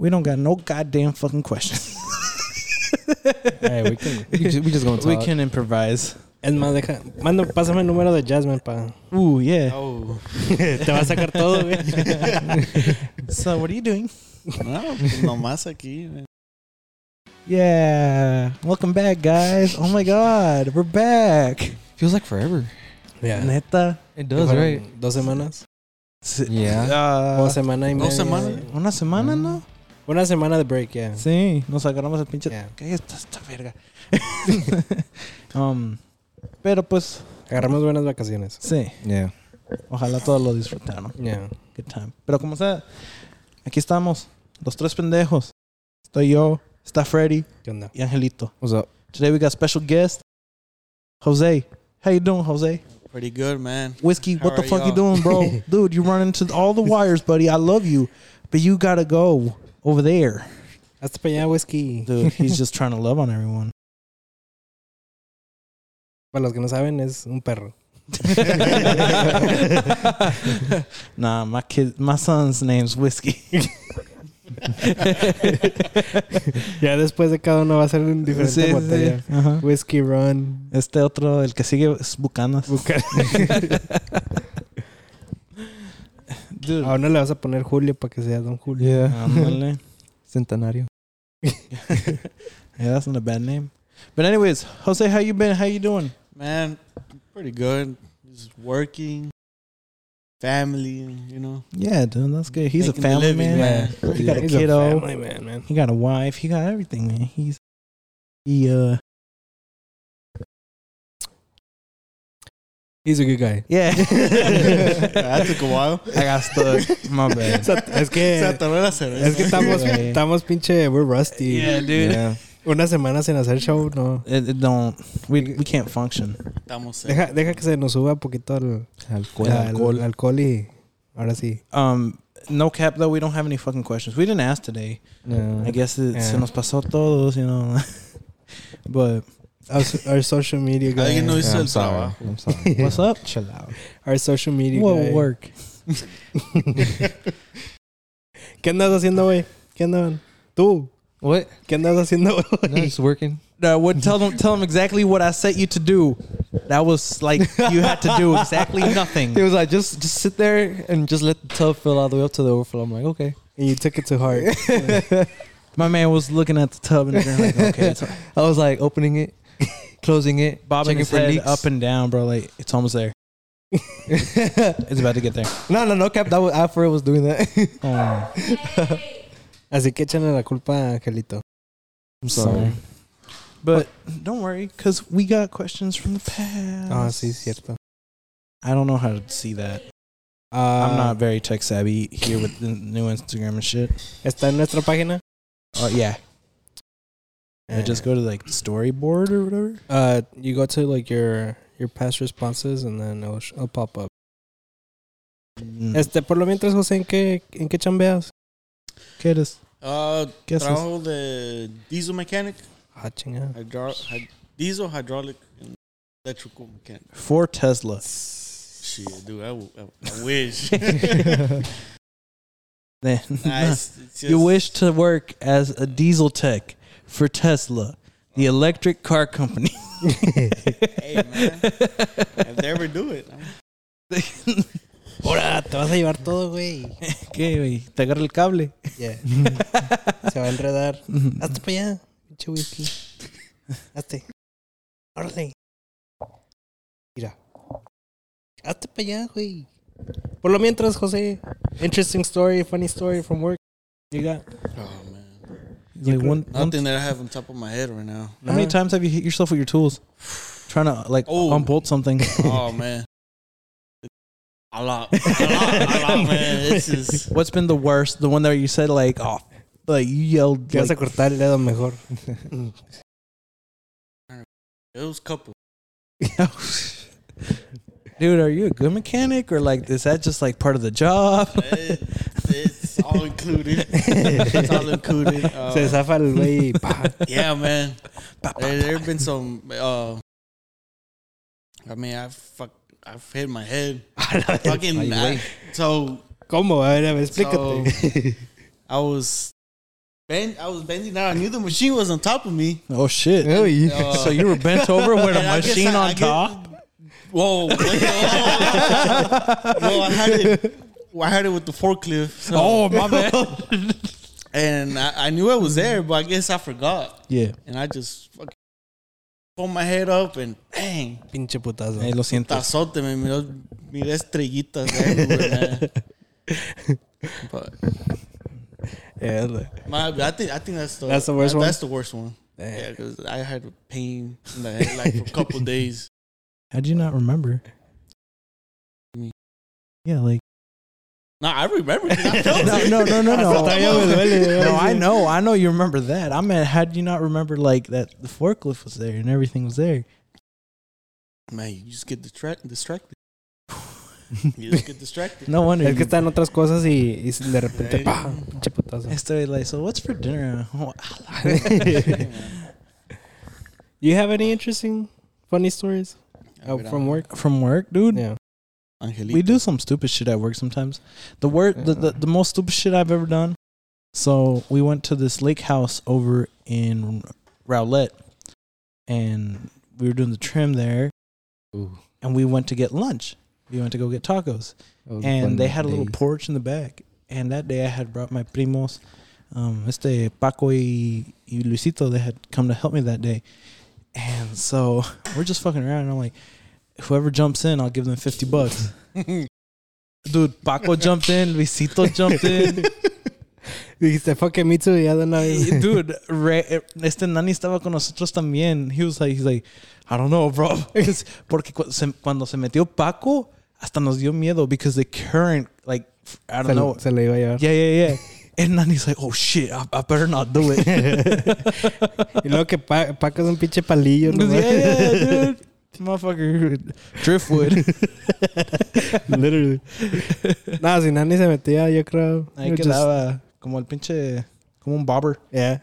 We don't got no goddamn fucking questions. Hey, we can. We just, we just gonna talk. we can improvise. Es más, deja. Manda, pásame el número de Jasmine pa. Ooh, yeah. Oh. Te va a sacar todo, güey. So, what are you doing? No, pues nomás aquí. man. Yeah. Welcome back, guys. Oh my God, we're back. Feels like forever. Ya. Neta. It does, right? Dos semanas. Yeah. Ah, Dos semanas y ¿Dos semanas? una semana, ¿no? Una semana de break, ya. Sí, nos agarramos el pinche. Yeah. ¿Qué es esta, esta verga? um, pero pues, Agarramos buenas vacaciones. sí. Yeah. Ojalá todos lo disfrutaron. Ya. Good time. Pero como sea, aquí estamos, los tres pendejos. Estoy yo, está Freddy ¿Qué onda? y Angelito. What's up? Today we got special guest, Jose. How you doing, Jose? Pretty good, man. Whiskey, what How the are fuck you doing, bro? Dude, you run into all the wires, buddy. I love you, but you gotta go over there. Para allá, whisky. Dude, he's just trying to love on everyone. Para los que no saben, es un perro. nah, my kid, my son's name's Whiskey. Ya después de cada uno va a ser un diferente Sí, botella. sí. Ajá. Whisky, ron. Este otro, el que sigue es Bucanas. Buca- Dude, A uno le vas a poner Julio para que sea Don Julio. Yeah. ándale. Centenario. Yeah, that's not a bad name. But anyways, Jose, how you been? How you doing? Man, pretty good. Just working, family, you know. Yeah, dude, that's good. He's Making a family living, man. man. He got a He's kiddo. family man, man. He got a wife. He got everything, man. He's he uh He's a good guy. yeah. That took a while. I got stuck. My bad. Es que, Se atoró la cerveza. es que estamos, Güey. estamos pinche, we're rusty. Yeah, dude. Yeah. Una semana sin hacer show, no. It, it don't we we can't function. Estamos Deja, deja que se nos suba un poquito el, Alcohol. alcohol, el alcohol y ahora sí. Um no cap though, we don't have any fucking questions. We didn't ask today. Yeah. I guess it, se Yeah. nos pasó todos, you know. but Our, our social media guy. Alguien no hizo I'm el sorry. I'm sorry. what's up? Chill out. Our social media What guy. work? ¿Qué andas haciendo, güey? ¿Qué andaban? Tú. What? ¿Qué andas haciendo, No, güey? it's working. No, what tell them tell them exactly what I set you to do. That was like you had to do exactly nothing. It was like, just just sit there and just let the tub fill all the way up to the overflow. I'm like, okay. And you took it to heart. My man was looking at the tub and they're like, okay, it's I was like opening it, closing it, bobbing checking his for head leaks. up and down, bro. Like it's almost there. It's about to get there. no, no, no, cap. That was after I was doing that. Oh, Así que échale la culpa a Angelito. I'm sorry. But don't worry, because we got questions from the past. Ah, sí, cierto. I don't know how to see that. Ah, I'm not very tech savvy here with the new Instagram and shit. ¿Está en nuestra página? Oh yeah. I just go to like storyboard or whatever. Uh, you go to like your your past responses and then it'll, sh- it'll pop up. Mm. Este, por lo mientras, José, ¿en qué, en qué chambeas? ¿Qué eres? Uh, ¿Qué haces? trabajo de diesel mechanic, Ah, chinga. hydro, hy, diesel, hydraulic, and electrical mechanic. For Tesla. Shit, dude, I, w- I- I wish. Then Nah, it's- it's you wish to work as a diesel tech for Tesla, the electric car company. Hey, man. If they ever do it. Ahora, te vas a llevar todo, güey. ¿Qué, güey? ¿Te agarra el cable? Yeah. Se va a enredar. Hazte para allá, pinche whisky. Hazte. Órale. Mira. Hazte para allá, güey. Por lo mientras, José. Interesting story, funny story from work. You got. Oh, man. Like one, one, Nothing that I have on top of my head right now. how many times have you hit yourself with your tools? Trying to like Oh. unbolt something. Oh, man. A lot. A lot. A lot, man. This is. What's been the worst? The one that you said like, oh, like you yelled. Te vas a Like, cortar el dedo mejor. It was a couple. Dude, are you a good mechanic or like is that just like part of the job? It, it's all included. It's all included. Uh, Se zafa el güey. y pa. yeah, man. There, there have been some. Uh, I mean, I fuck, I've hit my head. Fucking. Ay, I- so ¿Cómo? A ver, a ver, explícate. I was bend. I was bending down. I knew the machine was on top of me. Oh shit! Uh, so you were bent over with a and I machine I- on I get- top. Whoa! wait, whoa. well, I had it. Well, I had it with the forklift. So, Oh my bad. and I, I knew it was there, but I guess I forgot. yeah. And I just fucking pulled my head up and bang, Pinche putazo. Hey, lo siento. tazote, me miró, miré estrellitas everywhere, man. But Yeah, like, my, I think I think that's the That's the worst that- one? That's the worst one. Yeah, because I had pain in the head like for a couple days. How do you not remember? Yeah, like No, I remember. 'cause I felt no, no, no, no, no. Todavía me duele. No, I know, I know you remember that. I meant, how would you not remember like that the forklift was there and everything was there? Man, you just get distract, distracted. you just get distracted. No wonder. Es que you- están otras cosas y, y de repente, Hey. pa, pinche putazo. Estoy like, so what's for dinner? You have any interesting, funny stories uh, from work? From work, dude. Yeah. Angelito. We do some stupid shit at work sometimes. The work, the, the the most stupid shit I've ever done. So we went to this lake house over in Rowlett, and we were doing the trim there, Ooh. and we went to get lunch. We went to go get tacos, and they had a little porch in the back. And that day I had brought my primos, um, este Paco y, y Luisito. They had come to help me that day, and so we're just fucking around. And I'm like, whoever jumps in, I'll give them fifty bucks. Dude, Paco jumped in, Luisito jumped in. Dijiste, fuck it, me too, ya de una vez. Dude, Re- este Nani estaba con nosotros también. He was like, he's like, I don't know, bro. Porque cu- se- cuando se metió Paco, hasta nos dio miedo because the current, like, I don't Se, know. se lo iba a llevar. Yeah, yeah, yeah. And Nani's like, oh shit, I, I better not do it. Y luego que pa, Paco es un pinche palillo, ¿no? yeah, yeah, dude. Motherfucker, driftwood. Literally. Nada, si Nani se metía, yo creo. Ahí it would quedaba como el pinche, como un bobber. Yeah.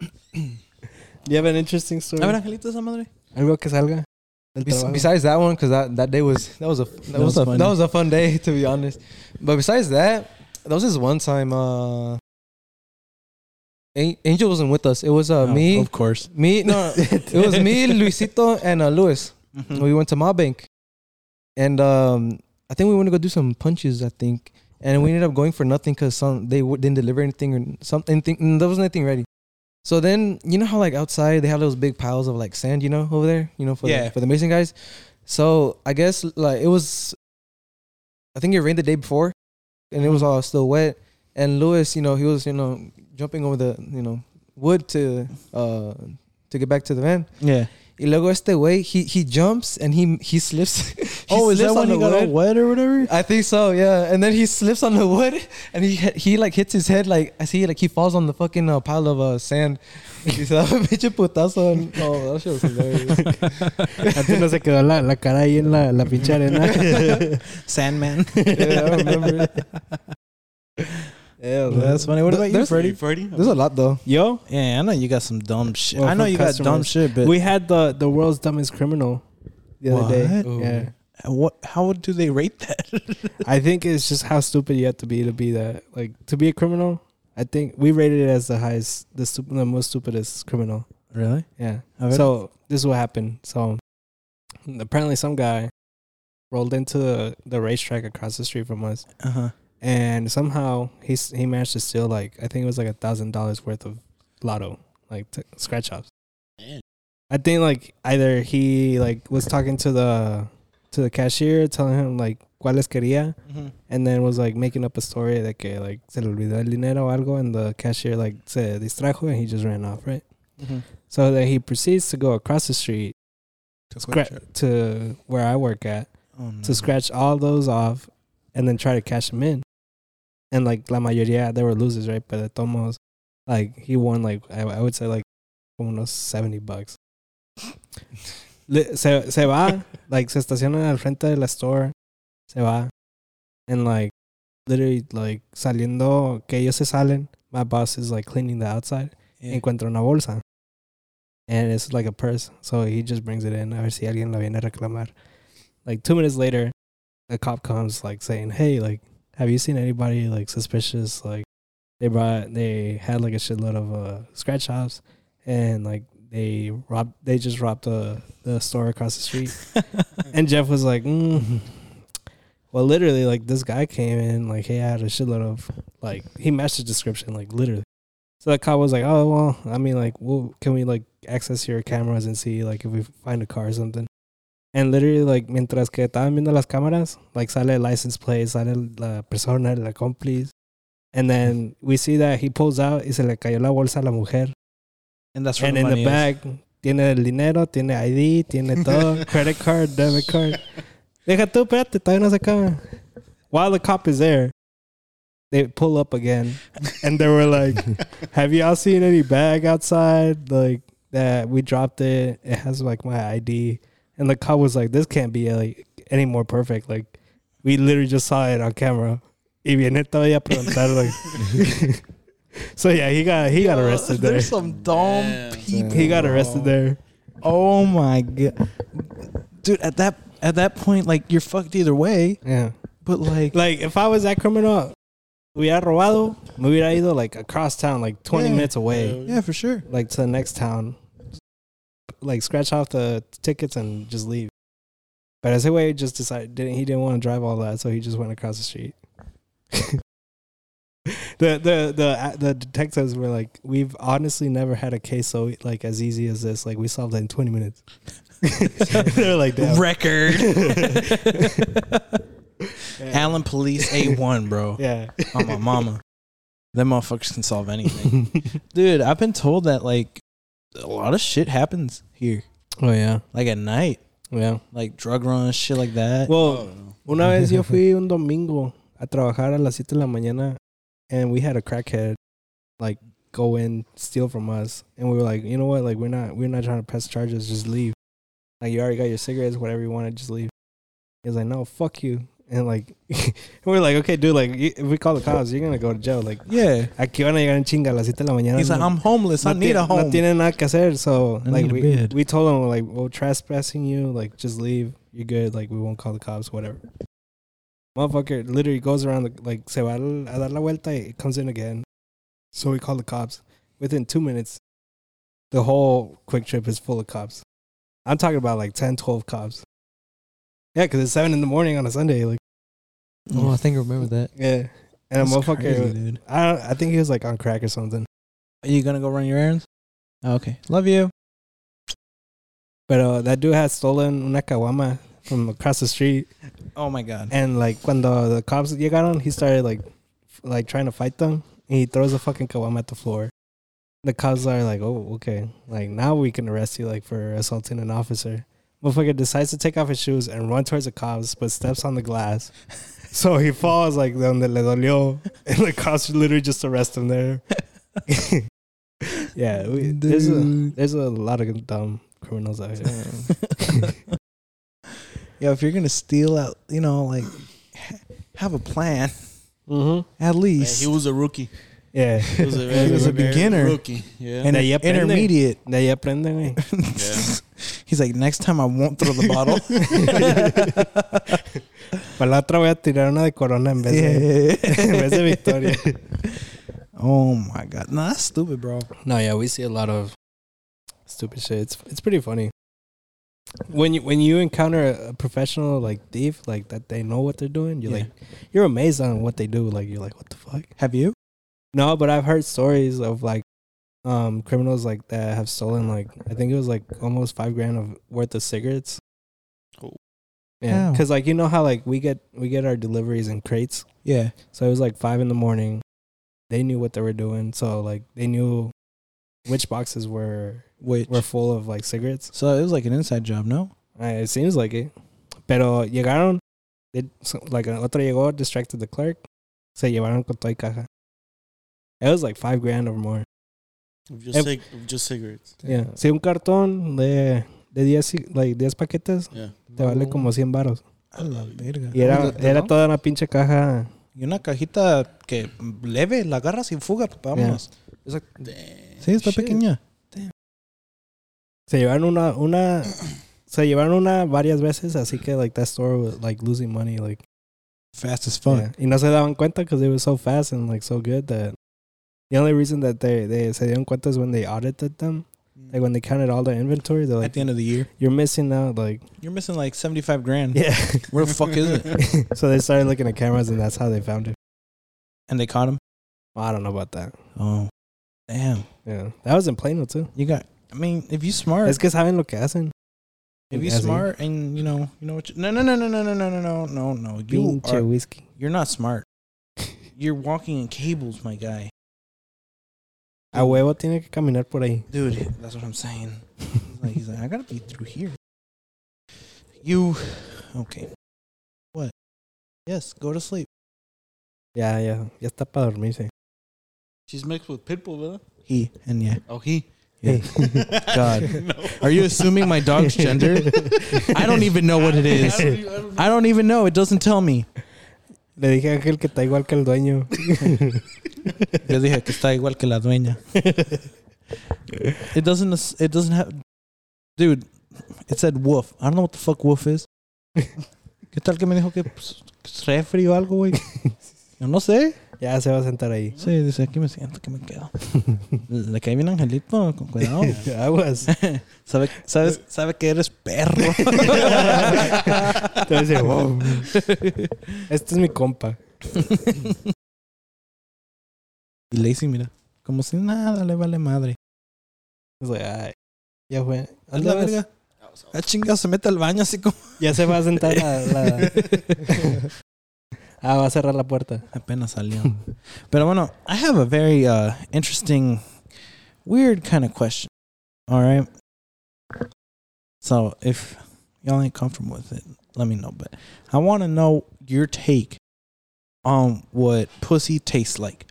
you have an interesting story? A ver, Angelito, esa madre. Algo que salga. del Bes- trabajo. besides that one, because that, that day was that was a that, That was, was a funny. that was a fun day to be honest. But besides that, there was this one time uh, An- Angel wasn't with us. It was uh, Oh, me, Of course. me. No, it was me, Luisito, and uh, Luis. Mhm. We went to my Bank, and um, I think we went to go do some punches. I think, and we ended up going for nothing because some they w- didn't deliver anything or something. mm, There wasn't anything ready. So then you know how like outside they have those big piles of like sand, you know, over there, you know, for Yeah. the, for the mason guys. So I guess like it was, I think it rained the day before, and it was all still wet. And Lewis, you know, he was you know jumping over the you know wood to uh to get back to the van. Yeah. Y luego este way, he he jumps and he he slips. he Oh, is that slips when on he the got all wet or whatever? I think so, yeah. And then he slips on the wood, and he he like hits his head like I see like he falls on the fucking uh, pile of uh, sand. Y se da un pinche putazo. Oh, that shit was hilarious. Antes no se quedó la, la cara ahí en la, la pinche arena. Sandman. yeah, I remember. It. Yeah, That's funny. What Th- about you, there's- Freddie? Freddie? There's a lot though. Yo, Yeah, I know you got some dumb shit. Well, I know from you got dumb shit, but we had the, the world's dumbest criminal the other day. What? Yeah. what? How do they rate that? I think it's just how stupid you have to be to be that. Like, to be a criminal, I think we rated it as the highest, the, stup- the most stupidest criminal. really? Yeah. A ver. So this is what happened. So apparently, some guy rolled into the, the RaceTrac across the street from us, Uh huh. And somehow he's he managed to steal like I think it was like a thousand dollars worth of lotto, like t- scratch offs. Man. I think like either he like was talking to the to the cashier, telling him like cuáles quería, and then was like making up a story that que like se le olvidó el dinero o algo, and the cashier like se distrajo and he just ran off, right? So then he proceeds to go across the street to, scra- to where I work at Oh, no. to scratch all those off and then try to cash them in. And like la mayoría, they were losers, right? But the tomos, like he won like I, I would say like unos seventy bucks. Se, se va, like se estaciona al frente de la store, se va, and like literally like saliendo que ellos se salen, my boss is like cleaning the outside, Yeah. encuentra una bolsa. And it's like a purse. So he just brings it in. A ver si alguien la viene a reclamar. Like two minutes later, a cop comes like saying, Hey, like, have you seen anybody like suspicious like they brought they had like a shitload of uh, scratch shops, and like they robbed they just robbed the the store across the street. and Jeff was like, mm. well, literally, like this guy came in, like he had a shitload of like he matched the description, like literally. So the cop was like, oh well, I mean, like, well, can we like access your cameras and see like if we find a car or something? And literally, like, mientras que estaban viendo las cámaras, like, sale el license plate, sale la persona, la cómplice. And then we see that he pulls out y se le cayó la bolsa a la mujer. And that's where And the in money the is. bag, tiene el dinero, tiene ID, tiene todo, credit card, debit card. Deja tú, espérate, todavía no se acaba. While the cop is there, they pull up again. And they were like, Have y'all seen any bag outside? Like, that we dropped it. It has like my ID. And the cop was like, This can't be like any more perfect. Like, we literally just saw it on camera. Y viene todavía a preguntar, like. so yeah, he got he got arrested there. There's some dumb Damn. people. He got arrested there. Oh my god, dude! At that at that point, like you're fucked either way. Yeah. But like, Like if I was that criminal, hubiera robado, me hubiera ido like across town, like 20 Yeah. minutes away, yeah, for sure. like to the next town. Like scratch off the tickets and just leave. But ese way just decided didn't he didn't want to drive all that, so he just went across the street. the the the uh, the detectives were like, we've honestly never had a case so like as easy as this. Like we solved it in 20 minutes. They're like, damn. Record. Yeah. Allen Police A one, bro. Yeah. On my mama. Them motherfuckers can solve anything, dude. I've been told that like a lot of shit happens here, oh yeah. like at night, Yeah. like drug runs, shit like that. Well, Oh, Una vez yo fui un domingo a trabajar a las 7 de la mañana and we had a crackhead like go in steal from us and we were like, "You know what? Like we're not we're not trying to press charges, just leave. Like you already got your cigarettes, whatever you want, just leave." He was like, "No, fuck you." And like we are like, "Okay, dude, like if we call the cops, you're to go to jail." Like yeah, aquí van a llegar en chinga a las 7 de la mañana. he's like, I'm homeless. I no need a home. No tienen nada que hacer, so I like we we told him like we're trespassing you, like just leave. You're good. Like we won't call the cops, whatever. Motherfucker literally goes around the, like se va a dar la vuelta It comes in again. So we call the cops. Within two minutes, the whole QuikTrip is full of cops. I'm talking about like 10, 12 cops. Yeah, because it's seven in the morning on a Sunday. Like Oh, I think I remember that. yeah, and a motherfucker. crazy, dude. I don't, I think he was like on crack or something. Are you gonna go run your errands? Oh, okay, love you. But uh, that dude had stolen una caguama from across the street. Oh my god. And like when the the cops llegaron, he started like f- like trying to fight them. And he throws a fucking caguama at the floor. The cops are like, "Oh, okay. Like now we can arrest you like for assaulting an officer." Motherfucker decides to take off his shoes and run towards the cops, but steps on the glass. So he falls like donde le dolió, and the cops literally just arrest him there. yeah, we, there's a there's a lot of dumb criminals out here. Yeah, if you're gonna steal out, you know, like ha- have a plan mm-hmm. at yeah, least. he was a rookie. Yeah, He was a, He was a beginner. Rookie. Yeah. and De intermediate. de ahí. Yeah. He's like, next time I won't throw the bottle. Para la otra voy a tirar una de corona en vez de, en vez de victoria. Oh my god, no, that's stupid, bro. No, yeah, we see a lot of stupid shit. It's it's pretty funny. When you when you encounter a, a professional like thief, like that they know what they're doing, you're Yeah. like you're amazed on what they do. Like you're like, what the fuck? Have you? No, but I've heard stories of like um criminals like that have stolen like I think it was like almost five grand of worth of cigarettes. Oh. Yeah, because like you know how like we get we get our deliveries in crates. Yeah. So it was like five in the morning. They knew what they were doing, so like they knew which boxes were Which? were full of like cigarettes. So it was like an inside job, no? Uh, it seems like it. Pero llegaron, they, so, like otro llegó, distracted the clerk, se llevaron con toda caja. It was like five grand or more. Just, Eh, cig- just cigarettes. Yeah. Si un cartón de de 10 ci- like 10 paquetes Yeah. te vale como 100 baros. A la verga. Y era, ¿De- de era toda una pinche caja. Y una cajita que leve, la agarras sin fuga, vámonos. Damn. Sí, está Shit. pequeña. Se llevaron una una se llevaron una varias veces, así que like that store was like losing money like Fast as fuck. yeah. Y no se daban cuenta because they were so fast and like so good that The only reason that they they se dieron cuenta is when they audited them, like when they counted all the inventory. They're like, At the end of the year, "You're missing out." Like, you're missing like seventy five grand. yeah. Where the fuck is it? so they started looking at cameras, and that's how they found it. And they caught him. Well, I don't know about that. Oh, damn! Yeah, that was in Plano too. You got. I mean, if you smart, Es que saben lo que hacen. if you smart, and you know, you know what? You, no, no, no, no, no, no, no, no, no, no, no. You Pinche are. whiskey. You're not smart. You're walking in cables, my guy. A huevo tiene que caminar por ahí. Dude, that's what I'm saying. He's like, he's like, I gotta be through here. You, okay? What? Yes, go to sleep. Ya, ya, ya está para dormirse. She's mixed with Pitbull, ¿verdad? He and yeah. Oh, he. yeah. God, are you assuming my dog's gender? I don't even know what it is. I don't, I don't. I don't even know. It doesn't tell me. Le dije a Ángel que está igual que el dueño. Yo dije que está igual que la dueña. It doesn't. It doesn't have. Dude, it said wolf. I don't know what the fuck wolf is. ¿Qué tal que me dijo que pues, es refri o algo, güey? Yo no sé. Ya se va a sentar ahí. Sí, dice aquí me siento que me quedo. Le cae bien Angelito, con cuidado. Aguas. sabe, sabes, sabe que eres perro. Te dice, wow. Este es mi compa. y Lazy, mira, como si nada le vale madre. Es like, ay, ya fue. Haz la verga. Ah, chingado, se mete al baño así como. Ya se va a sentar la, la- Ah, va a cerrar la puerta. Apenas salió. Pero bueno, I have a very uh, interesting, weird kind of question. All right. So if y'all ain't comfortable with it, let me know. But I want to know your take on what pussy tastes like.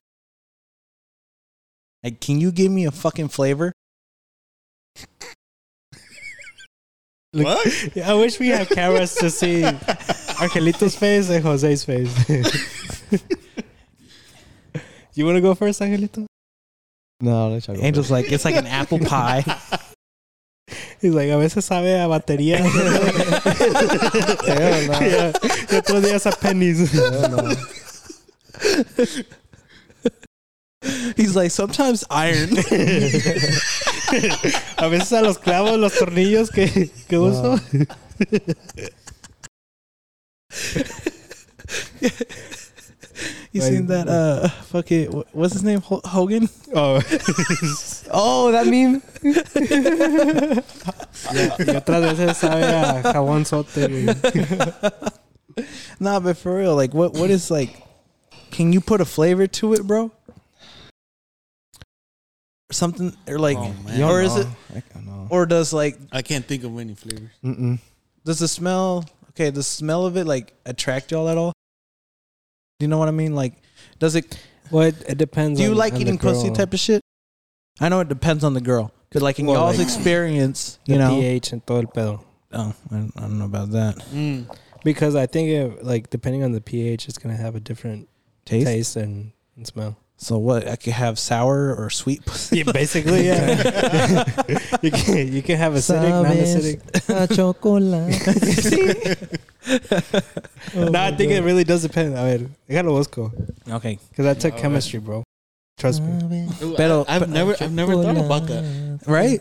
Like, can you give me a fucking flavor? What? I wish we had cameras to see Angelito's face and Jose's face. you want to go first, Angelito? No, y'all go Angel's like, it's like an apple pie. He's like, a veces sabe a batería. Hell no. Yeah. Y otros días a pennies. Hell no. He's like, sometimes iron. A veces a los clavos, los tornillos que, que uso. You seen that? Uh, fuck it. What's his name? Ho- Hogan. Oh. Oh, that meme. y otras veces sabe a jabón sote. Nah, but for real, like, what? What is like? Can you put a flavor to it, bro? Something, or like, Oh, or is it, I don't know. or does like, I can't think of any flavors. Mm-mm. does the smell? Okay, the smell of it like attract y'all at all? Do you know what I mean? Like, does it? Well, it, it depends. Do you on- like on eating pussy type of shit? I know it depends on the girl. Cause like in Well, y'all's like, experience, The you know. pH and todo el pedo. Oh, I don't, I don't know about that. Mm. Because I think it, like depending on the pH, it's gonna have a different Taste. taste and, and smell. So what? I could have sour or sweet pussy. Yeah, basically, yeah. you can you can have acidic, non-acidic. A chocolate. no, I think it really does depend. I mean, I gotta busco Okay. because I took Alright. chemistry, bro. Trust me. Ooh, Pero- I, have never, I've never thought about that. Right.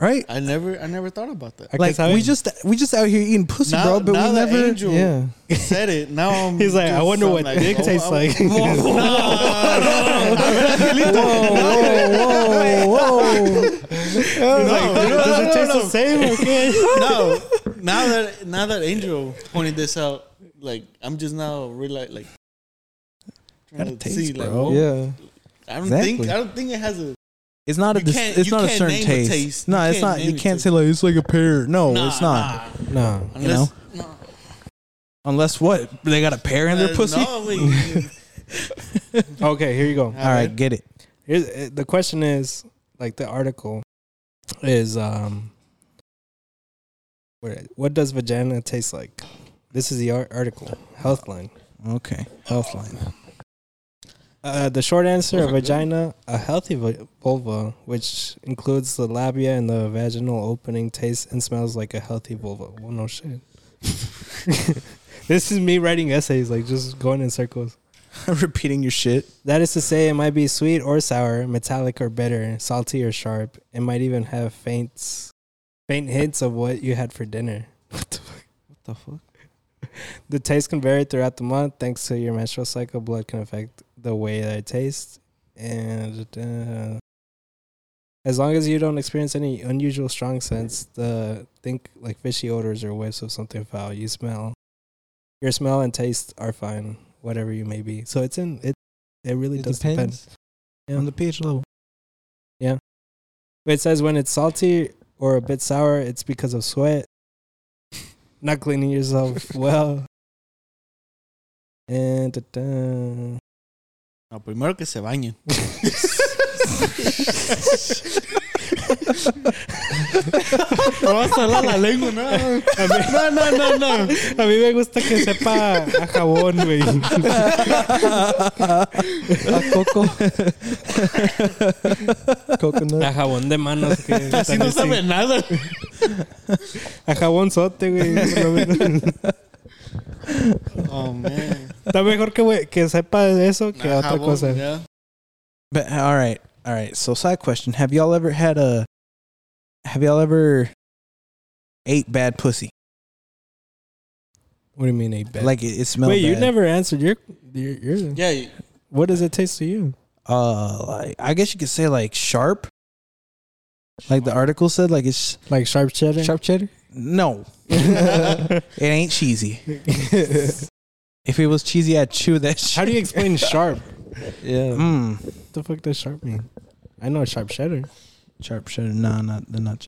Right. I never, I never thought about that. Like we just we just out here eating pussy, Now, bro. But now we that never. Angel Yeah. said it. Now I'm. He's like, I just- wonder I'm what dick oh, tastes I- like. Whoa! He's like, does no, it no, taste no. the same? Okay. no, now that now that Angel pointed this out, like I'm just now realize like trying Gotta to see taste, like bro. whoa, Yeah. I don't Exactly. think I don't think it has a It's not a. Dis- it's not a certain name a taste. taste. No, You it's can't You can't taste. say like it's like a pear. No, Nah, it's not. No. You Unless, know? no, Unless what? They got a pear in their Uh, pussy. No. Okay, here you go. All right, get it. Here's uh, the question is like the article is um what what does vagina taste like? This is the ar- article. Healthline. Okay, Healthline. Uh, the short answer: a vagina, a healthy vulva, which includes the labia and the vaginal opening, tastes and smells like a healthy vulva. Well, no shit. this is me writing essays, like just going in circles. Repeating your shit. That is to say, it might be sweet or sour, metallic or bitter, salty or sharp. It might even have faint, faint hints of what you had for dinner. What the fuck? What the fuck? The taste can vary throughout the month thanks to your menstrual cycle. Blood can affect the way that it tastes, and uh, as long as you don't experience any unusual strong scents, the think like fishy odors or whiffs of something foul, you smell. Your smell and taste are fine, whatever you may be. So it's in it. It really It does depend. depends. Yeah. On the pH level. But it says when it's salty or a bit sour, it's because of sweat, not cleaning yourself well. And da-da. No, primero que se bañen. No vas a hablar la lengua, no. No, no, no, no. A mí me gusta que sepa a jabón, güey. A coco. Coconut. A jabón de manos. Que Así no sabe nada. A jabón sote, güey. por lo menos. Oh, man. Está mejor que, güey, que sepa de eso que Nah, otra jabón, cosa. yeah. But all right, all right. So side question: Have y'all ever had a? Have y'all ever ate bad pussy? What do you mean, ate bad? Like it, it smelled. Wait, you never answered your, your, your. Yeah, you- What does it taste to you? Uh, like I guess you could say like sharp. Like the article said, like it's Like sharp cheddar? sharp cheddar. No, it ain't cheesy. If it was cheesy, I'd chew that shit. How do you explain sharp? Yeah. Mm. What the fuck does sharp mean? I know sharp cheddar. Sharp cheddar. Nah, not they're not.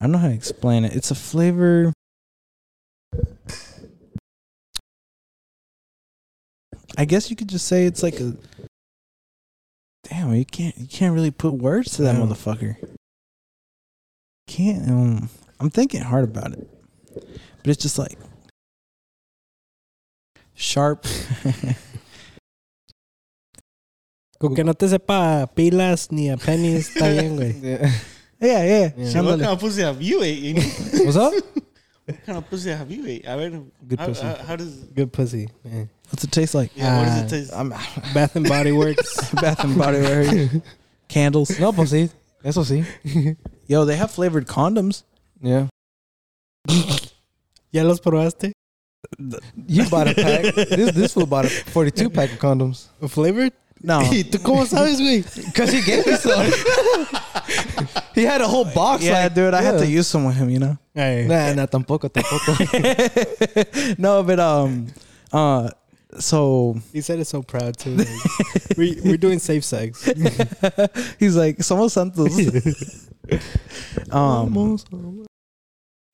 I don't know how to explain it. It's a flavor. I guess you could just say it's like a. Damn, you can't you can't really put words to that No. motherfucker. Can't. Um, I'm thinking hard about it, but it's just like sharp. Con que no te sepa pilas ni a pennies, está bien, güey. Yeah. yeah, yeah. Yeah. So what kind of pussy have you ate? What's up? What kind of pussy have you ate? I mean, Good how, pussy. how, how does Good pussy. Yeah. What's it taste like? yeah? what does it uh, taste? I'm Bath and Body Works. Bath and Body Works candles. No, pues sí. Eso sí. Yo, they have flavored condoms. Yeah. ¿Ya los probaste? You bought a pack. this this fool bought a 42 pack of condoms. Flavored? No, ¿Y tú cómo sabes, güey? Because he gave me some. he had a whole box. yeah, like, dude, I had to use some with him, you know. Ay. Nah, nah, tampoco, tampoco. no, but um, uh, so He said it so proud, too. Like, we, we're doing safe sex. he's like, "Somos santos." um,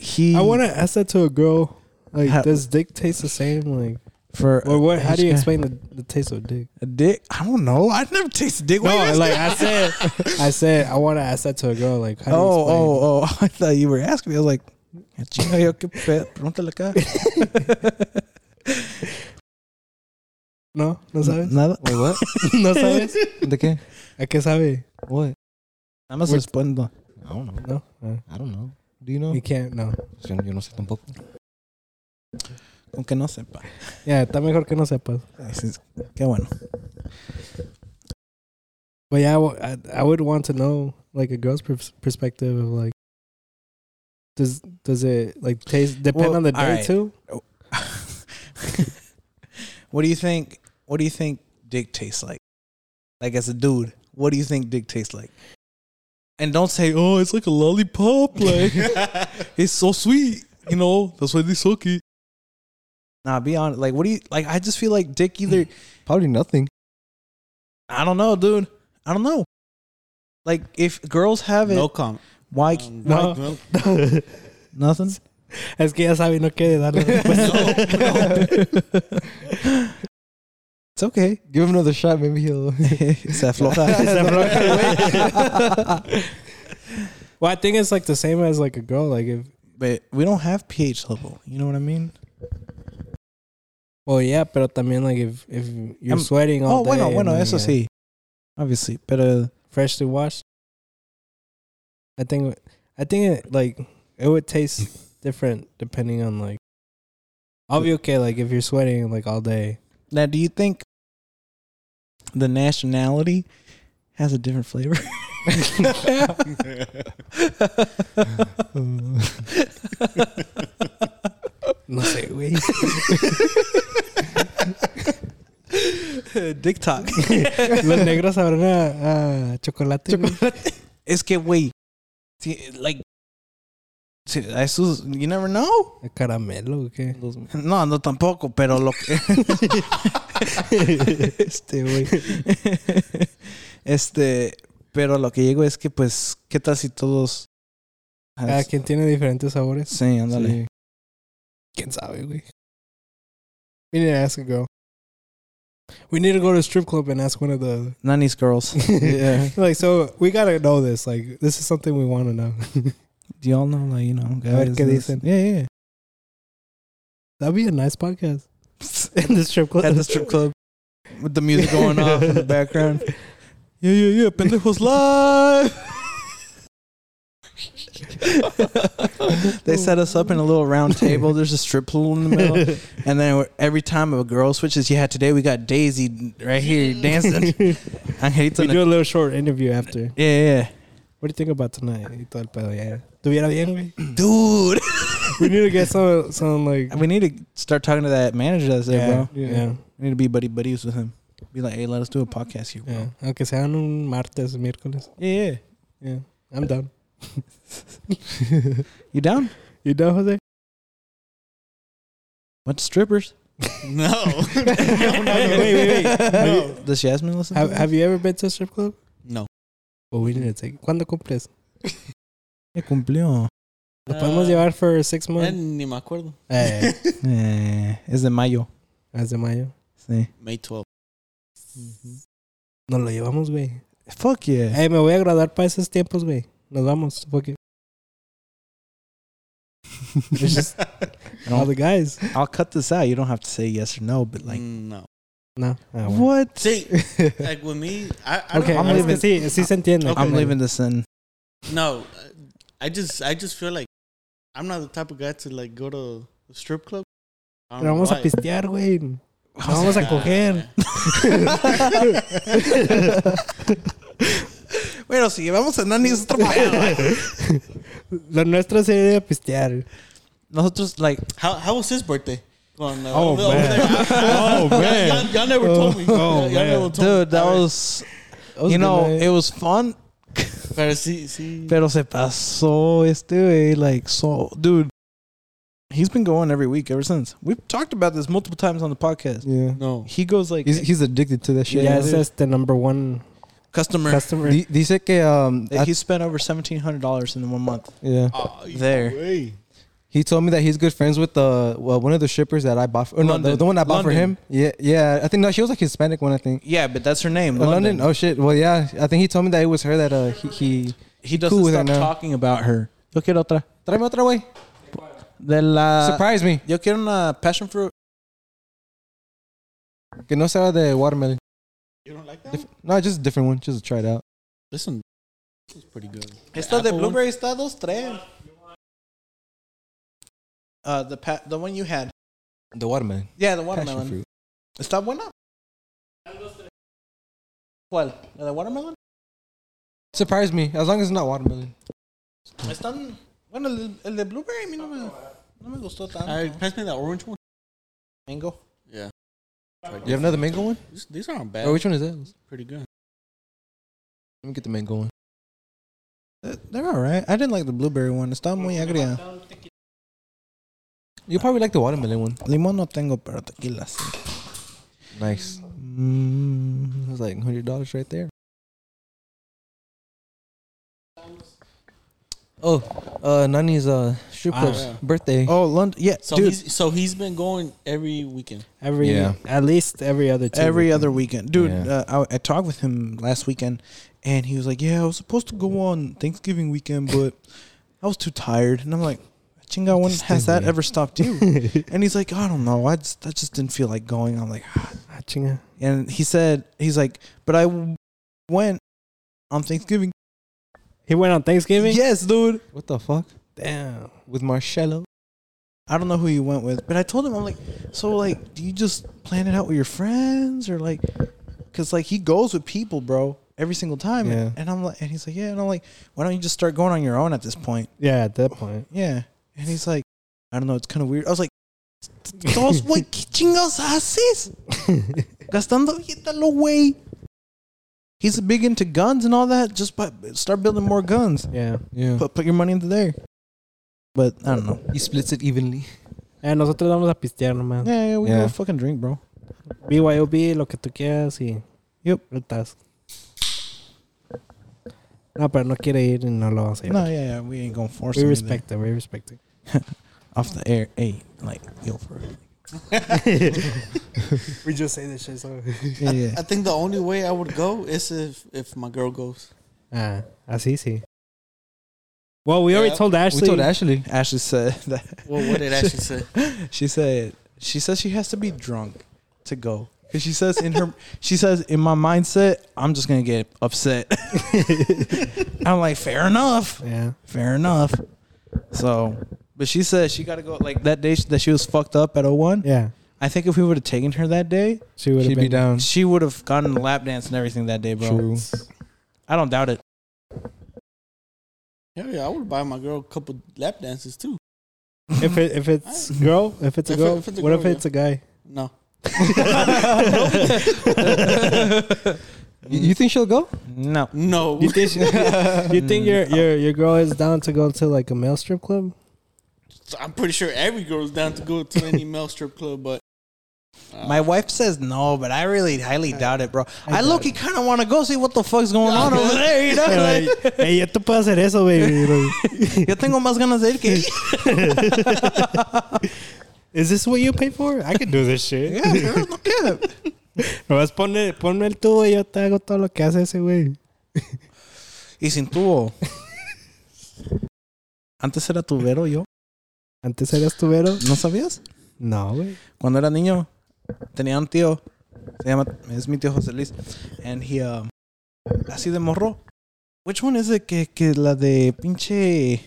he. I want to ask that to a girl. Like, Ha- does dick taste the same? Like, for or what? How do you Yeah. explain the, the taste of dick? a dick. I don't know. I never tasted dick. Why you No, asking? like I said, I said I want to ask that to a girl. Like, how do you oh, explain? oh, oh! I thought you were asking me. I was like, "Chinga, yo, qué pedo? Pregúntale acá." No, no sabes. Nada. Wait, what? no sabes. ¿De qué? ¿A qué sabe? What? Nada más We're- respondo. I don't know. No, Uh, I don't know. Do you know? you can't. No. Yo, yo no sé tampoco. Aunque no sepa. Yeah, está mejor que no sepas. Dices, Qué bueno. But yeah, I, w- I, I would want to know like a girl's pers- perspective of like, does does it like taste depend Well, on the all day right. too? what do you think? What do you think dick tastes like? Like as a dude, what do you think dick tastes like? And don't say, "Oh, it's like a lollipop." Like it's so sweet, you know. That's why they suck it. Nah, be honest. Like, what do you like? I just feel like dick either. Probably nothing. I don't know, dude. I don't know. Like, if girls have it, no comment. why? Um, No. no. Nothing. es que ya sabe no quiere darle respuesta. It's okay. Give him another shot. Maybe he'll. Se afloja. well, I think it's like the same as like a girl. Like if but we don't have pH level. You know what I mean? well, yeah, pero también like if if you're I'm- sweating all Oh, day. bueno, and bueno, then, eso yeah, sí. Obviously, pero freshly washed. I think I think it like it would taste different depending on like. I'll be okay like if you're sweating like all day. now, do you think? The nationality has a different flavor. No sé, güey. Dick talk. Los negros sabrán a, a chocolate. güey. es que, güey, like, sí, esos, you never know. ¿A caramelo o qué? No, no tampoco, pero lo que, este, güey. este, pero lo que llego es que, pues, ¿qué tal si todos? Ah, Cada quien tiene diferentes sabores. Sí, ándale. Sí. ¿Quién sabe, güey? We need to ask a girl. We need to go to a strip club and ask one of the. Nani's girls. yeah. like, so we gotta know this. Like, this is something we want to know. Do y'all know, like, you know, ver guys? qué this- dicen. Yeah, yeah. That'd be a nice podcast. in the strip club. At the strip club with the music going off in the background. Yeah, yeah, yeah. Pendejos live. they set us up in a little round table. There's a strip pool in the middle, and then every time a girl switches, yeah. Today we got Daisy right here dancing. Angelito. we in do a little short interview after. Yeah, yeah, What do you think about tonight? Y todo el pedo, yeah. Tuviera bien, güey. dude. We need to get some, some like. we need to start talking to that manager that's there, yeah, bro. yeah, We need to be buddy buddies with him. Be like, hey, let us do a podcast here, bro. yeah. Aunque sean un martes, miércoles. Yeah, yeah. Yeah, I'm down. You down? You down, Jose? What strippers? No. no, no, wait, wait, wait. No. Does Jasmine listen? Have, to have you ever been to a strip club? No. Well, we need to take. ¿Cuándo cumples? Ya cumplió. Lo podemos Ah, llevar for six eh, months. ni me acuerdo. Eh, Eh, es de mayo. es de mayo. Sí. May 12. Nos lo llevamos, güey. Fuck yeah. Eh, me voy a graduar para esos tiempos, güey. Nos vamos. Fuck it. It's just all the guys. I'll cut this out. You don't have to say yes or no, but like, no. No. Ah, bueno. what? See, like with me, I, I Okay, don't, I'm es que leaving- sí, sí se entiende. Okay. I'm leaving this in. No, I just I just feel like I'm not the type of guy to like go to a strip club. I don't Pero know vamos a why. pistear, güey. Vamos a coger. Bueno, si vamos a Nani es otro pedo. Lo nuestro sería pistear. Nosotros, like, How how was his birthday? Going, uh, Oh, over- over man. there. Oh, man. Y'all, y'all never told me. Oh, y'all, y'all man. never told me. dude, that Alright. was, you know, it was fun, Pero sí, sí. pero se pasó este güey, like, so, dude. He's been going every week ever since. We've talked about this multiple times on the podcast. Yeah. no. He goes like He's, he's addicted to that shit. Yeah, ese es the number one customer. customer. Di- Dice que um, That he spent over seventeen hundred dollars in one month. yeah. Oh, There. way. He told me that he's good friends with the well, one of the strippers that I bought. For, or no, the, the one I bought for him. Yeah, yeah. I think no, she was like Hispanic one. I think. Yeah, but that's her name. Oh, London. Oh shit. Well, yeah. I think he told me that it was her that uh he, he he doesn't cool stop now. talking about her. Yo quiero otra. Tráeme otra way. De la. Surprise me. Yo quiero una passion fruit. Que no sea de watermelon. You don't like that? Dif- no, just a different one. Just to try it out. This one this is pretty good. Esta de apple one? blueberry está dos tres. Uh, the pa- the one you had. The watermelon. Yeah, the Passion watermelon. fruit. ¿Está buena? ¿Cuál? ¿La de watermelon? Surprise me. As long as it's not watermelon. Están. Bueno, el, el de blueberry a mí no me, no me gustó tanto. Alright, pass me that orange one. Mango. Yeah. You have another mango one? These, these aren't bad. Or which one is that? Let Pretty good. Let me get the mango one. They're- They're alright. I didn't like the blueberry one. Está muy agria. You probably like the watermelon one. Limón no tengo, pero tequila sí. Nice. Mm. It was like hundred dollars right there. Oh, uh, Nani's uh strip Ah, club's yeah. birthday. Oh, London. Yeah, So dude. he's so he's been going every weekend. Every Yeah. at least every other two. every weekends. other weekend, dude. Yeah. Uh, I, I talked with him last weekend, and he was like, "Yeah, I was supposed to go on Thanksgiving weekend, but I was too tired." And I'm like, "Chinga, when has that ever stopped you?" and he's like, "I don't know. I just I just didn't feel like going." I'm like, Ah, chinga. and he said, "He's like, but I w- went on Thanksgiving." He went on Thanksgiving. Yes, dude. What the fuck? Damn. With Marcello? I don't know who you went with, but I told him I'm like, so like, do you just plan it out with your friends or like, because like he goes with people, bro, every single time. Yeah. And I'm like, and he's like, yeah. And I'm like, why don't you just start going on your own at this point? Yeah, at that point. Yeah. And he's like, I don't know, it's kind of weird. I was like, todos, güey, ¿qué chingados haces? Gastando lo güey. He's big into guns and all that. Just but start building more guns. Yeah. Yeah. Put put your money into there. But I don't know. He splits it evenly. Eh, nosotros vamos a pistear nomás. Yeah, yeah, we Yeah. go fucking drink, bro. BYOB, lo que tú quieras y... Yep. Estás. No, pero no quiere ir y no lo vamos a ir. No, yeah, yeah, we ain't gonna force we him respect it. We respect it. Either. off the air. Hey, like yo for real. we just say this shit so... Yeah, yeah. I think the only way I would go is if if my girl goes. Ah, así sí. Well, we already told Ashley. We told Ashley. Ashley said that. Well, what did Ashley say? She said she says she has to be drunk to go. Cause she says in her she says in my mindset I'm just gonna get upset. I'm like fair enough, Yeah. fair enough. So, but she said she got to go like that day that she was fucked up at 01. Yeah. I think if we would have taken her that day, She would have been be down. she would have gotten the lap dance and everything that day, bro. True. I don't doubt it. Hell yeah, I would buy my girl a couple lap dances too. If it if it's girl, if it's a If it- girl, if it's a what girl, if it's a guy? No, You, you think she'll go? No. no. You think she, you think your your your girl is down to go to like a male strip club? I'm pretty sure every girl's down to go to any male strip club, but uh, My wife says no, but I really highly doubt it, bro. I, doubt look, kind of want to go see what the fuck's going on over there, you know? Like, hey, yo te puedo hacer eso, baby. yo tengo más ganas de ir que Is this what you pay for? I can do this shit. Yeah, girl, no cap. Nomás ponme, ponme el tubo y yo te hago todo lo que hace ese güey. Y sin tubo. Antes era tubero yo. Antes eras tubero. ¿No sabías? No, güey. Cuando era niño, tenía un tío. Se llama, es mi tío José Luis. And he, um, así de morro. Which one is it que, que la de pinche...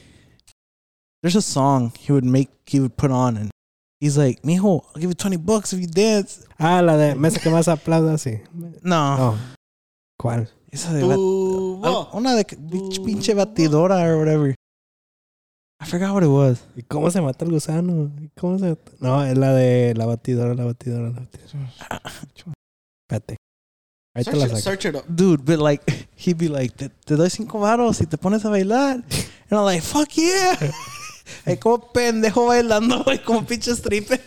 There's a song he would make, he would put on and he's like, mijo, I'll give you 20 bucks if you dance. Ah, la de mesa que más aplauda, sí. No. Oh. ¿Cuál? Esa de bat- una de pinche pinche batidora or whatever. I forgot what it was. ¿Y cómo se mata el gusano? ¿Y cómo se mata? No, es la de la batidora, la batidora, la batidora. Espérate. Ahí te Search la it, saco. search it up. Dude, but like, he'd be like, te, te doy cinco varos y te pones a bailar. And I'm like, fuck yeah. Ay, como pendejo bailando, güey, como pinche stripper.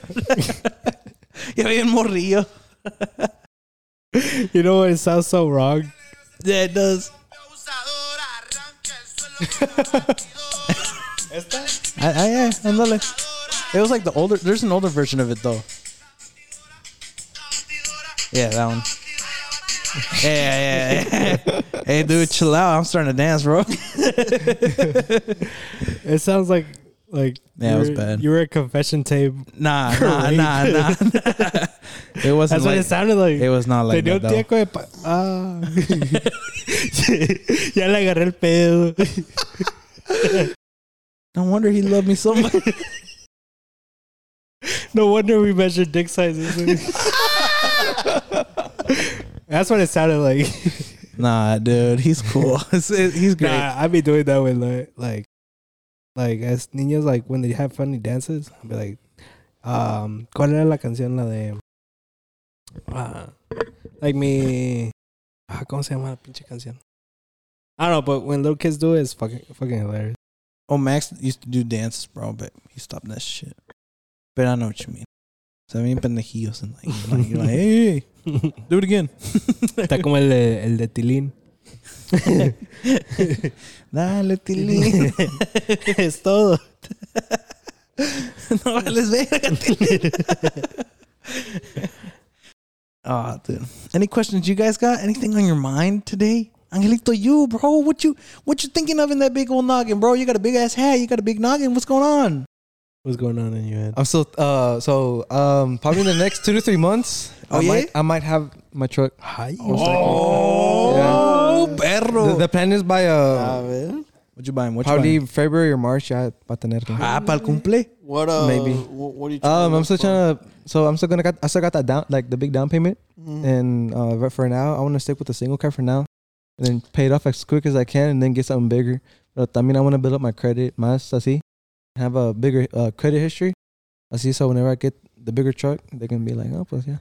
y bien morrillo. You know what? It sounds so wrong. Yeah, it does. I, I, yeah, ándale. It was like the older, there's an older version of it though. Yeah, that one. Yeah, yeah, yeah. hey, dude, chill out. I'm starting to dance, bro. It sounds like like Yeah, it was were- bad. You were a confession tape. Nah, nah, nah, nah. it wasn't That's what it sounded like. it was not like Tenía that un though. tieco pa- Ah. ya le agarré el pedo. No wonder he loved me so much. No wonder we measured dick sizes. That's what it sounded like. nah, dude, he's cool. He's great. Nah, I be doing that with like, like, like as niños, like when they have funny dances, I'll be like, um, ¿cuál era la canción? La de, ah, like me, ah, ¿cómo se llama la pinche canción? I don't know, but when little kids do it, it's fucking, fucking hilarious. Oh, Max used to do dances, bro, but he stopped that shit. But I know what you mean. So I mean, pendejillos and like, like, you're like, hey, do it again. Está como el de, el de Tilín. Dale, Tilín. es todo. no vales verga, Tilín. oh, dude. Any questions you guys got? Anything on your mind today? Angelito, you, bro. What you what you thinking of in that big old noggin, bro? You got a big ass hat. You got a big noggin. What's going on? What's going on in your head? I'm still uh so um probably in the next two to three months. Oh, I yeah? might I might have my truck. Ay, Oh, yeah. perro. The, the plan is by uh ver. What you buying? What Probably you buying? February or March. Yeah, para tenerlo. Ah, para el cumple. What uh? Maybe. What, what are you? trying Um, to I'm still for? trying to. So I'm still gonna got. I still got that down, like the big down payment, Mhm. and uh, but for now, I want to stick with the single car for now, and then pay it off as quick as I can, and then get something bigger. But I mean, I want to build up my credit, más así, have a bigger uh, credit history, así. So whenever I get the bigger truck, they can be like, oh, pues yeah.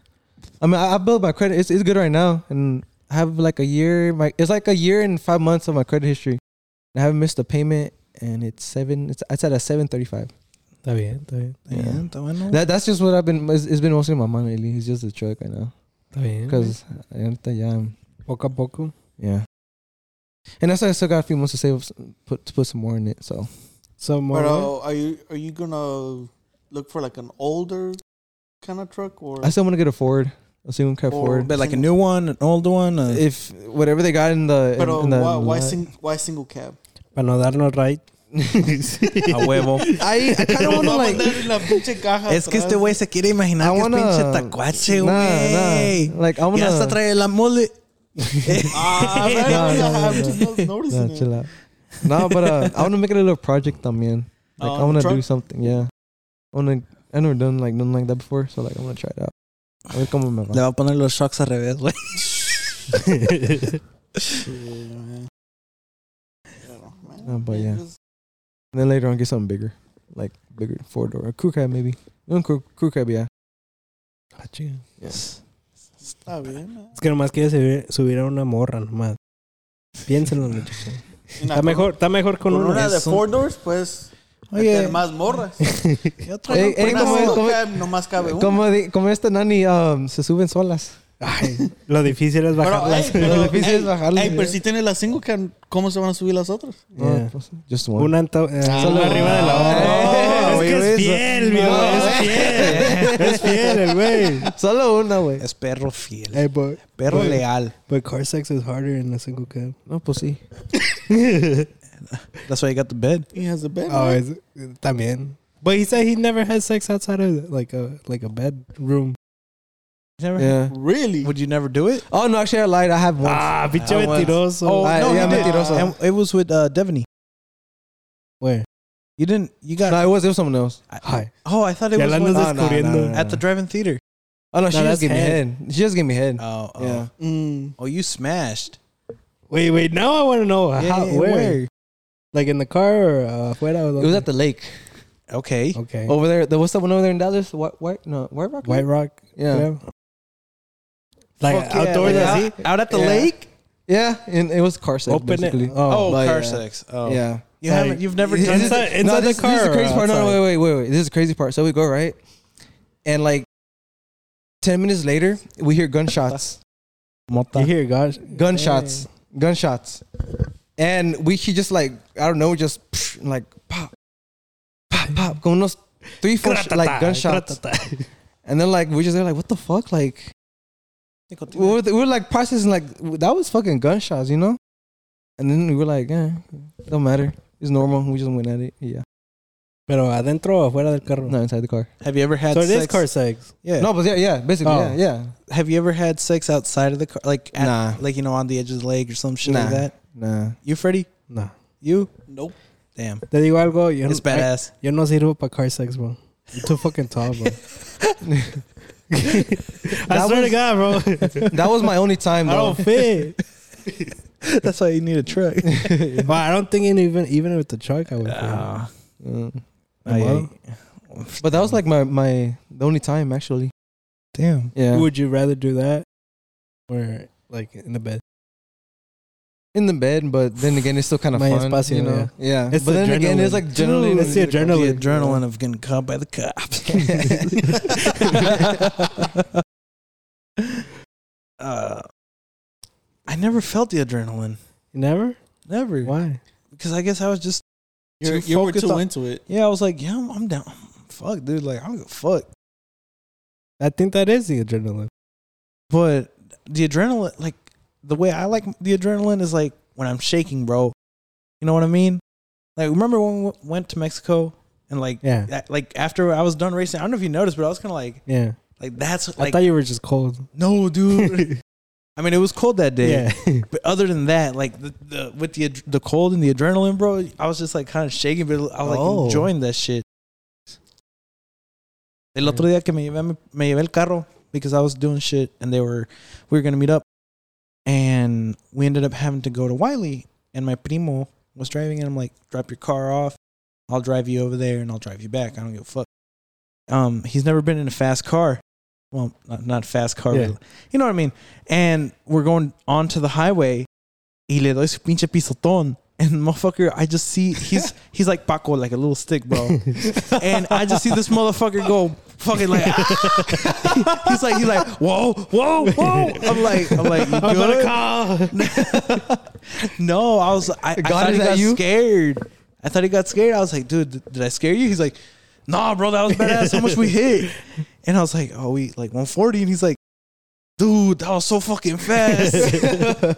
I mean, I, I built my credit. It's it's good right now, and I have like a year. My it's like a year and five months of my credit history. I haven't missed a payment, and it's seven. It's it's at a seven thirty five. Está bien, está bien. Yeah. Yeah, está bueno. That that's just what I've been. It's, it's been mostly my mind lately. It's just the truck right now. Está bien. Because yeah, I'm- poco a poco. Yeah. And that's why I still got a few months to save, put to put some more in it. So So more. But uh, are you are you gonna look for like an older kind of truck or? I still want to get a Ford, a single cab Or- Ford. but like a new one, an older one. Uh, If whatever they got in the, But in, uh, in the why why, sing, why single cab? Para no darnos right. a huevo. I, I kind of want to like. Es que este güey se quiere imaginar I que es wanna- pinche tacuache, güey. nah. Like I wanna. Ya hasta to. trae la mole. Ah, man, No, no, I'm just not noticing Nah, it. chill out. No, but uh, I want to make it a little project, también. Like Uh, I want to truck? do something. Yeah. I want to. I never done like nothing like that before, so like I want to try it out. A ver cómo me va. Le va a poner los shocks al revés, güey. Yeah, man. Yeah, man. Uh, but yeah. Just- And then later on, get something bigger, like bigger four door, a crew cab maybe. No, crew, crew cab, yeah. Ah, chinga. Yes. Está bien. man. Es que nomás quiere subir, subir a una morra nomás. Piénsenlo, muchachos. Y Está mejor, está mejor con, Con uno. una de Eso. four doors, pues. Oye. meter más morras. ¿Qué otra? Ey, ey, Una como- como- cab nomás cabe una. Como, como esta nani um, se suben solas. Ay, lo difícil es Pero, bajarlas. ey, pero, Lo difícil ey, es bajarlas, ey, pero si tienes la single cab, ¿cómo se van a subir las otras? Yeah. pues, just one. Una eh, Solo- una arriba de la Ah, otra. Es que es eso. fiel, viejo. No, es fiel. es fiel el güey. Solo una, güey. Es perro fiel. Hey, but, Perro Güey. leal. but car sex is harder in a single cab. No, pues sí. That's why you got the bed. He has a bed. Oh, right? es, también. But he said he never had sex outside of like a like a bedroom. Never- Yeah. really? Would you never do it? Oh, no, actually, I lied. I have one. Ah, pinche I once- mentiroso. Oh, Ah, no, yeah, you did. mentiroso. And it was with uh, Devaney. Where? You didn't. You got. no, it was, it was someone else. Hi. oh, I thought it Ya was la when- andas No, no, no, no, no. at the drive-in theater. Oh, no, she just that's gave me head. head. She just gave me head. Oh, oh. Yeah. Mm. Oh, you smashed. Wait, wait. Now I want to know how, Yeah, yeah, where? where? Like in the car or uh, afuera? It was at the lake. Okay. okay. Over there. There was that one over there in Dallas. White, white, no, White Rock? White Rock. Yeah. creo. Like Fuck yeah, outdoors like out, out at the Yeah. lake. Yeah, and it was car sex, Open it. basically. Oh, Oh, car yeah. sex. Oh, Yeah. You Like- haven't. You've never This done is- inside the this, car. This is the crazy part. No, no, outside? wait, wait, wait, wait. This is the crazy part. So we go right, and like ten minutes later, we hear gunshots, Mota. You hear gosh gunshots, gunshots, and we she just like I don't know, just psh, like pop, pop, pop, con unos three, four sh- like gunshots, and then like we just there like what the fuck, like we were, we were like processing like that was fucking gunshots, you know, and then we were like, eh, don't matter, it's normal. We just went at it, yeah, Pero adentro o afuera del carro. no inside the car. Have you ever had sex? so it sex? is car sex. Yeah. No, but yeah, yeah, basically, Oh. yeah, yeah. Have you ever had sex outside of the car, like at, Nah. like you know on the edge of the lake or some shit Nah. like that? Nah. You, Freddie? nah. You? Nope. Damn. Te digo algo. Yo, It's no- I- badass. yo no sirvo para car sex, bro. I'm too fucking tall, bro. I That swear to God, bro. That was my only time I though. don't fit. That's why you need a truck. but I don't think even even with the truck I would. fit. Ah. Mm. Ay, Well. But that was like my my the only time actually. damn. Yeah. Would you rather do that or like in the bed? In the bed, but then again, it's still kind of Más fun. espacio, you know? Yeah. It's but the then again, it's like generally it's the The adrenaline. adrenaline of getting caught by the cops. uh, I never felt the adrenaline. Never. Never. Why? Because I guess I was just You're, Too you were focused too on- into it. yeah. I was like, yeah, I'm, I'm down. Fuck, dude. Like I don't give a fuck. I think that is the adrenaline. But the adrenaline, like the way I like the adrenaline is like when I'm shaking, bro. You know what I mean? Like remember when we went to Mexico and like Yeah. that- like after I was done racing, I don't know if you noticed, but I was kind of like Yeah. like that's I like thought you were just cold. no, dude. I mean, it was cold that day. Yeah. But other than that, like the, the with the the cold and the adrenaline, bro, I was just like kind of shaking, but I was like Oh. enjoying that shit. El otro día que me llevé, me llevé el carro because I was doing shit and they were we were gonna meet up, and we ended up having to go to Wylie, and my primo was driving, and I'm like, drop your car off, I'll drive you over there, and I'll drive you back. I don't give a fuck. Um, he's never been in a fast car. Well, not, not fast car, Yeah. but you know what I mean. And we're going onto the highway, y le doy su pinche pisotón. And motherfucker, I just see he's he's like Paco, like a little stick, bro. and I just see this motherfucker go fucking like he's like he's like whoa whoa whoa. I'm like I'm like you good? no, I was I, I thought he got you? scared. I thought he got scared. I was like, dude, did, did I scare you? He's like, nah, bro, that was badass. How much we hit? And I was like, oh, we like 140. And he's like, dude, that was so fucking fast.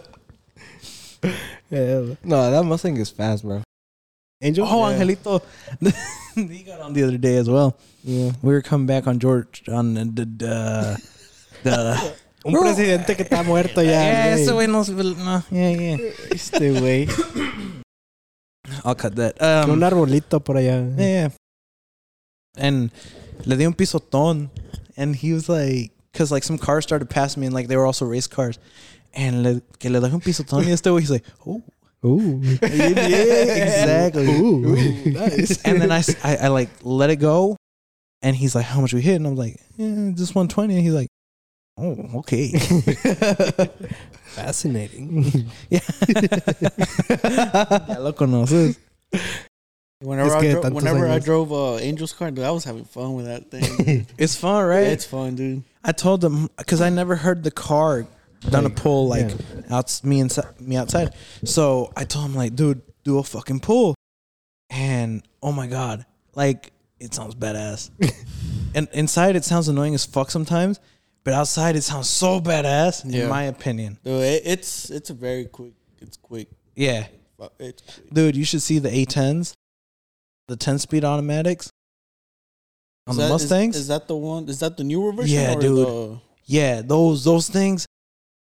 Yeah. No, that Mustang is fast, bro. Angel. oh, Yeah. Angelito, he got on the other day as well. Yeah. We were coming back on George on the the. the Un presidente que está muerto ya. yeah, ese güey no, se- no, yeah, yeah. Este güey. I'll cut that. Um, un arbolito por allá. Yeah, yeah. And le di un pisotón. And he was like, because like some cars started passing me and like they were also race cars. And le, que le dejé un pisotón y este güey, he's like, oh. Ooh. yeah, exactly. Ooh. nice. And then I I like let it go. And he's like, how much we hit? And I'm like, yeah, just 120. And he's like, oh, okay. Fascinating. yeah. ya lo conoces. Whenever I dro- whenever I drove uh, Angel's car, dude, I was having fun with that thing. It's fun, right? it's fun, dude. I told them because I never heard the car done a pull like yeah. outs me inside me outside. So I told him like, dude, do a fucking pull, and oh my god, like it sounds badass. and inside it sounds annoying as fuck sometimes, but outside it sounds so badass Yeah. in my opinion. Dude, it, it's it's a very quick. It's quick. Yeah, It's quick. dude, you should see the A10s, the 10 speed automatics on Is the that- is- Mustangs. Is, that the one? Is that the newer version? Yeah, or dude. The yeah, those those things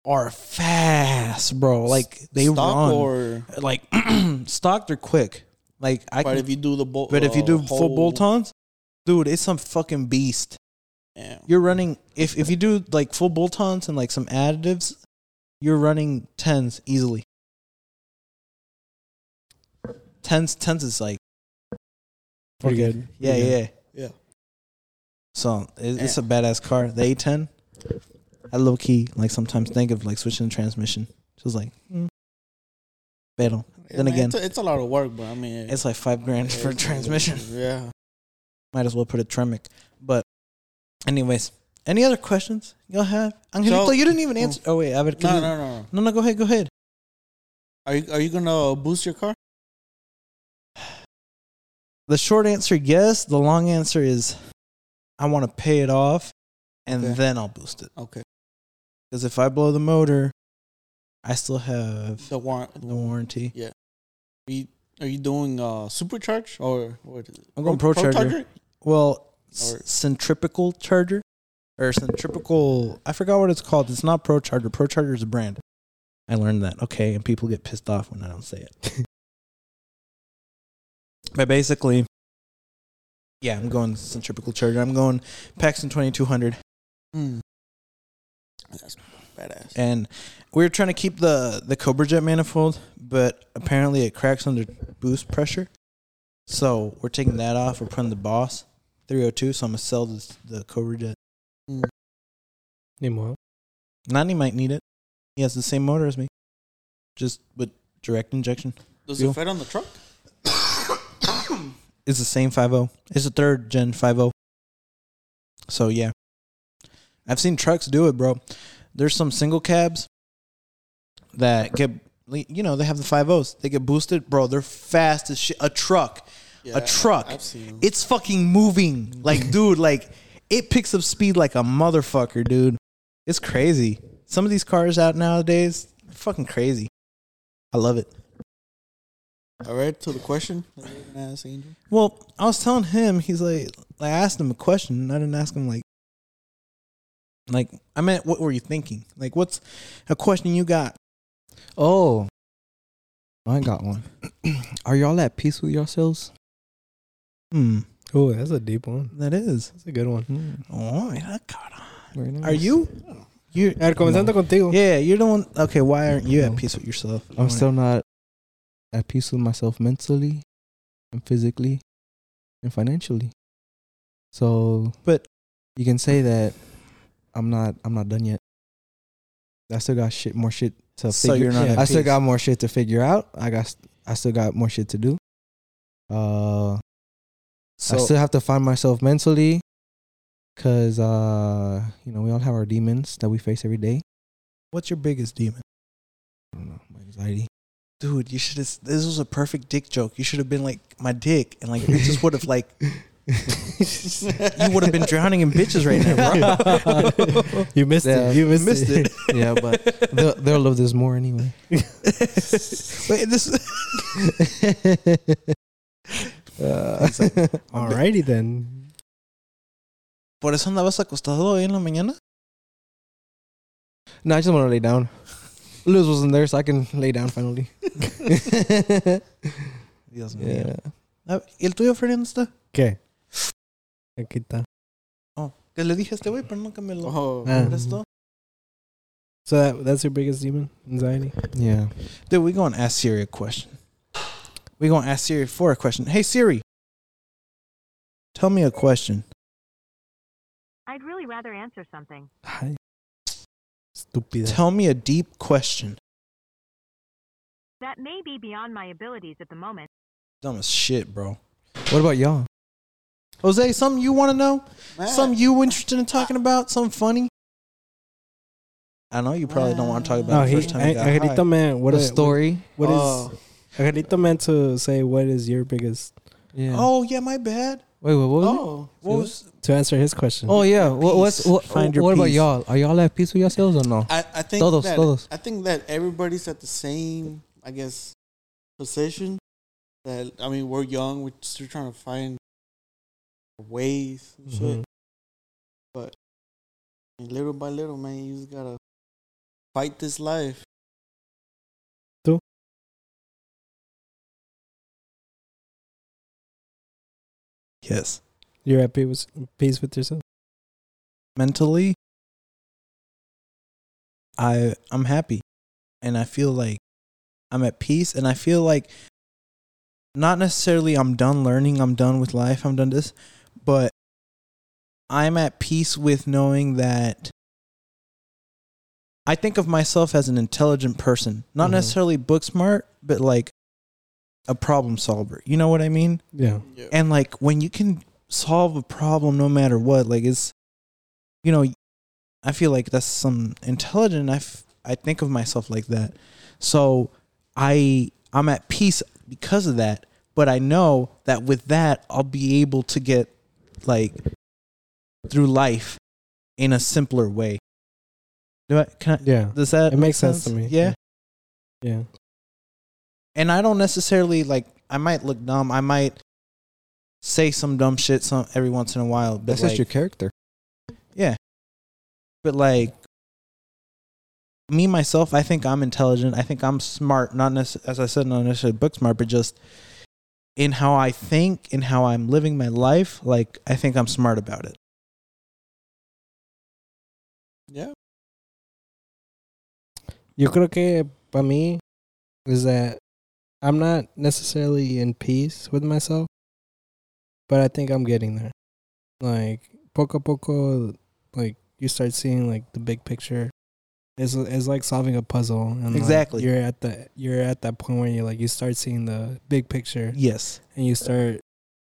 are fast, bro. Like they stock run. or like stock they're quick like i but can, if you do the bolt, but if you do uh, full whole- bolt-ons dude it's some fucking beast yeah. you're running if if you do like full bolt-ons and like some additives you're running tens easily tens tens is like Pretty good. yeah Pretty yeah Yeah. so it, it's a badass car the a10 i low key like sometimes think of like switching the transmission just like mm. pero Then man, again- it's a, it's a lot of work, but I mean, it's like five grand for a transmission Yeah. Might as well put a Tremec. But, anyways, any other questions y'all have? Angelito, So- you didn't even answer. Oh wait, a ver, No, can no, no. no, no. Go ahead, go ahead. Are you are you gonna boost your car? The short answer, yes. The long answer is, I want to pay it off, and Okay. then I'll boost it. Okay. Because if I blow the motor, I still have The warrant. the warranty. Are you, are you doing uh supercharge or what is it? I'm going Pro Charger. Charger? Well, Or- centripetal charger or centripetal. I forgot what it's called. It's not Pro Charger. Pro Charger is a brand. I learned that. Okay, and people get pissed off when I don't say it. but basically, yeah, I'm going centripetal charger. I'm going Paxton 2200, Hmm. That's badass. and we were trying to keep the the Cobra Jet manifold, but apparently it cracks under boost pressure. So we're taking that off. We're putting the Boss 302. So I'm gonna sell this, the Cobra Jet. Ni modo. Nani might need it. He has the same motor as me, just with direct injection. Does Deal. it fit on the truck? Oh. It's the same 5.0. It's a third gen 5.0. So yeah, I've seen trucks do it, bro. There's some single cabs that get, you know, they have the 5.0s. They get boosted, bro. They're fast as shit. A truck, Yeah, truck. Seen. 'em. it's fucking moving. Like, dude, like it picks up speed like a motherfucker, dude. It's crazy. Some of these cars out nowadays, fucking crazy. I love it. All right, to the question that you were gonna ask Angel. Well, I was telling him, he's like, I asked him a question. I didn't ask him like, Like, I meant, what were you thinking? Like, what's a question you got? Oh, I got one. Are y'all at peace with yourselves? Hmm, Oh, that's a deep one. that is. That's a good one. Mm, Oh, yeah, God. very nice. Are you? You? A ver, comenzando contigo. Yeah, you're the one. Okay, why aren't you at peace with yourself? I'm still not at peace with myself mentally and physically and financially. So, But- you can say that I'm not I'm not done yet. I still got shit more shit to So figure. you're not. Yeah. I still got more shit to figure out. I got I still got more shit to do. Uh So I still have to find myself mentally cuz uh you know, we all have our demons that we face every day. what's your biggest demon? I don't know, my anxiety. Dude, you should have. This was a perfect dick joke. You should have been like my dick, and like it just would have like you would have been drowning in bitches right now, bro. you missed Yeah. it. You missed, Missed it. yeah, but they'll, they'll love this more anyway. Wait, this. Uh, Alrighty then. Por eso andabas acostado hoy en la mañana. no, I just want to lay down. Liz wasn't there, so I can lay down finally. Dios mío. yeah. Ah, ¿Y el tuyo, Freddy, dónde está? ¿Qué? Aquí está. Oh, que le dije a este güey, pero nunca me lo Oh, prestó. So that, that's your biggest demon? Anxiety? Yeah. Dude, we gonna ask Siri a question. We gonna ask Siri for a question. Hey Siri, tell me a question. I'd really rather answer something. Ay. Estúpida. Tell me a deep question. That may be beyond my abilities at the moment. Dumb as shit, bro. What about y'all? Jose, something you want to know? man. Something you interested in talking about? Something funny? I know you probably don't want to talk about No, the he, first time you got Angelito high. man, what the is, story? What is Oh. Angelito meant to say? What is your biggest Yeah. Oh yeah, my bad. Wait, wait, what was it? Oh, What was? to answer his question? Oh yeah. What, what's what? Find your what about peace. y'all? Are y'all at peace with yourselves or no? I, I think Todos, that todos. I think that everybody's at the same, I guess, position. That I mean, we're young. We're still trying to find ways and shit. Mhm. But I mean, little by little, man, you just gotta fight this life. Yes. You're at peace with, peace with yourself. Mentally, I I'm happy, and I feel like I'm at peace, and I feel like not necessarily I'm done learning, I'm done with life, I'm done this, but I'm at peace with knowing that I think of myself as an intelligent person, not Mhm. necessarily book smart, but like a problem solver. You know what I mean? Yeah. Yeah. And like when you can solve a problem no matter what, like it's, you know, I feel like that's some intelligent. I, f- I think of myself like that. So I I'm at peace because of that. But I know that with that I'll be able to get like through life in a simpler way. Do I can I, Yeah. does that It make makes sense to me. Yeah. Yeah. And I don't necessarily like. I might look dumb. I might say some dumb shit some every once in a while. But That's like, just your character. yeah. But like me myself, I think I'm intelligent. I think I'm smart. Not necessarily, as I said, not necessarily book smart, but just in how I think, in how I'm living my life. Like I think I'm smart about it. Yeah. Yo creo que para mí is that I'm not necessarily in peace with myself, but I think I'm getting there. Like poco a poco, like you start seeing like the big picture. It's it's like solving a puzzle. And like, Exactly. you're at the you're at that point where you like you start seeing the big picture Yes. and you start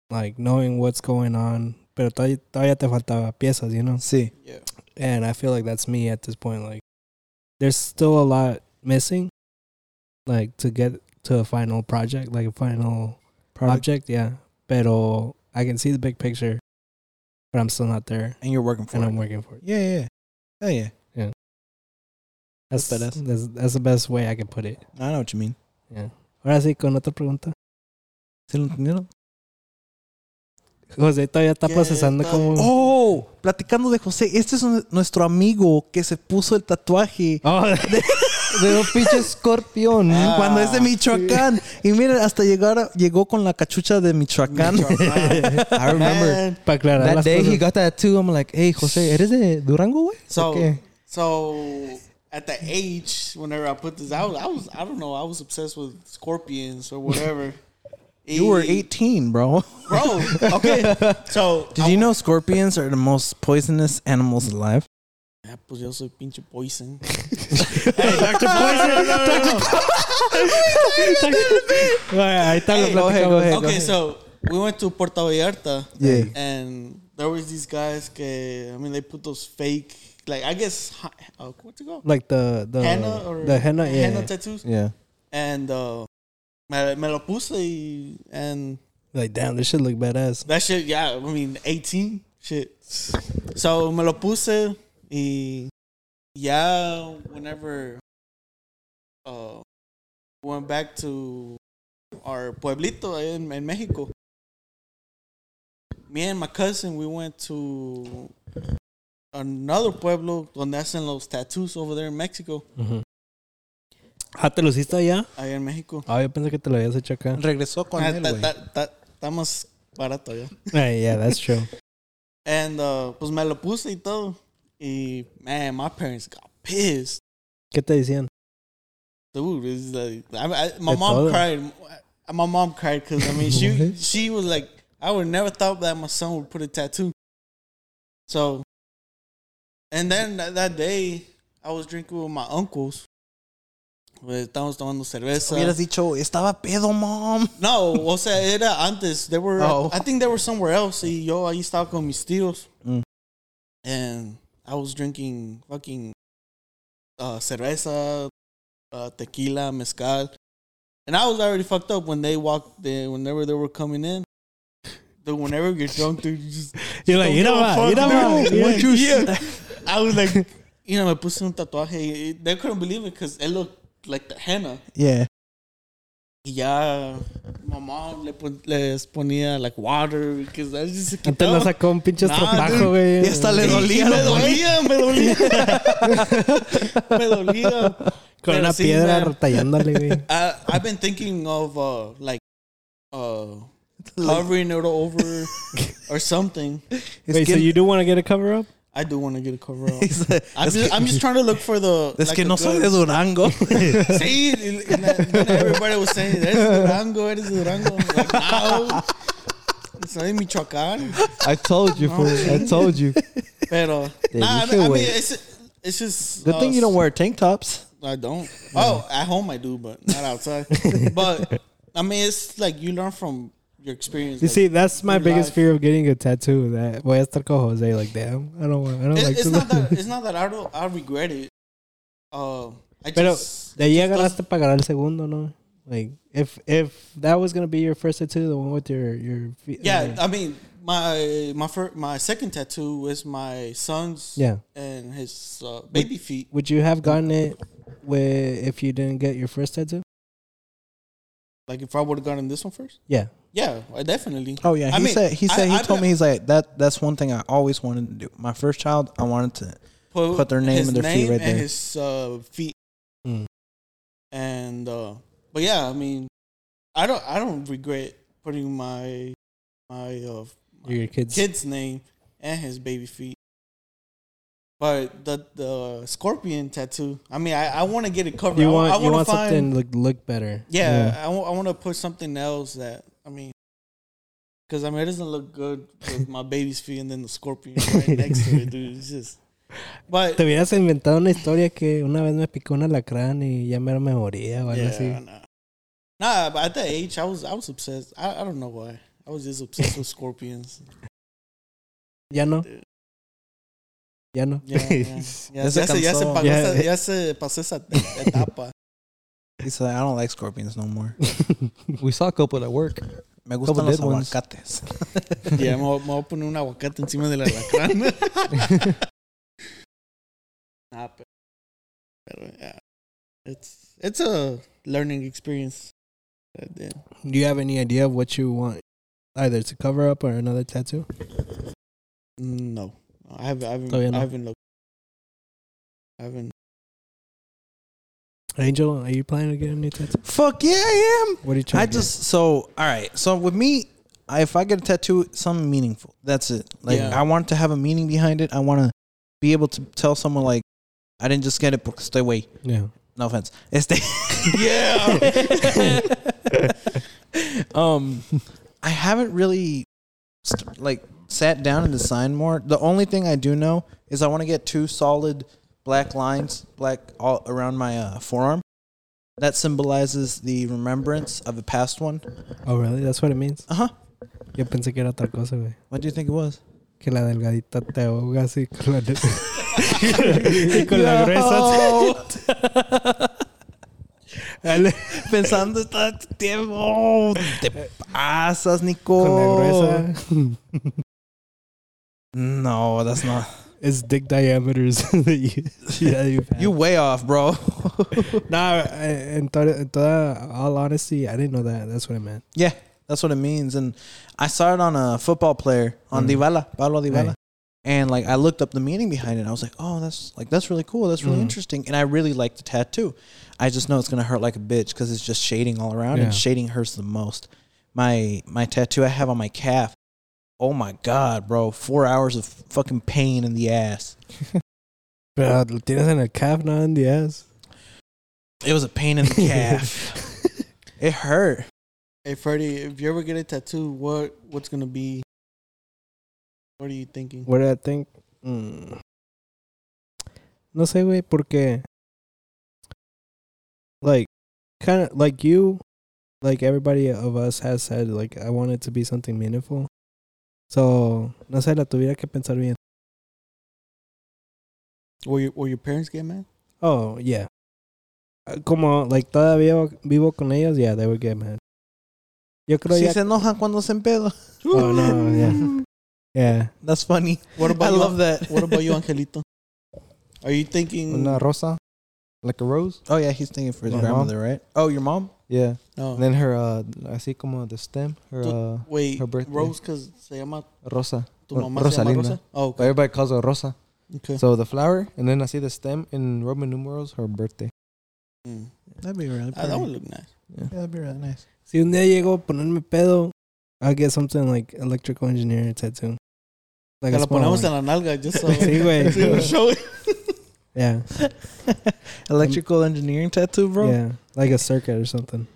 like knowing what's going on. Pero todavía, te faltaba piezas, you know. See. Yeah. and I feel like that's me at this point. Like, there's still a lot missing, like to get to a final project, like a final object. Yeah, pero I can see the big picture, but I'm still not there, and you're working for and it. I'm working for it. Yeah, yeah. Hell yeah. That's That's badass. that's, that's the best way I can put it. I know what you mean. Yeah. Ahora sí, con otra pregunta. ¿Sí lo entendieron? José todavía está procesando tal? como. Oh, Oh, platicando de José, este es un- nuestro amigo que se puso el tatuaje Oh, De un pinche escorpión. Ah, cuando es de Michoacán. Y miren, hasta llegar, llegó con la cachucha de Michoacán. I remember para aclarar that las day cosas. he got that too. I'm like, hey, Jose, ¿eres de Durango, güey? So, Okay. so at the age whenever I put this out, I was I don't know, I was obsessed with scorpions or whatever. You were 18, bro. bro. Okay, so Did you know scorpions are the most poisonous animals alive? Ah, pues yo soy pinche poison. Hey, Dr. Poison. Ahí está lo Hey, go ahead, go ahead. okay, so we went to Puerto Vallarta. Yeah. And there was these guys que I mean they put those fake like I guess hi- uh, what's it called? Like the the henna or the henna, yeah. henna tattoos. Yeah. And uh me, me lo puse y, and Like damn, this shit look badass. that shit yeah, I mean 18 shit. So me lo puse y yeah, whenever uh went back to our pueblito ahí en, en Mexico. Me and my cousin we went to another pueblo donde hacen los tattoos over there in Mexico, Ah, ¿te lo hiciste allá? ahí en México. Ah, yo pensé que te lo habías hecho acá. Regresó con Ah, él, güey. Está más barato allá. Hey, yeah, that's true. And uh, pues me lo puse y todo. Y man, my parents got pissed. ¿Qué te decían? Dude, it's like I, I, my mom todo. cried. My mom cried because I mean she she was like I would never thought that my son would put a tattoo. So, and then that, that day I was drinking with my uncles. Pues, Estábamos tomando cerveza. Hubieras dicho, estaba pedo, mom. No, o sea, era antes. They were, Oh. I think they were somewhere else. Y yo ahí estaba con mis tíos. Mm. And I was drinking fucking uh, cerveza, uh, tequila, mezcal. And I was already fucked up when they walked, in, whenever they were coming in. Dude, whenever you get drunk, dude, you just. You're like, you know mira give a va, fuck, mira va. dude. Yeah. What you yeah. I was like, you know, me puse un tatuaje. They couldn't believe it because it looked like the henna. Yeah. Y ya mamá le pon- les ponía like water just se Antes lo quitaba. sacó un pinche estropajo, güey. Y hasta le dolía. me dolía, me dolía. me dolía. Con Pero una sí, piedra tallándole, güey. I've been thinking of uh, like uh, covering it over or something. Wait, so que- you do want to get a cover up? I do want to get a cover up. I'm just, I'm just trying to look for the. es like, que a no soy de good- Durango. Sí, and- and then everybody was saying, eres de Durango, eres de Durango. I'm like, no. Soy de Michoacán. I told you, fool. I told you. Pero, Te nah, I mean, I mean, it's, it's just. Good uh, thing you don't wear tank tops. I don't. Oh, at home I do, but not outside. but, I mean, it's like you learn from your experience. You like, see, that's my biggest life. fear of getting a tattoo. That voy a estar con Jose like, damn, I don't want, I don't It- like it's, not that, it's not that I don't. I regret it. Uh, I Pero just. de ahí agarraste para agarrar el segundo, ¿no? Like, if if that was gonna be your first tattoo, the one with your your feet. Yeah, I mean, my my first, my second tattoo was my son's yeah. and his uh, baby feet. Would you have gotten it with if you didn't get your first tattoo? Like if I would have gotten this one first, Yeah. Yeah, definitely. Oh yeah, he I mean, said he I- said he I- told me he's like that. That's one thing I always wanted to do. My first child, I wanted to. Put their name his and their feet right and there. His uh, feet Mm. and uh, but yeah, I mean, I don't I don't regret putting my my uh my Your kids. kid's name and his baby feet. But the the scorpion tattoo, I mean, I, I want to get it covered. You want I you wanna find, something look look better. Yeah, I want to put something else that I mean, because I mean, it doesn't look good with my baby's feet and then the scorpion right next to it, dude. It's just, but Te hubieras inventado una historia que una vez me picó un alacrán y ya me moría o algo yeah, así. nah. nah. But at that age, I was I was obsessed. I, I don't know why. I was just obsessed with scorpions. Ya no. Dude. Ya no. Yeah, yeah. Ya, Ya se se, se pagó esa, ya se pasó esa etapa. He said I don't like scorpions no more. We saw a couple at work. Me Couple gustan los aguacates. Ya me, voy- me voy a poner un aguacate encima del alacrán. Nah, pero, pero, yeah. It's it's a learning experience. Do you have any idea of what you want, either to cover up or another tattoo? No. I haven't. I haven't. Todavía no. I haven't looked. I haven't. Angel, are you planning to get a new tattoo? Fuck yeah, I am. What are you trying I to get? just so all right. So with me, I, if I get a tattoo, something meaningful. That's it. Like Yeah. I want to have a meaning behind it. I want to be able to tell someone like, I didn't just get it because stay away. Yeah. No offense. Este. Yeah. um, I haven't really st- like sat down and designed more. The only thing I do know is I want to get two solid black lines, black all around my uh, forearm. That symbolizes the remembrance of a past one. Oh, really? That's what it means? Uh huh. Yo pensé que era otra cosa, güey. What do you think it was? Que la delgadita te ahoga así con la, y con la gruesa. Pensando está tiempo. Te pasas, Nico. Con la gruesa. No, that's not. It's dick diameters that you, yeah, you've had. You way off, bro. Nah, in, toda, in toda all honesty, I didn't know that. That's what it meant. yeah, that's what it means. And I saw it on a football player on Mm. Dybala, Pablo Dybala. Right. And like I looked up the meaning behind it. I was like, oh, that's like that's really cool. That's really Mhm. interesting. And I really like the tattoo. I just know it's gonna hurt like a bitch because it's just shading all around, Yeah. and shading hurts the most. My my tattoo I have on my calf. Oh my god, bro! Four hours of fucking pain in the ass. Pero lo tienes en el calf, not in the ass. It was a pain in the calf. it hurt. hey, Freddie, if you ever get a tattoo, what what's gonna be? What are you thinking? What did I think? Mm. No sé, güey, porque like kind of like you, like everybody of us has said, like I want it to be something meaningful. So no sé, la tuviera que pensar bien. Will your parents get mad? Oh yeah, Uh, como like todavía vivo con ellos, yeah, they would get mad. Yo creo Si ya. se enojan cuando se empedo. Oh no, yeah, yeah. That's funny. What I about you? love that. What about you, Angelito? Are you thinking? Una rosa, like a rose. Oh yeah, he's thinking for his My grandmother, right? Oh, your mom? Yeah. No. And then her, uh, así como the stem, her Tu- uh, Wait, her birthday. Rose, because se llama rosa. tu Ro- mamá se llama Rosa. Oh, okay. Everybody calls her rosa. okay. So the flower, and then I see the stem in Roman numerals, her birthday. Mm. That'd be really Ah, that would look nice. Yeah. Yeah, that'd be really nice. Si un día llego a ponerme pedo, I'll get something like electrical engineering tattoo. Like Que a la small ponemos one. en la nalga, just so. Sí, güey. so show it. Yeah, Electrical engineering tattoo, bro. yeah, like a circuit or something.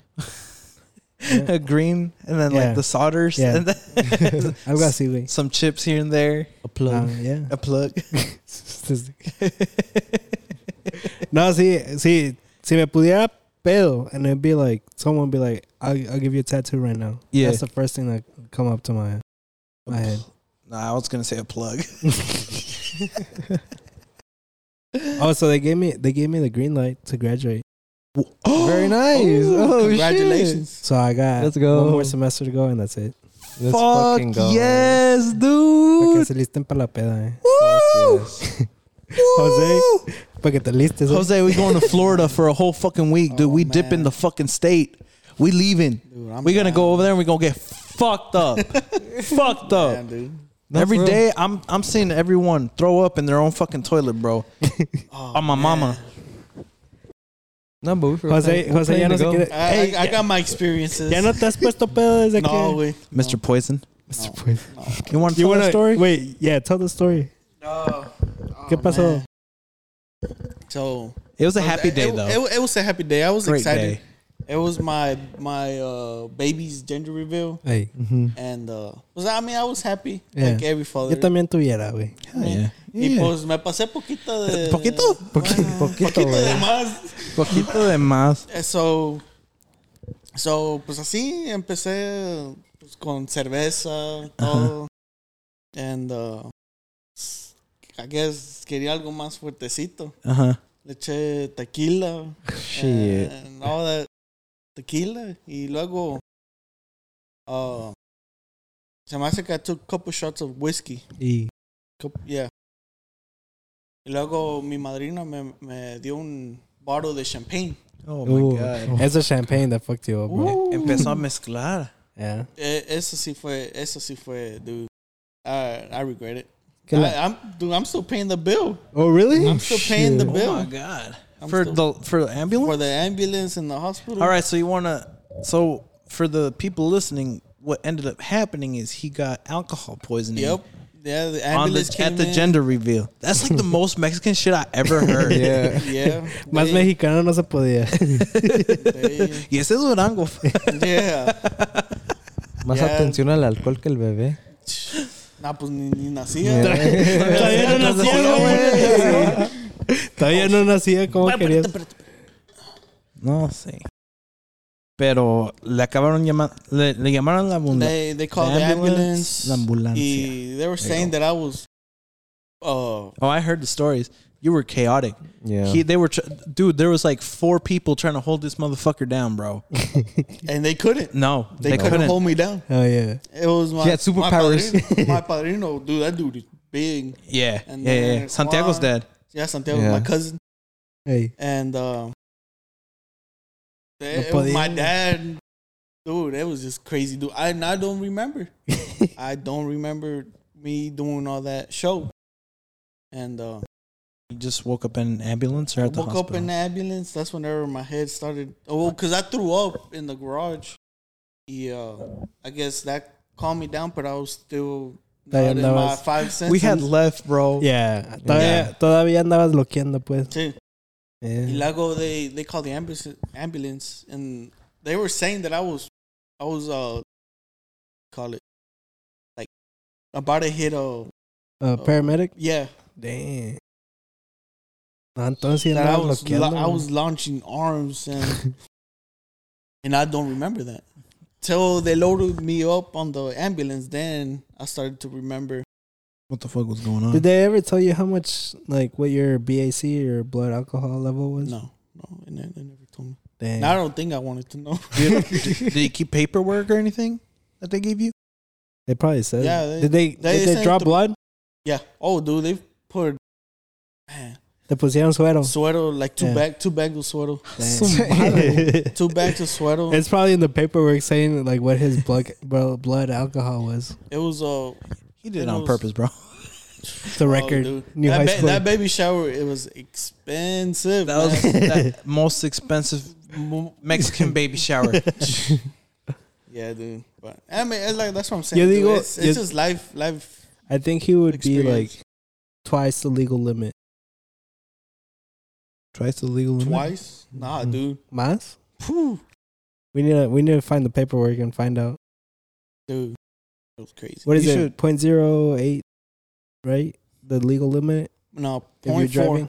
Yeah. a green, and then Yeah. like the solders, Yeah. and then así, güey. some chips here and there, A plug. Ah, yeah. a plug. no, sí, sí. Si me pudiera pedo, and it'd be like, someone would be like, I'll, I'll give you a tattoo right now. Yeah. That's the first thing that come up to my my head. Nah, I was gonna say a plug. Oh, so they gave me they gave me the green light to graduate. Very nice. Oh, congratulations. So I got Let's go. one more semester to go, and that's it. Let's Fuck fucking go. yes, Para dude. se listen para la peda, eh. Woo! yes. Jose, para que te listes. eh. Jose, we going to Florida for a whole fucking week, dude. Oh, we dip in the fucking state. We leaving. Dude, I'm We're gonna go down. over there and we're gonna get fucked up. fucked up. Dude. Every real. day, I'm I'm seeing everyone throw up in their own fucking toilet, bro. Oh, On my man. mama. No, but we forgot. Jose, we're Jose ya no se go. quiere. I, Hey, I, I got my experiences. ya no te has puesto pedo desde no, que. güey. Mr. Poison. Mr. Poison. No. You want to You tell wanna that story? Wait, yeah, tell the story. No. ¿Qué Oh, pasó? man. So It was a happy it, day it, though. It, it was a happy day. I was Great excited. day. It was my my uh, baby's gender reveal, Hey, Mhm. and uh, was I mean I was happy Yeah. like every father. yo también tuviera, güey. Yeah. Y Yeah. pues me pasé poquito de ¿Poquito? Poquito, Ah, poquito, de güey. más. Poquito de más. Eh, So, so, pues así empecé pues, con cerveza, todo. And uh, I guess quería algo más fuertecito. Uh huh. Le eché tequila. Shit. And all that tequila. Y luego, uh, se me hace que I took a couple shots of whiskey. Y Couple- yeah. Y luego mi madrina me, me dio un bottle de champagne. Oh Ooh, my god. it's a champagne that fucked you up, bro. Empezó a mezclar. Yeah. Eh, eso sí fue, eso sí fue, dude. I, I regret it. I, I'm dude, I'm still paying the bill. oh, really? I'm still paying the bill Oh my god. I'm for still- the for the ambulance. for the ambulance in the hospital. All right, so you want to so for the people listening, what ended up happening is he got alcohol poisoning. Yep. Yeah, the On ambulance the, came at the in. gender reveal. That's like the most Mexican shit I ever heard. Yeah. Yeah. Más they- mexicano no se podía. they- Y ese es Durango. yeah. Más Yeah. atención al alcohol que el bebé. Nah, pues ni, ni nacía. Todavía no nacía, güey. Todavía no nacía como querías. no sé. Pero le acabaron llamando, le, le llamaron la ambulancia. They they called The the ambulance, ambulance. la ambulancia. y they were saying that I was uh Oh, I heard the stories. You were chaotic. Yeah. He, they were, tr- dude. There was like four people trying to hold this motherfucker down, bro. and they couldn't. No, They, they, couldn't, couldn't. hold me down. Oh, yeah. It was my He had superpowers. My padrino, my padrino, dude, that dude is big. Yeah, And yeah, yeah. then Santiago's Juan- dead. Yeah, Santiago, Yeah. my cousin, Hey. and um, it- podía. my dad, dude, it was just crazy, dude. I I don't remember. I don't remember me doing all that show, and uh, You just woke up in an ambulance or I at the woke hospital. up in the ambulance. That's whenever my head started. Oh, because I threw up in the garage. Yeah, I guess that calmed me down, but I was still Todavía not in my andabas- five senses. we had left, bro. Yeah. Todavía, todavía andabas loqueando, pues. Sí. Yeah. Y luego they they called the ambulance ambulance and they were saying that I was I was uh call it like about to hit a Uh, paramedic? yeah Damn. Ah, entonces that I was la- I was launching arms and and I don't remember that till they loaded me up on the ambulance then I started to remember What the fuck was going on? Did they ever tell you how much, like, what your BAC or blood alcohol level was? no no and they, they never told me Damn. and I don't think I wanted to know did, did you keep paperwork or anything that they gave you? They probably said. Yeah, they- did they, they did they sent draw the- blood? yeah oh dude they put man Te pusieron suero. suero like two Yeah. bag two bags of suero Damn. two bags of suero it's probably in the paperwork saying like what his blood bro, blood alcohol was. It was uh He did it It on was- purpose, bro. The oh, record. dude. New that, high ba- school. that baby shower it was expensive. That was man. that most expensive Mexican baby shower. yeah, dude. But I mean, it's like that's what I'm saying. Yo dude. digo- it's, it's yo- just life, life. I think he would be like twice the legal limit. Twice the legal limit. Twice? Nah, Mhm. dude. Mas? Phew. We need to we need to find the paperwork and find out. Dude, it was crazy. What is You it? should- Point zero eight, right? The legal limit No, point four. driving.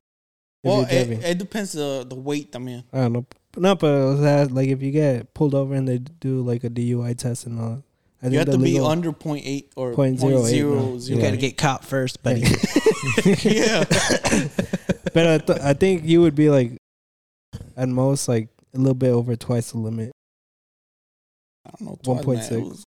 Well, it, it depends the the weight. I mean, I don't know. No, but it was that, like if you get pulled over and they do like a DUI test and all. I you have to be under point 0.8 or Point point zero eight, zero no. zero You gotta get caught first, buddy. yeah. But I, th- I think you would be like at most like a little bit over twice the limit. I don't know. 1.6. It was,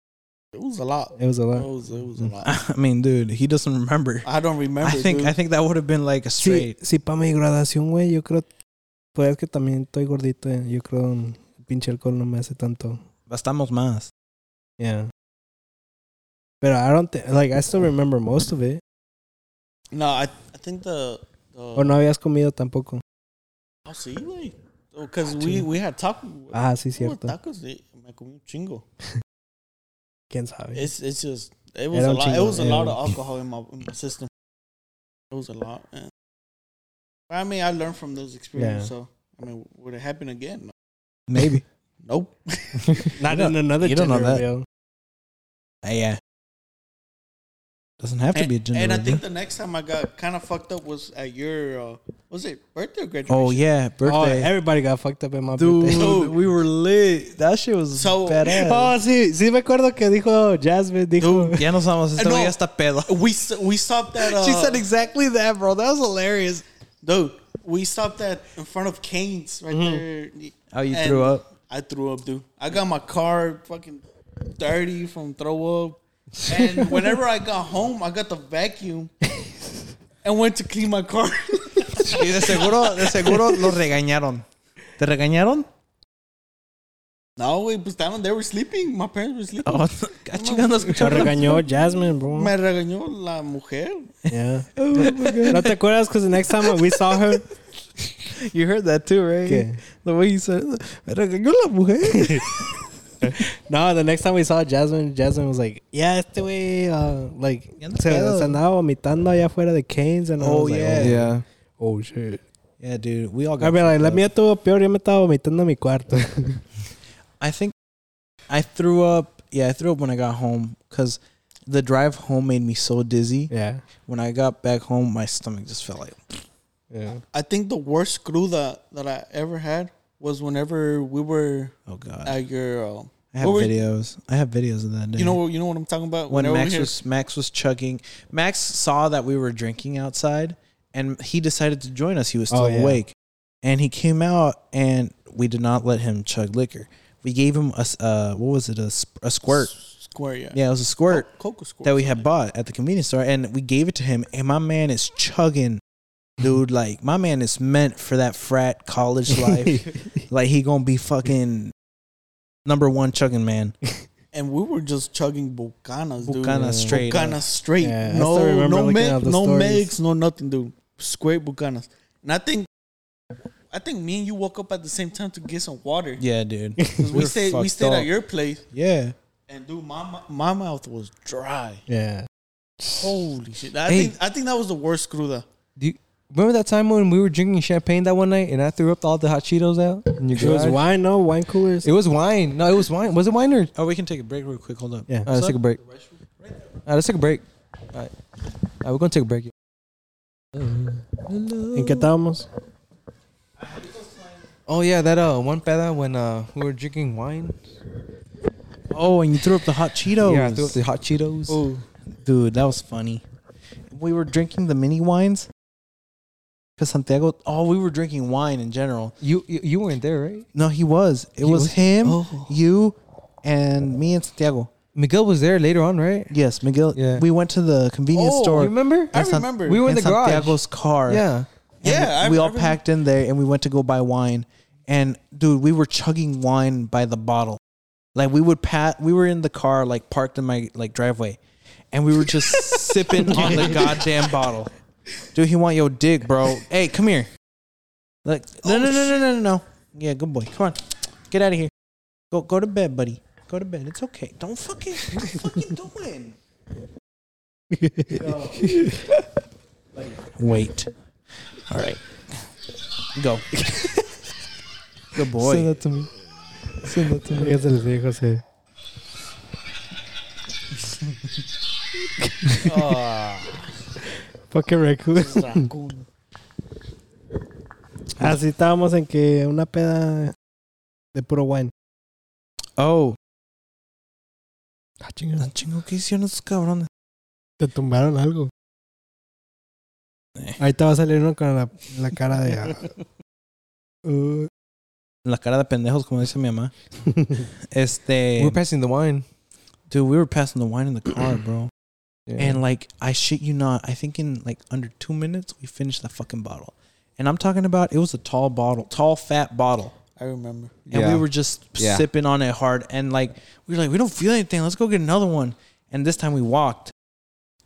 it was a lot. It was a It lot. was it was a lot. I mean, dude, he doesn't remember. I don't remember. I think dude. I think that would have been like a Sí, straight. sí, para mi graduación, güey, yo creo. Pues es que también estoy gordito. eh, Yo creo el pinche alcohol no me hace tanto. Bastamos más. Yeah. But I don't think, like, I still remember most of it. no, I I think the the O no habías comido tampoco. Oh, sí, güey. Because we, we had tacos. Ah, sí, cierto. tacos, sí. Me comí un chingo. Quién sabe. It's it's just it was Era a un lot. It was a era lot of alcohol in my in my system. It was a lot. And, I mean, I learned from those experiences. Yeah. So I mean, would it happen again? No. Maybe. Nope. Not in another you don't know that. reveal. Uh, yeah. Doesn't have to and, be a gender. and I think the next time I got kind of fucked up was at your uh, was it birthday or graduation? oh yeah, Oh, birthday. everybody got fucked up in my Dude, birthday. Dude. we were lit. That shit was So- badass. Oh, sí, sí me acuerdo que dijo Jasmine, dijo. ya nos vamos. Este No. ya está pedo. We we stopped at. Uh, she said exactly that, bro. That was hilarious. dude. We stopped at in front of Cane's right there. Oh, you And threw up. I threw up, dude. I got my car fucking dirty from throw up. And whenever I got home, I got the vacuum and went to clean my car. Y de seguro, de seguro lo regañaron. ¿Te regañaron? No, güey, pues estaban, they were sleeping. My parents were sleeping. Oh, chingando Se regañó Jasmine, bro. Me regañó la mujer. Yeah. ¿No te acuerdas? Because the next time we saw her. You heard that too, right? ¿Qué? The way you said, me regañó la mujer. No, the next time we saw Jasmine, Jasmine was like, yeah, este güey, uh, like, Ya anda se, pedo. se andaba vomitando allá afuera de Cane's. And I Oh, was like, yeah. Yeah. oh, shit. yeah, dude, we all got. I got. mean, like, fucked la up. mía estuvo peor. Yo me estaba vomitando en mi cuarto. I think I threw up. Yeah, I threw up when I got home because the drive home made me so dizzy. yeah. When I got back home, my stomach just felt like. Yeah. I think the worst screw that, that I ever had was whenever we were Oh God! at your. Uh, I have what were- videos. I have videos of that day. you know, you know what I'm talking about. when Whenever Max had- was Max was chugging. Max saw that we were drinking outside, and he decided to join us. He was still Oh, yeah. awake, and he came out, and we did not let him chug liquor. We gave him a uh, what was it a, a squirt? square, yeah, Yeah, it was a squirt Coca squirt that we had bought at the convenience store, and we gave it to him. And my man is chugging, dude. Like my man is meant for that frat college life. like he gonna be fucking number one chugging man. and we were just chugging bucanas, dude. Bucanas straight up. Bucanas straight. Yeah, no, no, looking me- at the no stories. mix, no nothing, dude. Straight bucanas. And I think, I think me and you woke up at the same time to get some water. Yeah, dude. we were stayed, we fucked stayed up. at your place, Yeah. and dude, my my mouth was dry. Yeah. Holy shit! I Hey. think I think that was the worst screw though. Do you remember that time when we were drinking champagne that one night and I threw up all the hot Cheetos out? In your It was garage? wine, no? Wine coolers? It was wine. No, it was wine. Was it wine or? Oh, we can take a break real quick. Hold up. yeah. All right, let's take a break. All right, let's take a break. All right, all right we're gonna take a break. ¿En qué estábamos? Oh yeah, that uh one peda when uh we were drinking wine. Oh, and you threw up the hot Cheetos. Yeah, I threw up the hot Cheetos. Oh, dude, that was funny. We were drinking the mini wines. Cause Santiago. Oh, we were drinking wine in general. You, you you weren't there, right? No, he was. It was, was? him, Oh. you, and me and Santiago. Miguel was there later on, right? Yes, Miguel. Yeah. We went to the convenience Oh, store. You remember? I San- remember. We were in the garage. Santiago's car. Yeah. Yeah, we I all packed in there, and we went to go buy wine. And dude, we were chugging wine by the bottle. Like we would pat. We were in the car, like parked in my like driveway, and we were just sipping on the goddamn bottle. Dude, he want your dick, bro. Hey, come here. Like no, no, no, oh, no, no, no, no. Yeah, good boy. Come on, get out of here. Go, go to bed, buddy. Go to bed. It's okay. Don't fucking. What are you fucking doing? Wait. All right. Go. Good boy. Send that to me. Send that to me. Ya se les dijo, José. Ah. Fucking raccoon. Así estábamos en que una peda de puro wine. Oh. Ah. Ah, chingo, ¿qué hicieron esos cabrones? Te tumbaron algo. Ahí te va a salir uno con la, la cara de. ah, uh, La cara de pendejos, como dice mi mamá. Este. We were passing the wine. dude, we were passing the wine in the car, bro. Yeah. And like, I shit you not, I think in like under two minutes, we finished the fucking bottle. And I'm talking about it was a tall bottle, tall, fat bottle. I remember. And Yeah. we were just Yeah. sipping on it hard. And like, we were like, we don't feel anything. Let's go get another one. And this time we walked.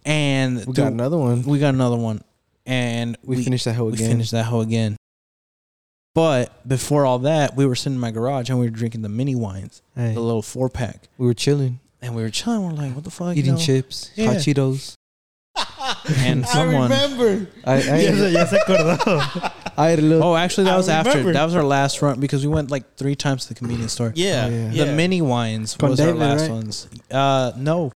And we dude, got another one. we got another one. And We, finished that hoe again. we again. finished that hoe again. But before all that, we were sitting in my garage and we were drinking the mini wines, hey. the little four pack. We were chilling, And we were chilling. We're like, what the fuck? eating you know? chips, Yeah. hot Cheetos. And someone. I remember. I, I, ya, se, ya se acordó. I had a little. Oh, actually, that I was after. That was our last run because we went like three times to the convenience store. Yeah, Oh, yeah. yeah. The mini wines Con was David, our last right? ones. Uh, no.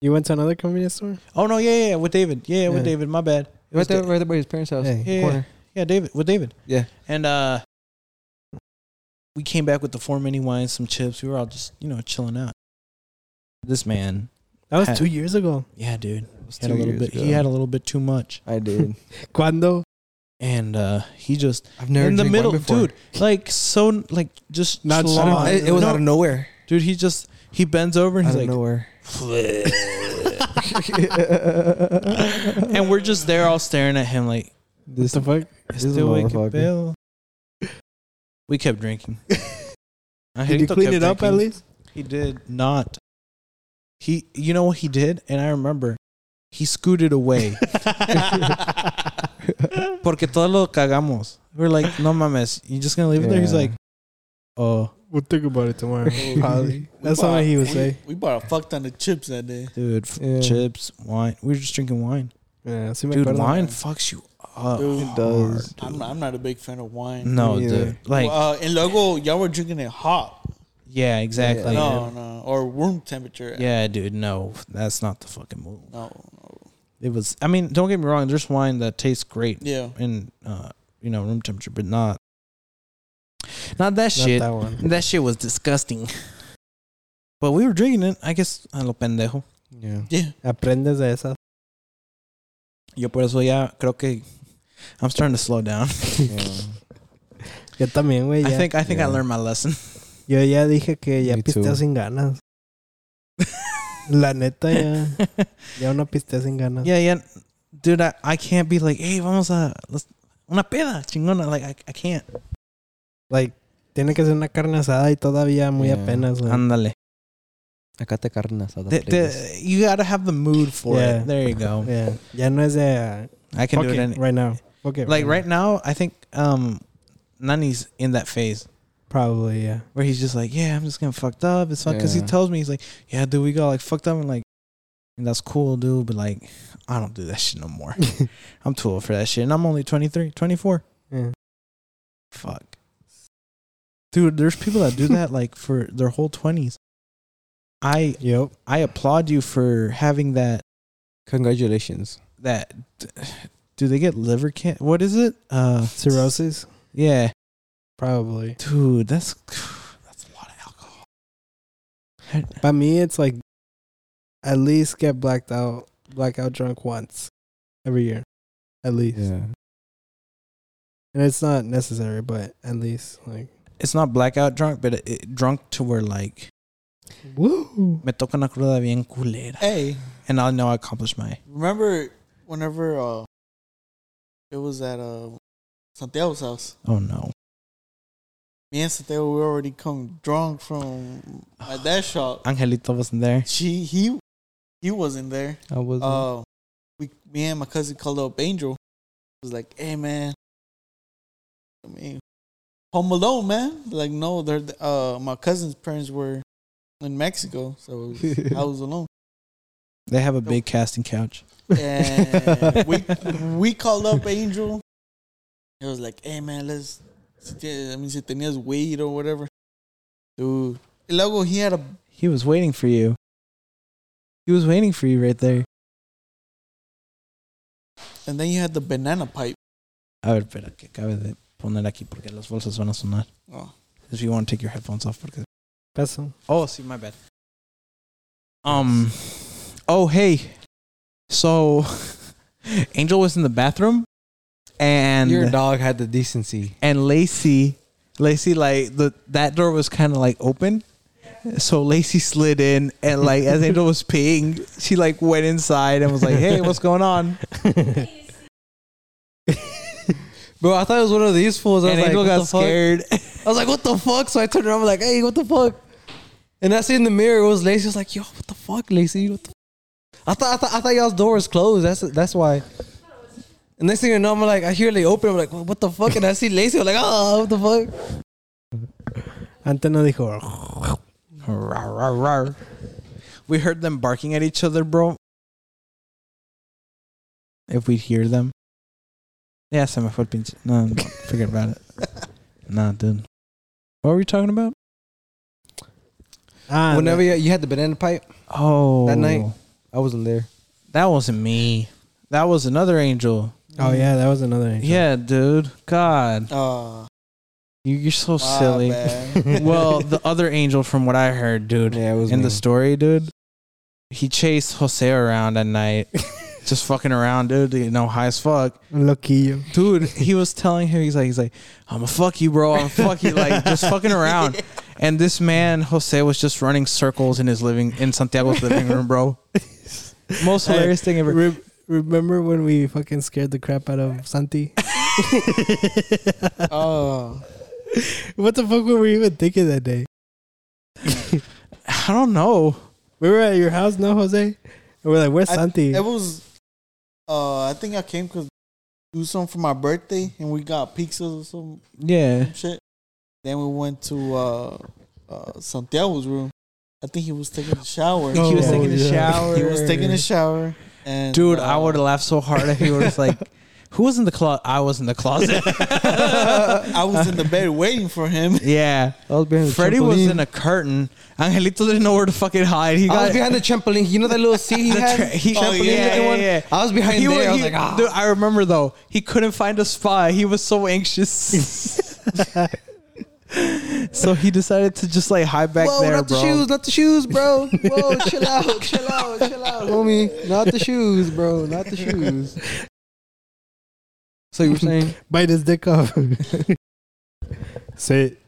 You went to another convenience store? Oh no, yeah, yeah, yeah, with David. Yeah, with David. My bad. It was right there, Da- right there by his parents' house. Hey. Yeah, corner. Yeah, David with David. Yeah. And uh, we came back with the four mini wines, some chips. We were all just you know chilling out. This man, That was Had- two years ago. yeah, dude, was he had a little years bit. He had a little bit too much, I did. ¿Cuándo? and uh, he just I've never in the middle, before. dude, like so, like just Not schlong. It, it was No, out of nowhere. dude. He just he bends over and Out he's of like, nowhere. and we're just there all staring at him like, This What the fuck? This is a "Este güey, qué motherfucker. pedo?" We kept drinking. Did you Angelito clean kept it up at least? He did not. He, you know what he did, and I remember, he scooted away porque todos lo cagamos. We're like, no mames, you just gonna leave it there? He's like, oh, We'll think about it tomorrow. Probably. That's bought- something he would we- say. We bought a fuck ton of chips that day. dude, f- Yeah. chips, wine. We were just drinking wine. Yeah, sí me Dude, acuerdo. wine fucks you up. Dude, It does. hard, I'm, dude. I'm not a big fan of wine. No, dude. Like, uh, and luego y'all were drinking it hot. Yeah, exactly. no, no, or room temperature. Yeah, dude, no, that's not the fucking move. No, no. It was. I mean, don't get me wrong. There's wine that tastes great Yeah. in, uh, you know, room temperature, but not, not that Not shit. that one. That shit was disgusting. But we were drinking it, I guess, a lo pendejo. Yeah. Yeah. Aprendes de esas. Yo por eso ya creo que I'm starting to slow down. yeah. Yo también, güey. I ya. think I think I Yeah. learned my lesson. Yo ya dije que ya Me pisteo too. sin ganas. La neta, ya. Ya una pistea sin ganas. yeah, yeah, dude, I, I can't be like, hey, vamos a let's, una peda chingona. Like I, I can't. Like, tiene que ser una carne asada y todavía muy Yeah. apenas, güey. Ándale. Acá te carne asada. The- the- you gotta have the mood for Yeah. it. There you go. Yeah. Ya no es de. Uh, I can fuck do it it any, right now. Okay. like right now. I think um, Nani's in that phase Probably, yeah. where he's just like, yeah, I'm just getting fucked up. It's fun because he tells me he's like, yeah, dude, we got like fucked up and like, and that's cool, dude. But like, I don't do that shit no more. I'm too old for that shit, and I'm only 23, 24. yeah. Fuck, dude. There's people that do that like for their whole 20s. I Yep. I applaud you for having that Congratulations. that. Do they get liver can? What is it? Uh, Cirrhosis? yeah, Probably. dude. That's that's a lot of alcohol. By me, it's like at least get blacked out, blackout drunk once every year. At least. Yeah. And it's not necessary, but at least, like. It's not blackout drunk, but it, it drunk to where like Woo! me toca una cruda bien culera, Hey, and I'll know I accomplished my. remember whenever uh, it was at uh, Santiago's house? Oh no. Me and Santiago we already come drunk from my dad's shop. Angelito wasn't there. She he he wasn't there. I was. Uh, we me and my cousin called up Angel. Was like, hey man, I mean, home alone, man. Like, no, they're uh my cousin's parents were in Mexico, so was- I was alone. They have a big casting couch. And we we called up Angel. It was like, hey man, let's. Si te- I mean, si tenías weed or whatever, dude. Y luego he had a He was waiting for you. He was waiting for you right there. and then you had the banana pipe. A ver, espera, que acabe de poner aquí porque las bolsas van a sonar. Oh, If you want to take your headphones off, porque. Peso. Oh, see, my bad. Um. Oh, hey. So, Angel was in the bathroom, and Your dog had the decency. and Lacey, Lacey, like the that door was kind of like open, so Lacey slid in, and like as Angel was peeing, she like went inside and was like, "Hey, what's going on?" Bro, I thought it was one of these fools. I And was like, Angel what got fuck? scared. I was like, what the fuck? So I turned around, I'm like, hey, what the fuck? And I see in the mirror, it was Lacey. I was like, yo, what the fuck, Lacey? What the I thought I thought I thought y'all's door was closed. That's that's why. And next thing you know, I'm like, I hear they open. I'm like, what the fuck? And I see Lacey. I'm like, oh, what the fuck? Antes no dijo. We heard them barking at each other, bro. If we hear them. Yeah, se me fue el pinche. No, no, forget about it. Nah, dude. What were we talking about? Ah, Whenever you, you had the banana pipe, Oh. That night? I wasn't there. That wasn't me. That was another angel. Oh yeah, that was another. Angel. Yeah, dude. God. You, you're so my silly. well, the other angel, from what I heard, dude, Yeah, it was in me. the story, dude, he chased Jose around at night. just fucking around, dude. You know, high as fuck. Un loquillo. dude he was telling him he's like he's like i'm gonna fuck you bro i'm gonna fuck you like just fucking around and this man jose was just running circles in his living in santiago's living room bro most Hey, hilarious thing ever Re- remember when we fucking scared the crap out of Santi? Oh, what the fuck were we even thinking that day? I don't know. We were at your house, no, Jose? And we're like, where's I- Santi? It was. Uh, I think I came because do something for my birthday, and we got pizzas or some Yeah. shit. Then we went to uh, uh, Santiago's room. I think he was taking a shower. he was Oh, taking a shower. He was taking a shower, and Dude, I uh, would have laughed so hard if he was like, "Who was in the closet? I was in the closet." I was in the bed waiting for him. yeah. I was behind the Freddie was trampoline. in a curtain. Angelito didn't know where to fucking hide. He I got was behind the trampoline. You know that little seat he the had? tra- he, Oh, yeah, looking yeah, one? yeah. I was behind He there. wa- I was he- like, ah. dude, I remember though. He couldn't find a spot. He was so anxious. So he decided to just like hide back Whoa, there, not bro. the shoes, not the shoes, bro. Whoa, chill out, chill out, chill out, homie. Not the shoes, bro. Not the shoes. So you were saying? Bite his dick off. Sit.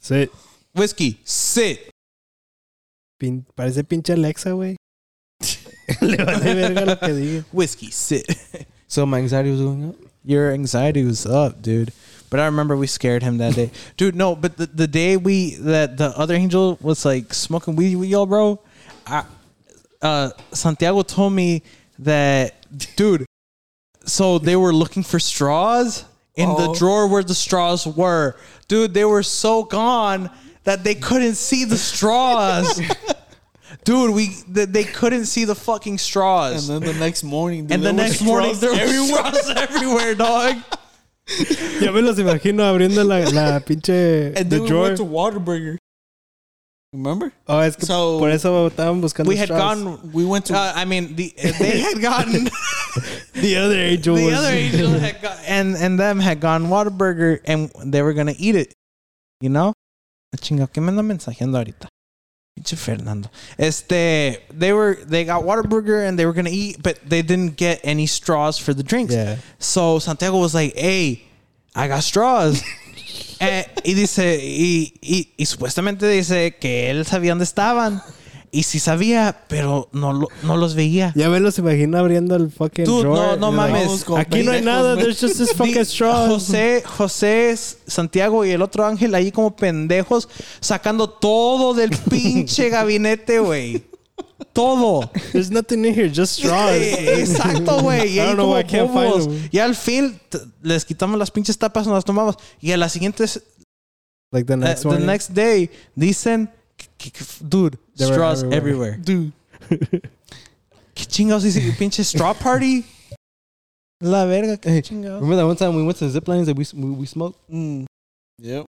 Sit. Whiskey, sit. Pin- parece pinche Alexa, güey. Le vale verga lo que diga. Whiskey, sit. So my anxiety was going up. Your anxiety was up, dude. But I remember we scared him that day, dude. No, but the, the day we that the other angel was like smoking weed with y'all, bro. I, uh, Santiago told me that, dude. So they were looking for straws in the Oh. drawer where the straws were, dude. They were so gone that they couldn't see the straws. Dude, we th- they couldn't see the fucking straws. And then the next morning, dude, And the next morning, there were everywhere. straws everywhere, dog. Yo me los imagino abriendo la, la pinche And the then we drawer. went to Waterburger. Remember? oh, es que So- por eso estaban buscando we had straws. gone. We went to Uh, I mean, the they had gotten The other angel the was other angel had got, and and them had gone Whataburger and they were gonna eat it. You know, chinga, ¿qué me anda mensajeando ahorita? Pinche Fernando. Este, they were they got Whataburger and they were gonna eat, but they didn't get any straws for the drinks. Yeah. So Santiago was like, "Hey, I got straws." Eh, y dice, y, y, y supuestamente dice que él sabía dónde estaban. Y sí sabía, pero no, lo- no los veía. Ya me los imagino abriendo el fucking Dude, drawer. no, no like, mames. Aquí no hay nada. There's just this fucking straws. José, José, Santiago y el otro ángel ahí como pendejos sacando todo del pinche gabinete, güey. Todo. There's nothing in here, just straws. Eh, Exacto, güey. Y I ahí don't know como why I can't find bobos. them. Y al fin les quitamos las pinches tapas, nos las tomamos. Y a la siguiente, like the uh, next the next day, dicen, dude, They were straws everywhere. everywhere. dude. ¿Qué chingados dice? ¿Pinche straw party? La verga, qué Hey, chingados. Remember that one time we went to the zip lines that we we, we smoked? Mm. Yep.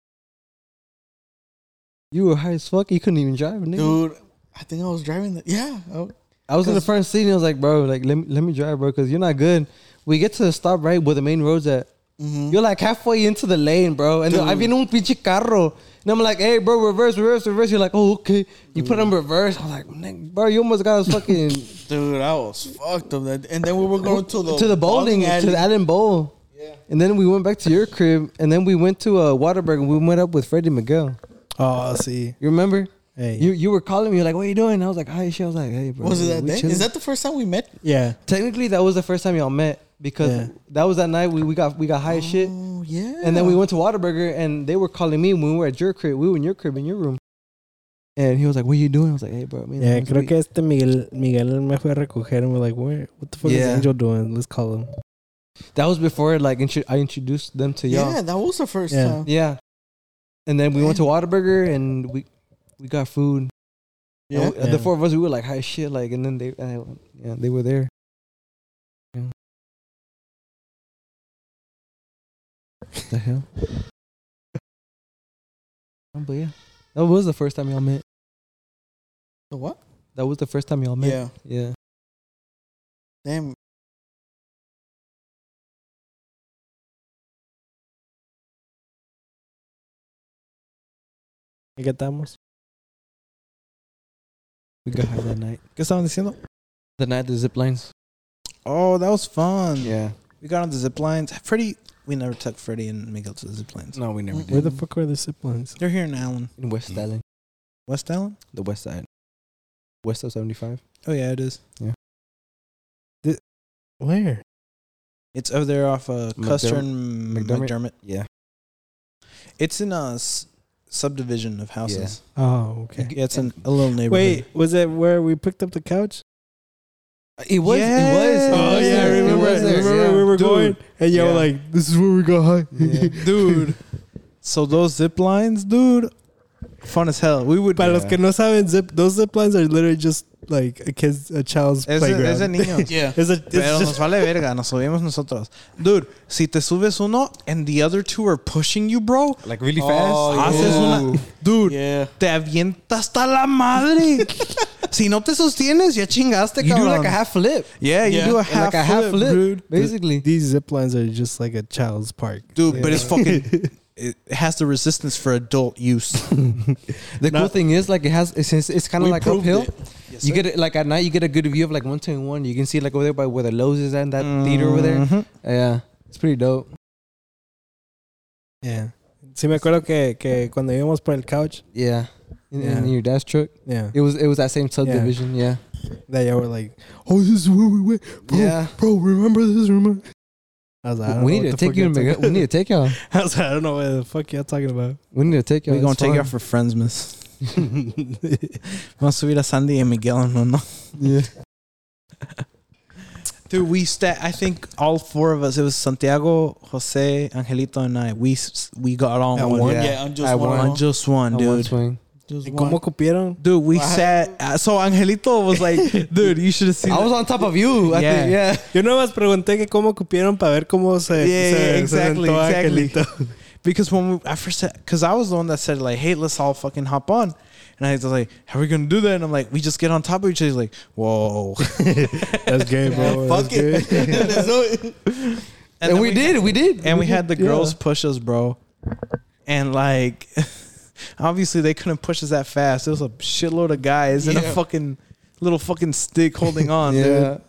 You were high as fuck. You couldn't even drive, nigga. Dude, I think I was driving the yeah. I- I was in the front seat and I was like, bro, like let me let me drive, bro, because you're not good. We get to the stop right where the main road's at. mhm. You're like halfway into the lane, bro. And then I Dude. viene un pinche carro. And I'm like, hey, bro, reverse, reverse, reverse. You're like, oh, okay. You put on reverse. I was like, "Nigga, bro, you almost got us fucking Dude, I was fucked up that. And then we were going to the to the bowling, to the Allen Bowl. Yeah. And then we went back to your crib. And then we went to uh, Waterberg and we met up with Freddie Miguel. Oh, see. You remember? Hey. You you were calling me. You're like, what are you doing? I was like, hi, shit. I was like, hey, bro. Was it that day? chilling." Is that the first time we met? yeah. Technically, that was the first time y'all met because Yeah. that was that night we, we got we got high as shit. Oh yeah. And then we went to Whataburger and they were calling me when we were at your crib. We were in your crib in your room. And he was like, "What are you doing?" I was like, "Hey, bro, man." Yeah, creo que este Miguel, Miguel me fue a recoger and we're like, Where, what the fuck is Angel doing? Let's call him. that was before like intro- I introduced them to y'all. Yeah, that was the first Yeah. time. Yeah. And then we went to Whataburger and we we got food. Yeah. We- Yeah. The four of us we were like high as shit like and then they uh, yeah, they were there. The hell? Oh, but yeah. That was the first time y'all met. The what? That was the first time y'all met. Yeah. Yeah. Damn. ¿Y qué estamos? We got high that night. ¿Qué estaban diciendo? The night the zip lines. Oh, that was fun. Yeah. We got on the zip lines. Freddie, we never took Freddie and Miguel to the zip lines. No, we never did. Where the fuck were the zip lines? They're here in Allen. In West Allen. West Allen? The west side. West of 75. Oh, yeah, it is. Yeah. Where? It's over there off uh, McDermott- Custer and McDermott? McDermott. Yeah. It's in uh, S- subdivision of houses. Oh, okay. Yeah, it's in a little neighborhood. Wait, was it where we picked up the couch? It was. Yes. It was. it Oh was yeah, oh, I there, it remember. was there, remember yeah. we were Dude. going, and you were Yeah. like, "This is where we got high." Yeah. dude. So those zip lines, dude, fun as hell. We would. Para los que no saben, zip those zip lines are literally just like a kid's a child's Es playground. es de niños. Yeah. It's a, it's Pero nos vale verga, nos subimos nosotros. Dude, si te subes uno and the other two are pushing you, bro, Like really Oh, fast. haces yeah. una. Dude, Yeah. te avienta hasta la madre. si no te sostienes, ya chingaste, You do cabrón. like a half flip. Yeah, you Yeah. do a Like half, a half flip, flip, dude. basically. these zip lines are just like a child's park. Dude, but it's fucking. It has the resistance for adult use. The cool Not- thing is, like, it has it's, it's, it's kind of We like proved uphill. it. you get it like at night. You get a good view of like one twenty one. You can see like over there by where the Lowe's is at, in that theater over there. Mhm. Yeah, it's pretty dope. Yeah. Sí me acuerdo que, que cuando íbamos por el couch, Yeah, in, Yeah. in your dad's truck. yeah, It was it was that same subdivision. Yeah, that y'all were like, "Oh, this is where we went, bro, yeah. bro. Remember this? Remember?" I was like, I don't We know need to take you. y'all To Miguel. We need to take y'all. I was like, I don't know what the fuck y'all talking about. We need to take y'all. We're gonna It's take you fun. out for friends, miss. Vamos a subir a Sandy and Miguel, no, no. Yeah. Dude, we sta I think all four of us. It was Santiago, Jose, Angelito, and I. We we got on At one. one? Yeah. Yeah, I'm just I one. On just one, On one dude. swing. Just ¿Y one. cómo cupieron? Dude, we Wow. sat. Uh, so Angelito was like, "Dude, you should have seen." I was on top of you. I Yeah. think. Yeah. Yo nomás pregunté que cómo cupieron para ver cómo se, Yeah, se, yeah, se exactly, sentó exactly. Angelito. because when we, I first said, because I was the one that said like, "Hey, let's all fucking hop on," and I was like, "How are we gonna do that?" And I'm like, "We just get on top of each other." He's like, "Whoa." That's gay, bro. Fuck That's it. Let's do it. and we, did. We did. and we had the Yeah. girls push us, bro. And like, obviously they couldn't push us that fast. There was a shitload of guys and a Yeah. fucking little fucking stick holding on. Yeah. dude.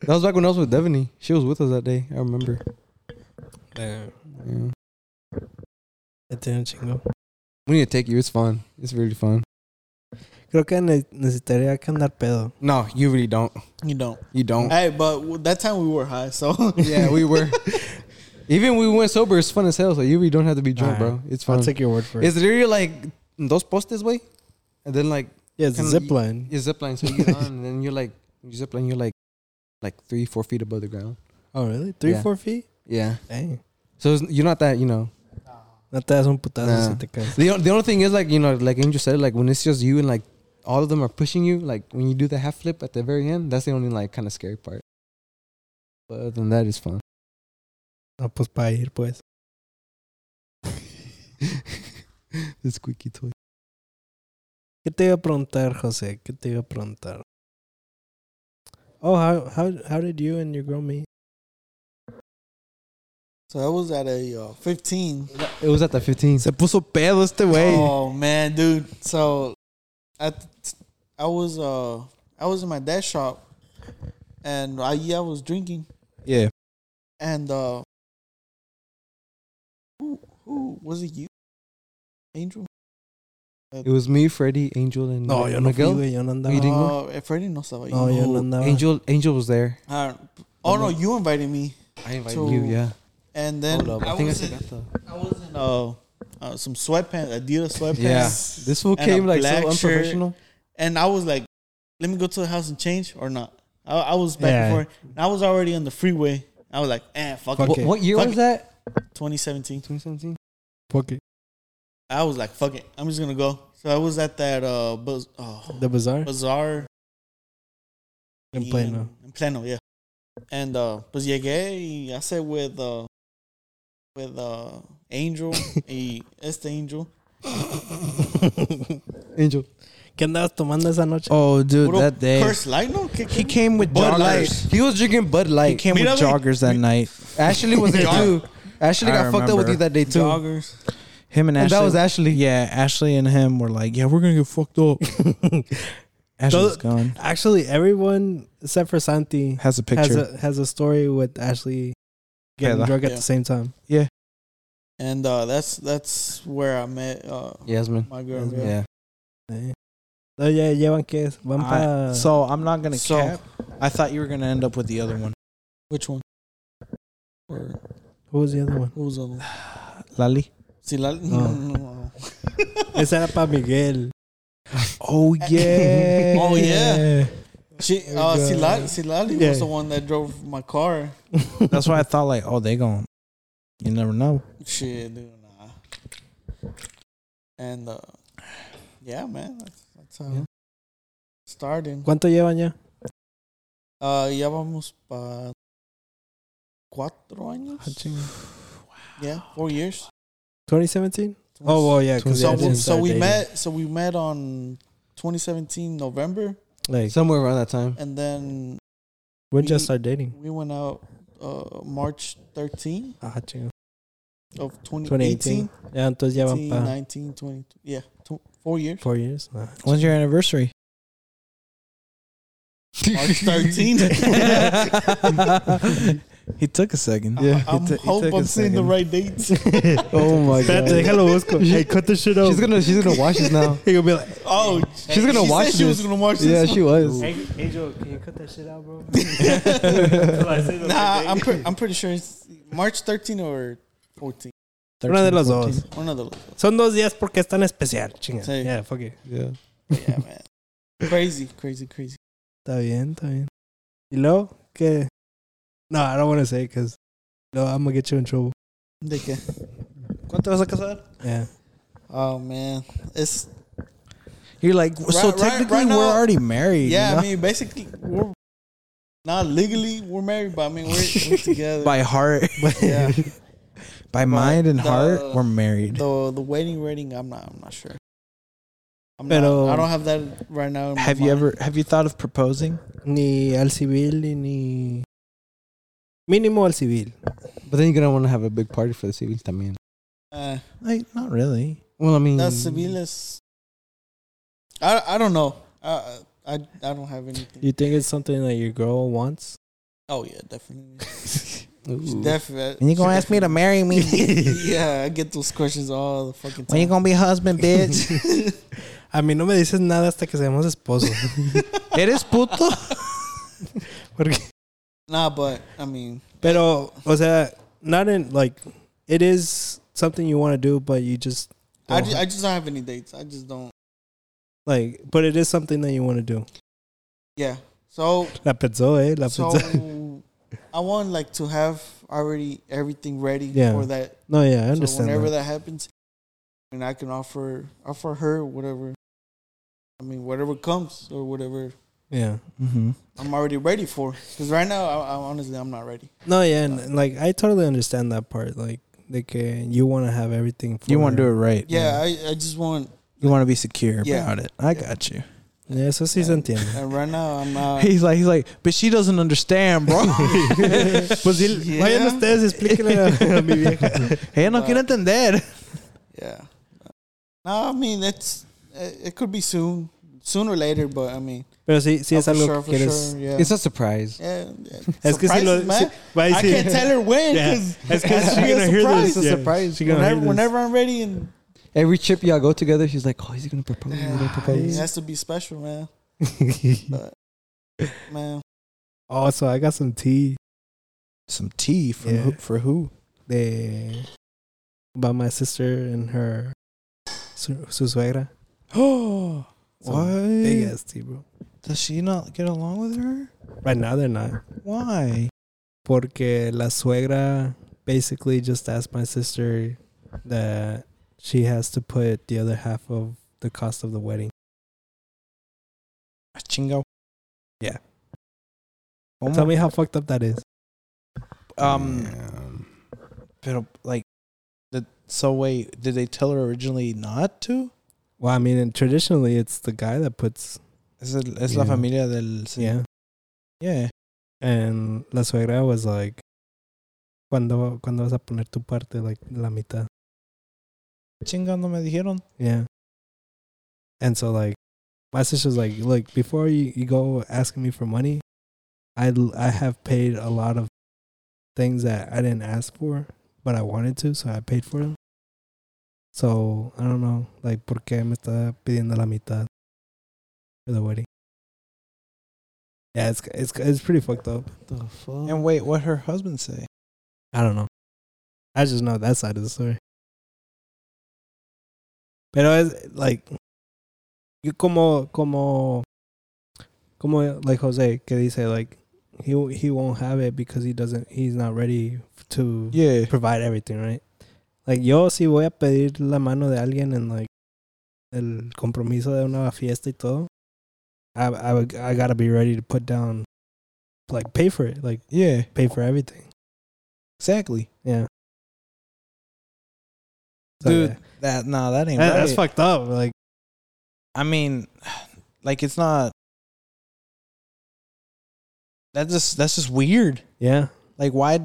That was back when I was with Devaney. She was with us that day. I remember. Damn. Yeah. Ya tiene chingo. We need to take you. It's fun. It's really fun. Creo que ne- necesitaría que andar pedo. No, you really don't. You don't. You don't. Hey, but w- that time we were high, so yeah, we were. Even we went sober. It's fun as hell. So you really don't have to be drunk, bro. It's fun. I'll take your word for it. It's literally like those postes way, and then like yeah, it's a zip line. you zip line. So you get on, and then you're like you zip line. You're like like three, four feet above the ground. Oh, really? Three, Yeah. four feet? Yeah. Dang. So you're not that you know. No te das un putazo Nah. te. The, the only thing is like you know like Angel said like when it's just you and like all of them are pushing you like when you do the half flip at the very end that's the only like kind of scary part. But other than that, it's fun. No, pues para ir, pues. the squeaky toy. ¿Qué te iba a preguntar, José? ¿Qué te iba a preguntar? Oh, how how how did you and your girl meet? so I was at a uh, 15. It was at the 15th. Se puso pedo este güey. Oh man, dude. So at I was uh I was in my dad's shop, and I yeah I was drinking, Yeah. and uh who who was it? You, Angel? It was me, Freddie, Angel, and No, yo no fui, Miguel. güey. Yo no andaba. You didn't go? Uh, Freddie no estaba ahí. No, yo no andaba. Angel, Angel was there. Uh, oh no, you invited me, I invited So- you, yeah. and then Hold up, I, I think I was in, forgot the. I was in uh, uh some sweatpants, Adidas sweatpants. Yeah, this fool And came like so black shirt. unprofessional. And I was like, let me go to the house and change or not. I, I was back Yeah. and forth. And I was already on the freeway. I was like, eh, fuck, Fuck it. What, it. what year Fuck was it. that? 2017. 2017. Fuck it. I was like, fuck it. I'm just gonna go. So I was at that uh baz- oh, The bazaar? bazaar In Plano. In Plano, yeah. And uh pues llegué y hace with uh with uh Angel y este Angel. Angel. ¿Qué andabas tomando esa noche? Oh, dude, Puro that day Coors Light, no? ¿Qué- he came with Bud Light. joggers. He was drinking Bud Light. He Light. came with Mira, güey. joggers that night. Ashley was there too. Ashley I got fucked up with you that day too. Joggers. Him and And Ashley. that was Ashley. Yeah, Ashley and him were like, "Yeah, we're gonna get fucked up." Ashley's gone. Actually, everyone except for Santi Has a has picture. a has a story with Ashley getting Peda. drunk at Yeah. the same time. Yeah, And uh that's that's where I met uh Yasmin. my girl. Yasmin. Yeah. Yeah. Oh, yeah, llevan que es? Van I- pa... so I'm not gonna So- cap. I thought you were gonna end up with the other one, Which one? Or Who was the other one? who was the other one? Lali. Si la, no, no. Esa era para Miguel. Oh yeah. Oh, yeah. She, uh, God. Silali, Silali Yeah. was the one that drove my car. That's why I thought like, oh, they gon' You never know. Shit, dude, nah. And uh, yeah, man, that's, that's how Yeah. started. ¿Cuánto llevan ya? Uh, ya vamos para cuatro años. Ah. Yeah, four years. 2017? Oh, well, yeah. 'cause so we, so we dating. met. So we met on 2017 November, Like, Somewhere around that time. and then when just we- start dating? we went out uh, March 13 Ah, chinga. of 2018. 2018. Ya, entonces ya van para 19, 20. Yeah, tw- four years. four years. Ah, When's your anniversary? March 13. he took a second. Yeah. I, I He took- he hope took a I'm saying the right dates. oh my god. Espérate, déjalo busco. Hey, cut this shit out. She's gonna she's gonna watch this now. He gonna be like, Oh, oh She's gonna she watch said she was this. gonna watch this. Yeah, she was. hey, Angel, can you cut that shit out, bro? Nah, I'm pre- I'm pretty sure it's March 13 or 14. Una de 13, las 14. dos. One of the Son dos días porque es tan especial. Chinga. Sí. Yeah, fuck it. Yeah. yeah, man. Crazy, crazy, crazy. Está bien, está bien. ¿Y luego? ¿Qué? No, I don't want to say because no, I'm gonna get you in trouble. De qué? ¿Cuánto vas a casar? Yeah. Oh man, it's You're like, so Right- right- technically right now- we're already married. yeah. you know? I mean, basically, we're not legally we're married, but I mean we're, we're together. by heart, yeah, by mind and the- heart, we're married. the the wedding wedding, I'm not I'm not sure. I'm Pero- not, I don't have that right now. in my Have you mind. ever have you thought of proposing? Ni al civil ni- ni. Mínimo al civil. But then you're gonna want to have a big party for the civil también. Uh, Like, not really. Well, I mean, that's civiles. I I don't know. I I I don't have anything. You think it's something that your girl wants? Oh yeah, definitely. Definitely. And you gonna ask me to marry me? yeah, I get those questions all the fucking time. when you gonna be husband, bitch? A mí no me dices nada hasta que seamos esposos. ¿Eres puto? Porque, nah, but I mean, pero, o sea, not in like, it is something you want to do, but you just, I just, I just don't have any dates. I just don't. like, but it is something that you want to do. Yeah. So La pensó, eh? La so pensó. I want like to have already everything ready Yeah. for that. No, yeah, I So understand. whenever that. that happens, and I can offer offer her whatever. I mean, whatever comes or whatever Yeah. Mm-hmm. I'm already ready for. Because right now, I, I honestly, I'm not ready. No, yeah, and, and, like I totally understand that part. Like, like uh, you want to have everything. For You want to do it right. Yeah, I, I just want. You want to be secure Yeah. about it. I Yeah. got you. Yeah, eso sí se entiende. And right now, I'm not. He's like, he's like, but she doesn't understand, bro. pues sí, Yeah. vayan ustedes, explíquenle a, a mi vieja. Ella no quiere entender. Yeah. No, I mean it's it, it could be soon, sooner or later, but I mean, Pero sí, sí oh, es for algo sure, que for quieres. sure, yeah. It's a surprise. yeah, yeah. Es que si lo. Man. sí, va a I decir- can't tell her when Yeah. because Es que It has she to be a gonna hear surprise. this. It's a surprise. She whenever, this. whenever I'm ready and Every trip y'all go together, she's like, "Oh, is he gonna propose? Is he gonna it has to be special, man. But man, Oh, so I got some tea Some tea from Yeah. who, for who? de about my sister and her su, su suegra. Oh, Some what? Big ass tea, bro. Does she not get along with her? Right now they're not. Why? Porque la suegra basically just asked my sister that she has to put the other half of the cost of the wedding. A chingo. Yeah. Oh Tell my- me how fucked up that is. Um, pero like, the, so wait, did they tell her originally not to? Well, I mean, and traditionally it's the guy that puts. Es la Yeah. familia del. Yeah. Yeah. And la suegra was like, ¿cuándo, ¿cuándo vas a poner tu parte? Like, la mitad. Chinga, no me dijeron. Yeah. And so, like, my sister's like, look, before you, you go asking me for money, I I have paid a lot of things that I didn't ask for, but I wanted to, so I paid for them. So, I don't know, like, ¿por qué me está pidiendo la mitad for the wedding? Yeah, it's it's it's pretty fucked up. The fuck? And wait, what her husband say? I don't know. I just know that side of the story. Pero es like you como como como like Jose que dice like he he won't have it because he doesn't he's not ready to Yeah. provide everything, right? Like yo si voy a pedir la mano de alguien en like el compromiso de una fiesta y todo, I I I gotta be ready to put down like pay for it, like Yeah. pay for everything. Exactly. Yeah. So, Dude, yeah. That nah, that ain't That- right. that's fucked up. Like I mean, like it's not. That's just that's just weird. yeah. Like why?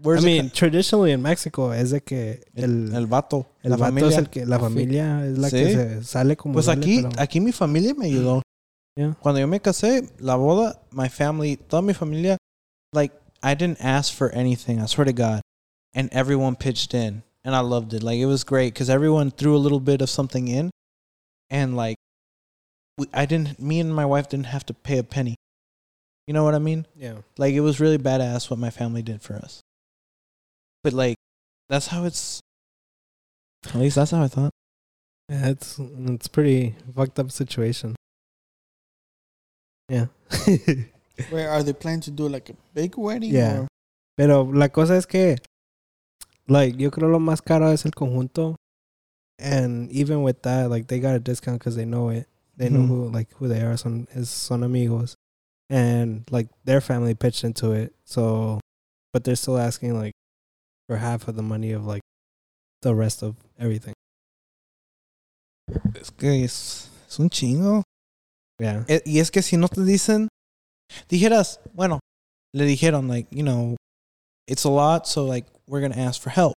Where's I mean, traditionally in Mexico es de que el, el vato, el la vato familia. es el que la familia es la que Sí. se sale como Pues sale, aquí, pero- aquí mi familia me ayudó. Yeah. Cuando yo me casé, la boda, my family, toda mi familia, like I didn't ask for anything. I swear to God, and everyone pitched in, and I loved it. Like it was great because everyone threw a little bit of something in, and like we, I didn't. Me and my wife didn't have to pay a penny. You know what I mean? yeah. Like it was really badass what my family did for us. But like, that's how it's. At least that's how I thought. Yeah, it's it's pretty fucked up situation. Yeah. Where are they planning to do like a big wedding? Yeah. Or? Pero la cosa es que like yo creo lo más caro es el conjunto and even with that like they got a discount cuz they know it. They know Mhm. who like who they are son es son amigos and like their family pitched into it. So but they're still asking like for half of the money of like the rest of everything. Es que es, es un chingo. Yeah. Eh, y es que si no te dicen, dijeras, bueno, le dijeron, like, you know, it's a lot, so like, we're gonna ask for help.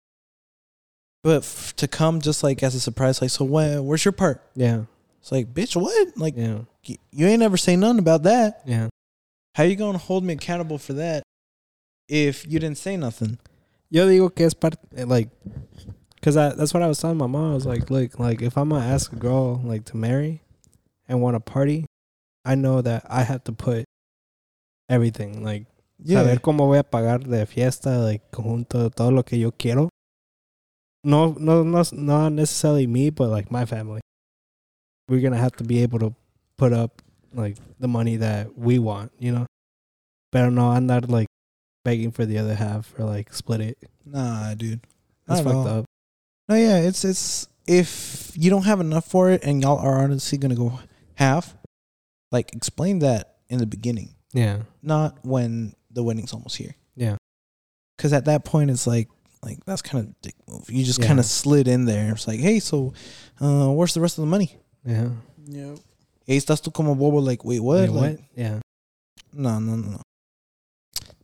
But f- to come just like as a surprise, like, so when, where's your part? Yeah. It's like, bitch, what? Like, Yeah. y- you ain't ever say nothing about that. Yeah. How you gonna hold me accountable for that if you didn't say nothing? Yo digo que es parte eh, like cuz I, that's what I was telling my mom. I was like, look, like if I'm going to ask a girl like to marry and want a party, I know that I have to put everything like saber cómo voy a pagar de fiesta, like conjunto, todo lo que yo quiero. No, no, no, not necessarily me, but like my family. We're gonna have to be able to put up like the money that we want, you know. Pero no andar like begging for the other half or like split it. Nah, dude. That's fucked all. up. No, yeah, it's it's if you don't have enough for it and y'all are honestly gonna go half, like explain that in the beginning, Yeah, not when the wedding's almost here. Yeah. Because at that point, it's like like that's kind of dick move. You just Yeah. kind of slid in there. It's like, hey, so uh, where's the rest of the money? yeah. Yep. Hey, estás tú como bobo? Like, wait, what? Wait, Like, what? Yeah, No, no, no, no.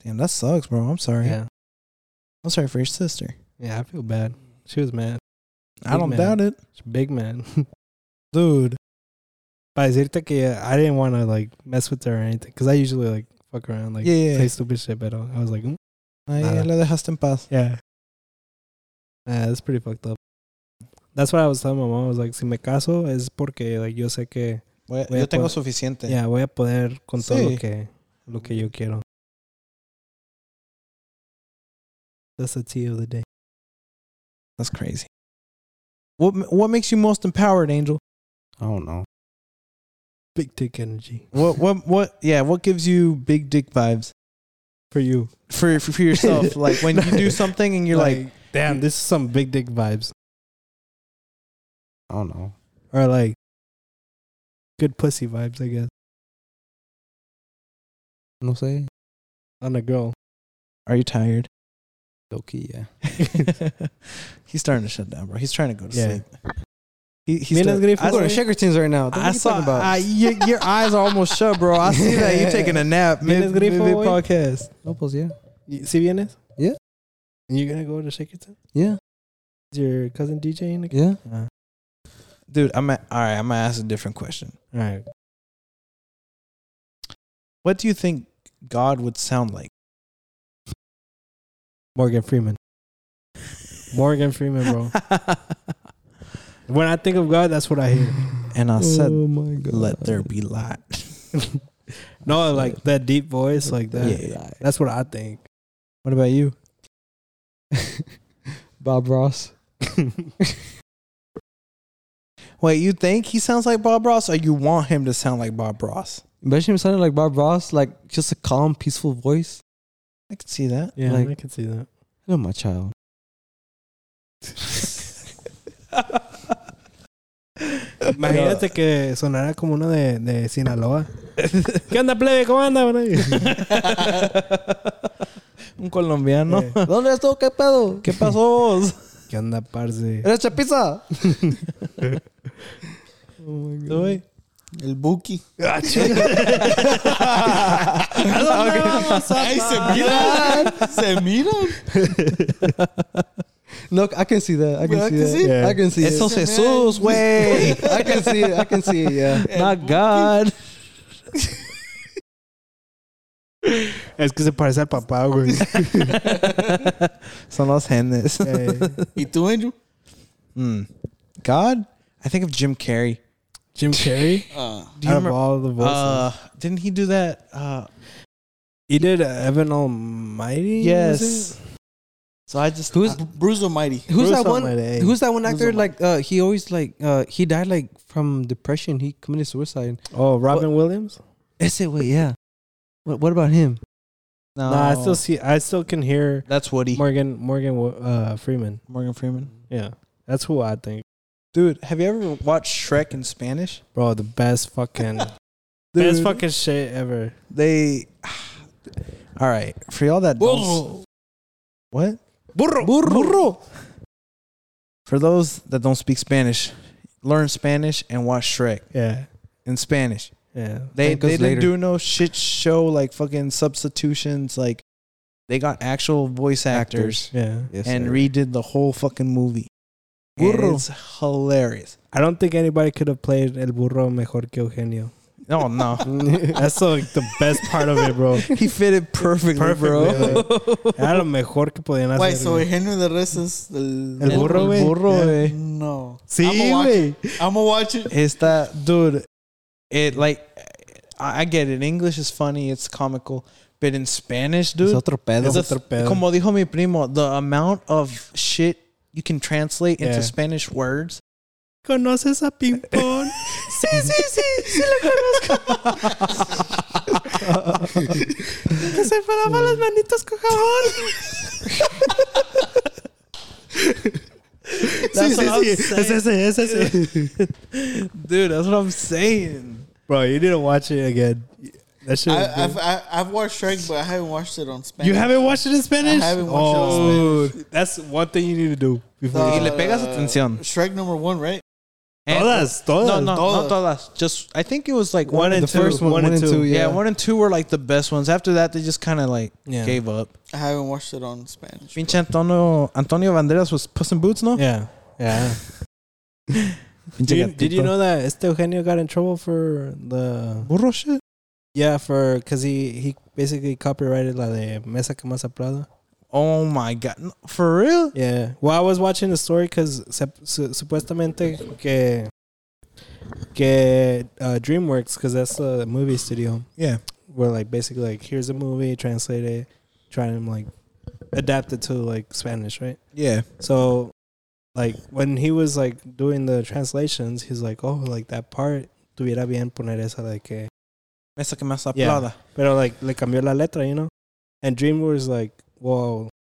Damn, that sucks, bro. I'm sorry. yeah, I'm sorry for your sister. yeah. I feel bad. She was mad. I don't man. doubt it, She's a big man. dude. Para decirte que I didn't want to like mess with her or anything, because I usually like fuck around, like Yeah, yeah. say stupid shit. But I was like, mm, Ahí Nada. le dejaste en paz. yeah, yeah, that's pretty fucked up. That's what I was telling my mom. I was like, si me caso es porque like yo sé que Voy Voy yo tengo suficiente. Yeah, voy a poder con todo Sí. lo que lo que yo quiero. That's the tea of the day. That's crazy. What what makes you most empowered, Angel? I don't know. Big dick energy What what what? Yeah, what gives you big dick vibes for you. for for, for yourself? like when you do something and you're like, damn, this is some big dick vibes, I don't know. or like good pussy vibes, I guess, No sé. on a girl. "Are you tired?" Loki, yeah. he's starting to shut down, bro. He's trying to go to Yeah. sleep. He, he's still- Grifo? I, I'm going to Shakertons right now. What I are you saw talking about? I, your, your eyes are almost shut, bro. I see that you're taking a nap mid, mid, mid podcast. no, pues, yeah. Vienes? Yeah. And you're gonna go to Shakerton? Yeah. Is your cousin DJing again? Yeah. Uh, Dude, I'm at, all right. I'm gonna ask a different question. all right. What do you think God would sound like? Morgan Freeman. Morgan Freeman, bro. when I think of God, that's what I hear. and I said, oh my God. "Let there be light." No, like that deep voice, like that. Yeah. That's what I think. What about you? Bob Ross. Wait, you think he sounds like Bob Ross, or you want him to sound like Bob Ross? Imagine him sounding like Bob Ross, like just a calm, peaceful voice. I can see that. Yeah, Like- I can see that. Hello, my child. Imagínate que sonara como uno de, de Sinaloa. ¿Qué onda, plebe? ¿Cómo anda? Un colombiano. Eh, ¿Dónde estuvo? ¿Qué pedo? ¿Qué pasó? ¿Qué onda, parce? ¿Eres chapiza? Güey. El Buki. Ah, chinga. Ay, se miran. se miran. No, I can see that. I can ¿Verdad see that. Yeah. I can see Eso it. Jesús, güey. I can see it. I can see it. Yeah. Not God. Es que se parece al papá, güey. Son los genes. ¿Y tú, Andrew? Mm. God? I think of Jim Carrey. Jim Carrey. Uh, Do you remember? all the voices. Uh, didn't he do that? Uh, he did uh, Evan Almighty. yes. So I just Who's- Bruce Almighty. Who's Bruce that one? Almighty. Who's that one Bruce actor? Like, uh, he always like, uh, he died like from depression. He committed suicide. Oh, Robin Williams. Ese way, yeah. What, what about him? no. Nah, I still see. I still can hear That's Woody. Morgan Morgan uh, Freeman. Morgan Freeman. Yeah, that's who I think, Dude, have you ever watched Shrek in Spanish? bro. The best fucking best fucking shit ever. They. All right, for y'all that don't. What? Burro, burro. For those that don't speak Spanish, learn Spanish and watch Shrek Yeah, in Spanish. yeah. They they didn't later. do no shit show like fucking substitutions. Like they got actual voice actors, Yeah. Yes, and sir. redid the whole fucking movie. And Burro. it's hilarious. I don't think anybody could have played El Burro mejor que Eugenio. Oh no, That's like the best part of it, bro. he fit it perfectly, Perfectly, bro. like, Era lo mejor que podían hacer. Wait, so. Eugenio Derbez es el... El burro, güey. burro, Yeah. güey. No. Sí, I'ma watch güey. I'm gonna watch it. It's that dude. It like I I get it. English is funny. It's comical, but in Spanish, Es dude, otro pedo. it's otro pedo. como dijo mi primo, the amount of shit you can translate into Yeah. Spanish words. ¿Conoces a Ping Pong? sí, sí, sí, sí lo conozco. que se paraba las manitas con jabón. That's what I'm Es saying. ese, es ese. Dude, that's what I'm saying. Bro, you need to watch it again. That shit. I, I've. I, I've watched Shrek, but I haven't watched it on Spanish. you haven't watched it in Spanish? I haven't watched it in oh, That's one thing you need to do. Before The- you Y le pegas uh, atención. Shrek number one, right? And- Todas, todas. No, no, todas. not todas. Just I think it was like One one, and and the two. first one, one one and and two. two, yeah. yeah. one and two were like the best ones. After that, they just kind of like Yeah. gave up. I haven't watched it on Spanish. Pinche Antonio Antonio Banderas was Puss in Boots, no? Yeah. Yeah. Pinche Did you, did you gatito. know that este Eugenio got in trouble for the burro shit? Yeah for because he he basically copyrighted la de Mesa que más aplauda. Oh my god, No, for real? Yeah. Well, I was watching the story because su- supuestamente que que uh, DreamWorks because that's the movie studio Yeah. where like basically like here's a movie, translate it, try and like adapt it to like Spanish, right? Yeah. So, like when he was like doing the translations, he's like, "Oh, like that part tuviera bien poner esa de que," Esa que más Yeah. pero like le cambió la letra, you know. And DreamWorks was like, whoa,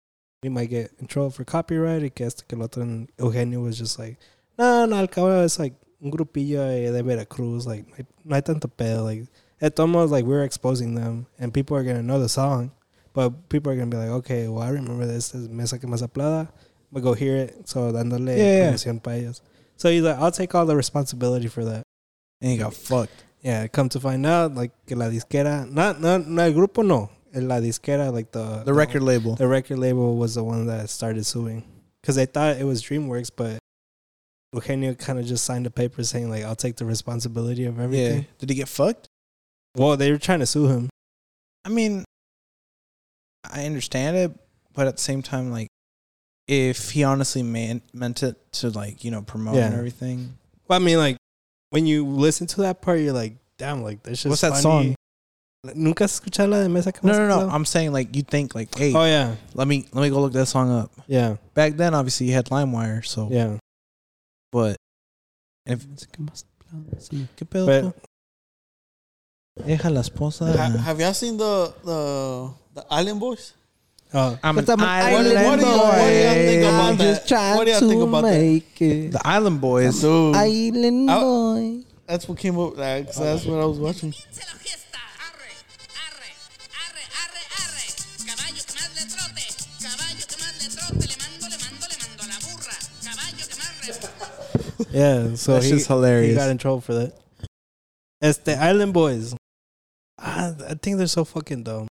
we might get in trouble for copyright." Y que este que el otro, and Eugenio was just like, "No, no, al cabo es like un grupillo de Veracruz, like no hay, tanto pedo, like." It's almost like we're exposing them, and people are gonna know the song, but people are gonna be like, okay, well, I remember this. This is Mesa que más. I'm gonna go hear it. So dándole Yeah, yeah. promoción pa' ellos. So he's like, I'll take all the responsibility for that. And he got fucked. Yeah, come to find out, like la disquera, not not no el grupo no, eh, la disquera, like the The record label. the record label was the one that started suing because they thought it was DreamWorks, but Eugenio kind of just signed a paper saying like, I'll take the responsibility of everything. Yeah. Did he get fucked? Well, they were trying to sue him. I mean, I understand it, but at the same time, like, if he honestly meant meant it to like you know promote and everything. Well, I mean, like when you listen to that part, you're like, damn, like this just What's that song? Nunca has la de Mesa No, no, no. I'm saying like you think like, hey, Oh yeah, let me let me go look that song up. yeah, Back then, obviously, you had LimeWire, so yeah. but If, ¿Qué pedo? But- tú? Deja la esposa. Have y'all seen the the the Island Boys? Oh, I'm an I'm an island, what boy. what do y'all think about I'm that? just trying What do y'all think about that? make it. The Island Boys. Dude, Island I- boy. that's what came up. Like, 'cause that's what I was watching. Comience la fiesta. Arre, arre, arre, arre, arre. Caballo que más le trote, caballo que más le trote. Le mando, le mando, le mando a la burra. Caballo que más re- yeah. So That's he, just hilarious. He got in trouble for that. It's the Island Boys. I, I think they're so fucking dumb.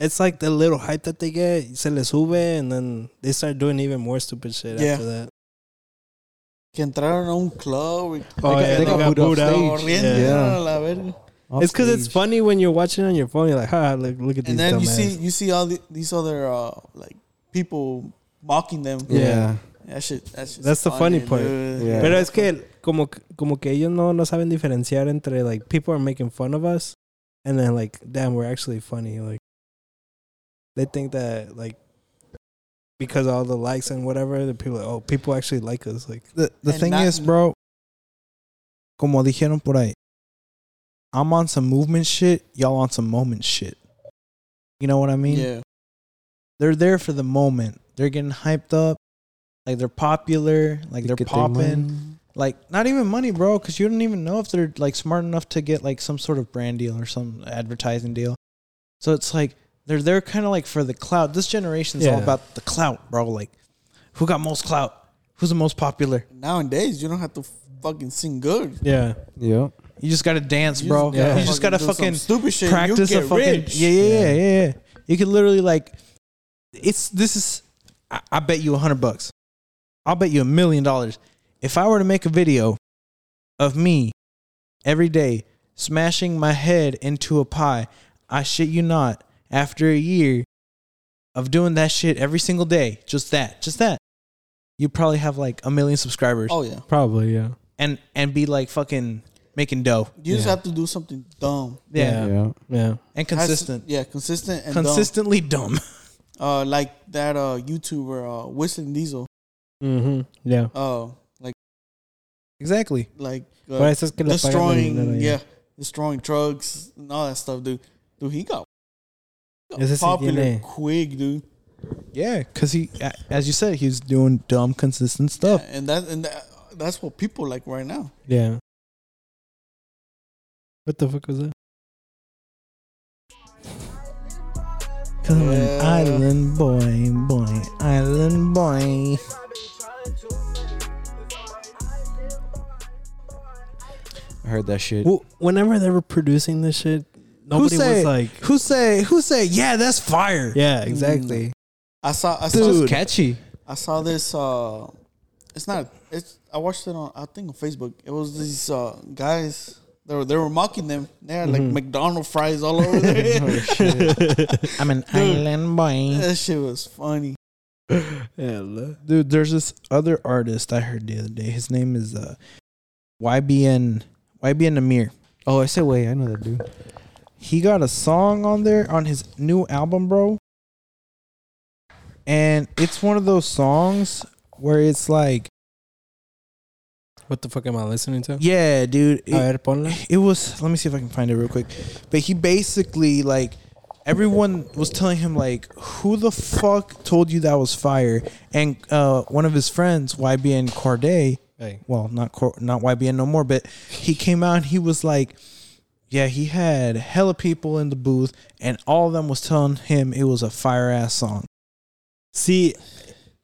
It's like the little hype that they get, se les sube, and then they start doing even more stupid shit Yeah. after that. Que entraron a un club Oh, got- yeah, they got booed off stage. corriendo Yeah. a la verga. It's because it's funny when you're watching on your phone. You're like, ha, look, look at these And then you dumbasses." see you see all the, these other uh, like people mocking them. Yeah. That shit. That's just That's the funny part. dude. Yeah. Pero es que como, como que ellos no, no saben diferenciar entre like people are making fun of us and then like damn we're actually funny like they think that like because of all the likes and whatever the people are, oh people actually like us like The, the thing not- is, bro, como dijeron por ahí, I'm on some movement shit, y'all on some moment shit. You know what I mean? Yeah. They're there for the moment. They're getting hyped up. Like they're popular. Like they're popping. Like not even money, bro, because you don't even know if they're like smart enough to get like some sort of brand deal or some advertising deal. So it's like they're there kind of like for the clout. This generation's all Yeah. about the clout, bro. Like who got most clout? Who's the most popular? Nowadays, you don't have to fucking sing good. yeah Yeah. You just gotta dance, You bro. just gotta You just gotta do fucking stupid shit. practice you a fucking rich. yeah, yeah, yeah, yeah, yeah. You could literally like, it's this is. I, I bet you a hundred bucks. I'll bet you a million dollars. If I were to make a video of me every day smashing my head into a pie, I shit you not. After a year of doing that shit every single day, just that, just that, you probably have like a million subscribers Oh yeah. probably yeah and and be like fucking making dough. You just Yeah. have to do something dumb. Yeah, Yeah. yeah and Has- consistent. yeah, consistent and consistently dumb. dumb. Uh, like that uh YouTuber uh Whistling Diesel. mm-hmm yeah Uh, like exactly. like Por uh, eso es que le pagan el destroying dinero yeah, destroying trucks and all that stuff, dude. Dude, he got, got Ese sí popular tiene- quick, dude. Yeah, because he, a- as you said, he's doing dumb, consistent stuff. And that and that, that's what people like right now. yeah what the fuck was that Yeah. island boy, boy, island boy. I heard that shit. well, whenever they were producing this shit nobody say, was like who say, who say, yeah, that's fire. yeah exactly I saw I It's saw just catchy. I saw this. Uh, it's not. It's. I watched it on. I think on Facebook. It was these uh, guys. They were they were mocking them. They had like Mhm. McDonald fries all over there. I'm an island boy. that shit was funny. yeah. Dude, there's this other artist I heard the other day. His name is uh, YBN, YBN Nahmir. Oh, I said wait. I know that dude. He got a song on there on his new album, bro. And it's one of those songs where it's like, what the fuck am I listening to yeah, dude. a It, ver it was. Let me see if I can find it real quick. But he basically like everyone was telling him like, who the fuck told you that was fire? And uh, one of his friends, YBN Cordae, hey well, not Cor- not YBN no more, but he came out and he was like, yeah, he had hella people in the booth, and all of them was telling him it was a fire ass song. See,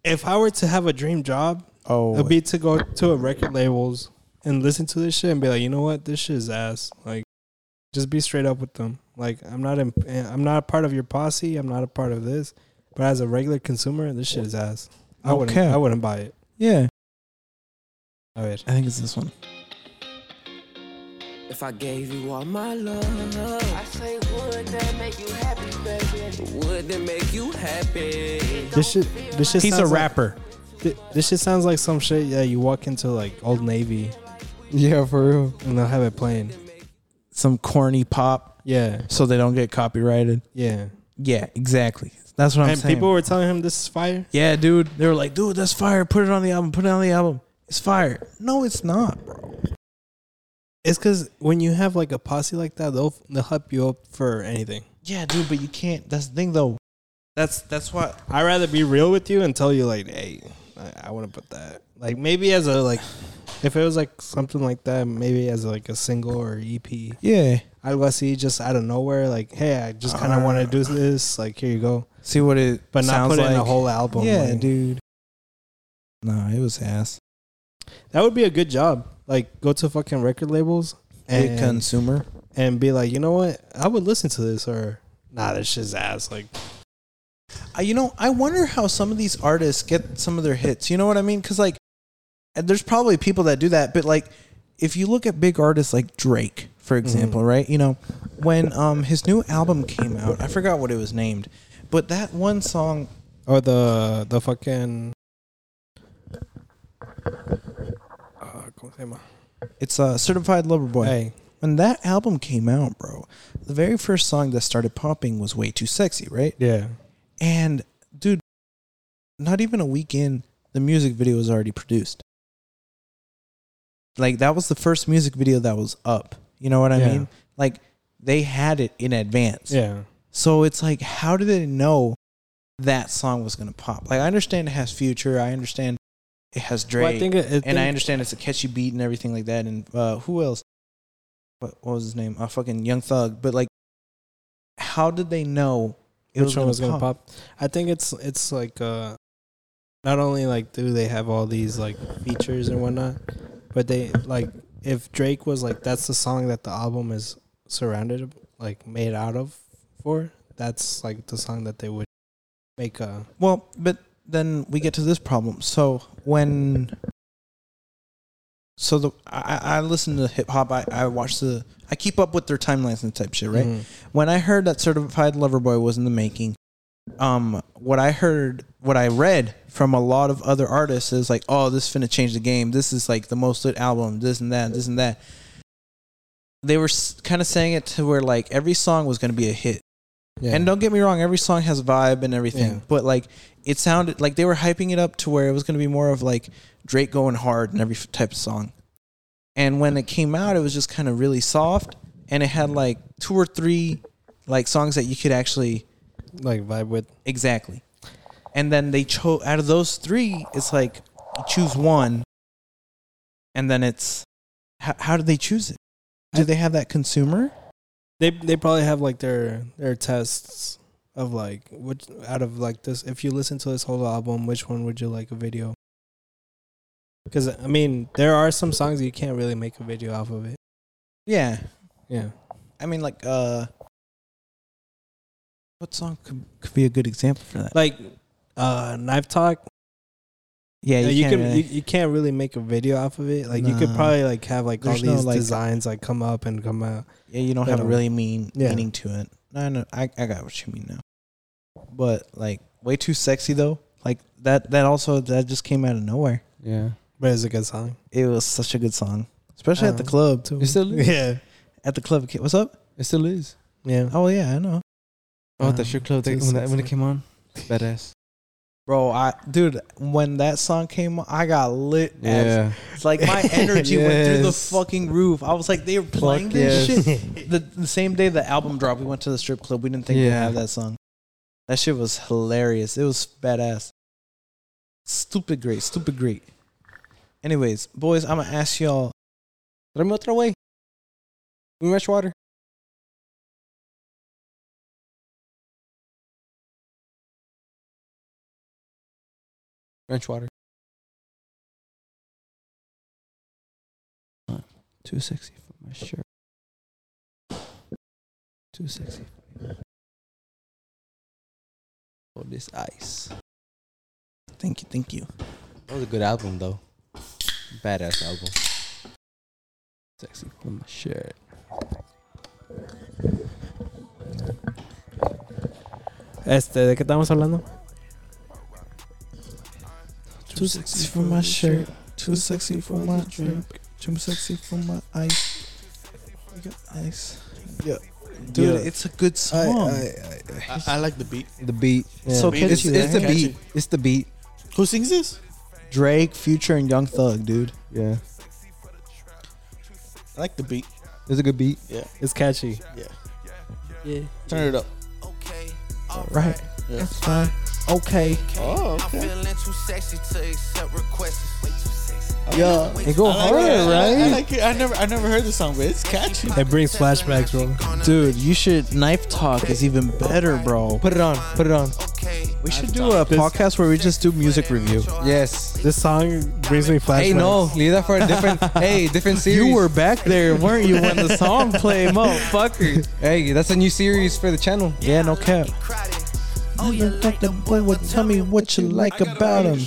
if I were to have a dream job, Oh, it'd be to go to a record labels and listen to this shit and be like, you know what, this shit is ass. Like, just be straight up with them. Like, I'm not, in, eh, I'm not a part of your posse. I'm not a part of this. But as a regular consumer, this shit is ass. I wouldn't, I wouldn't buy it. yeah, A ver. I think it's this one. If I gave you all my love, I say, would that make you happy, baby? Would that make you happy? This shit, this shit. He's a sounds like- rapper. this shit sounds like some shit. Yeah, you walk into like Old Navy Yeah, for real. and they'll have it playing. Some corny pop, Yeah, so they don't get copyrighted. yeah. Yeah, exactly. That's what I'm and saying. people were telling him this is fire. yeah, dude, they were like, dude, that's fire. Put it on the album. Put it on the album. It's fire. No, it's not, bro. It's because when you have like a posse like that, they'll they'll hype you up for anything. Yeah, dude, but you can't. That's the thing, though. That's that's what. I'd rather be real with you and tell you like, hey, I, I want to put that. Like maybe as a like, if it was like something like that, maybe as like a single or EP. Yeah. Algo see just out of nowhere, like, hey, I just kind of uh-huh. want to do this. Like, here you go, See what it. but not sounds put it in a whole album. Yeah, like- dude. No, it was ass. that would be a good job. Like, go to fucking record labels Big and consumer. and be like, you know what, I would listen to this or nah, this shit's ass. Like, Uh, you know, I wonder how some of these artists get some of their hits. You know what I mean? Because like, and there's probably people that do that, but like, if you look at big artists like Drake, for example, right? You know, when um his new album came out, I forgot what it was named, but that one song, or the the fucking. ¿Cómo se llama? it's a Certified Lover Boy. Hey, When that album came out, bro, the very first song that started popping was "Way Too Sexy," right? yeah, And dude, not even a week in, the music video was already produced. Like that was the first music video that was up. You know what I Yeah. mean? Like they had it in advance. yeah. So it's like, how did they know that song was gonna pop? Like I understand it has future. I understand it has Drake, Well, I think it, and I understand it's a catchy beat and everything like that. And uh, who else? What, what was his name? A fucking Young Thug. But like, how did they know it which was one was gonna pop? pop. I think it's it's like uh, not only like do they have all these like features and whatnot, but they like if Drake was like that's the song that the album is surrounded like made out of for that's like the song that they would make a Well, but then we get to this problem. So when, so the I, I listen to hip hop. I, I watch the I keep up with their timelines and type shit. Right. Mhm. When I heard that Certified Lover Boy was in the making, um, what I heard, what I read from a lot of other artists is like, oh, this is finna change the game. This is like the most lit album. This and that. This and that. They were kind of saying it to where like every song was gonna be a hit. yeah. And don't get me wrong, every song has vibe and everything, Yeah. but like it sounded like they were hyping it up to where it was going to be more of like Drake going hard in every type of song. And when it came out, it was just kind of really soft, and it had like two or three like songs that you could actually like vibe with exactly. And then they chose out of those three, it's like you choose one, and then it's how, how did they choose it? Do they have that consumer? they they probably have like their their tests of like which out of like this if you listen to this whole album which one would you like a video because i mean there are some songs you can't really make a video off of it Yeah, yeah I mean, like, uh, what song could, could be a good example for that? like uh knife talk Yeah, you, you, can't can really- you, you can't really make a video off of it like you could probably like have like There's all no, these like- designs like come up and come out yeah, you don't you have a really mean Yeah. meaning to it. No, no, I, I got what you mean now. But like, way too sexy though. Like that, that also that just came out of nowhere. Yeah. but it's a good song It was such a good song, especially at the Uh, club too. It still is. yeah At the club, what's up? It still is. yeah Oh yeah, I know, Oh, Uh, the strip club too when, that, when it came on. Badass. bro. I dude, when that song came, on, I got lit. as- Yeah. it's like my energy went through the fucking roof. I was like, they were playing Fuck this yes. shit. The, the same day the album dropped, we went to the strip club. We didn't think we'd have that song. That shit was hilarious. It was badass. Stupid great. Stupid great. Anyways, boys, I'm gonna ask y'all. Tráeme otra way. Me fresh water. French water. Too sexy for my shirt. Too sexy. Oh, this ice. Thank you. Thank you. That was a good album, though. Badass album. Sexy for my shirt. este de qué estamos hablando Too sexy for my shirt. Too sexy for my drink. Too sexy for my ice. I got ice. Yeah. Dude, Yeah. it's a good song. I, I like the beat. The beat. So beat catchy, It's, it's the right? beat. It's the beat. Who sings this? Drake, Future, and Young Thug, dude. Yeah, I like the beat. it's a good beat. Yeah. It's catchy. Yeah. Yeah. Turn it up. Okay. Right. Yeah. That's fine. Okay. Oh, I'm okay. feeling too sexy to accept requests. Way too sexy. Yeah. It go I like hard, it. Right? I, like it. I never, I never heard the song, but it's catchy. It brings flashbacks, bro. Dude, you should. Knife Talk is even better, bro. Put it on. Put it on. Okay. We should do a This- podcast where we just do music review. Yes. This song brings me flashbacks. Hey, no, leave that for a different. hey, different series. You were back there, weren't you, when the song played, motherfucker? Hey, that's a new series for the channel. Yeah, no cap. Oh, you like the boy? Well, tell me what you like about him.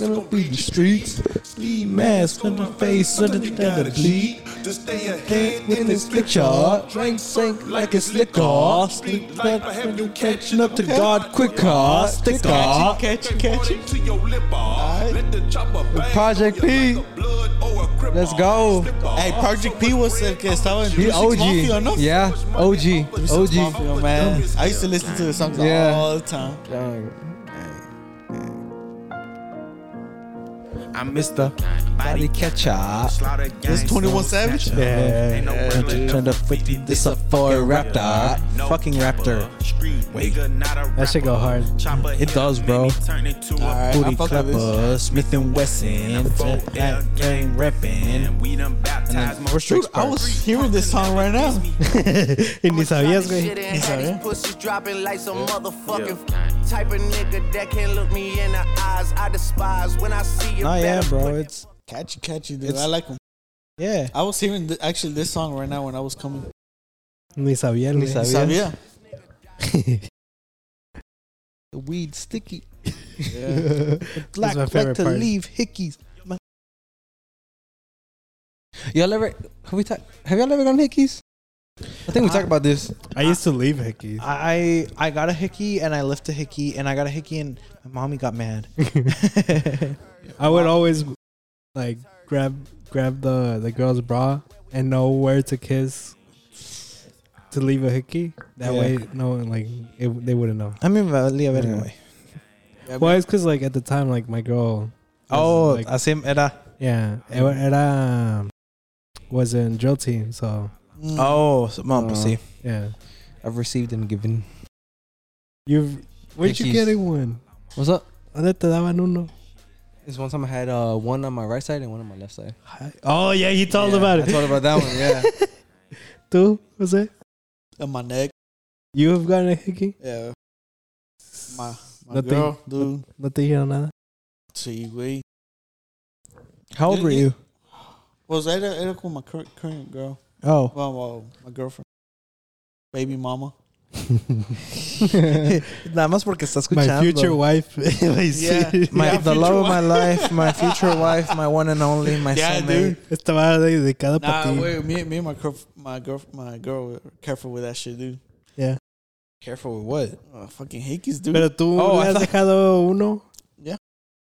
Gonna be the streets, lead mask on the face, so that the bleed. Head with this picture, drink sink like it's liquor. Sleep back when you catching up to God quicker. Sticker. Catchy, catchy. Project P. Let's go. Hey, Project P was el que estaba en He Three Six Mafia, OG. ¿no? Yeah, OG. Three Six OG. Mafia, man. I used to listen to the songs Yeah. all the time. I missed the body catcher. This gang. 21 Savage? Yeah. Ain't no Trying to- trying to put this up for a raptor. Fucking raptor. Wait. That shit go hard. It does, bro. Alright, I Booty fuck with this. clapper, Smith and Wesson, that gang reppin'. We done baptized my Dude, I was hearing this song right now. Y ni sabías, güey. Shit and had these pussies dropping like some motherfucking type of nigga that can't look me in the eyes. I despise when I see you. Yeah, bro. It's Catchy, catchy, dude. It's- I like them. yeah. I was hearing th- actually this song right now when I was coming. Ni sabía, Ni güey. sabía. Sabía. The weed sticky. Yeah. Black my like to part. leave hickeys. Y'all ever have we talk, Have y'all ever gone hickeys? I think we talked about this. I used to leave Hickey. I I got a hickey and I left a hickey and I got a hickey and my mommy got mad. I would always like grab grab the the girl's bra and know where to kiss to leave a hickey. That Yeah. way, no, like it, they wouldn't know. I mean, valía verga, Yeah. güey. Yeah, Well, it's because like at the time, like my girl. was, Oh, like, así era. yeah, era, era was in drill team, so Mm. Oh, so, mom, pues sí. yeah. I've received and given. You've where'd you Hickeys. get it one? What's up? ¿Dónde te daban uno? This one time I had uh, one on my right side and one on my left side. Oh yeah, he told Yeah, about it. I it. told about that one. Yeah. Tú, was it? On my neck. You have gotten a hickey? Yeah. My, my Nothing. girl, dude. No te dijeron nada. Sí, güey. How old were you? Was that era, era con my current, current girl. Oh, Well, well, my girlfriend. Baby mama. nada más porque está My future wife. Yeah. My, Yeah, the love of my life, my future wife, my one and only, my Yeah, soulmate. dude. Estaba dedicada Nah, para ti. wait, me, me and my girl, my girl, my girl, were careful with that shit, dude. Yeah. Careful with what? Uh, fucking hickeys, dude. Pero tú Oh, le has thought- dejado uno. Yeah.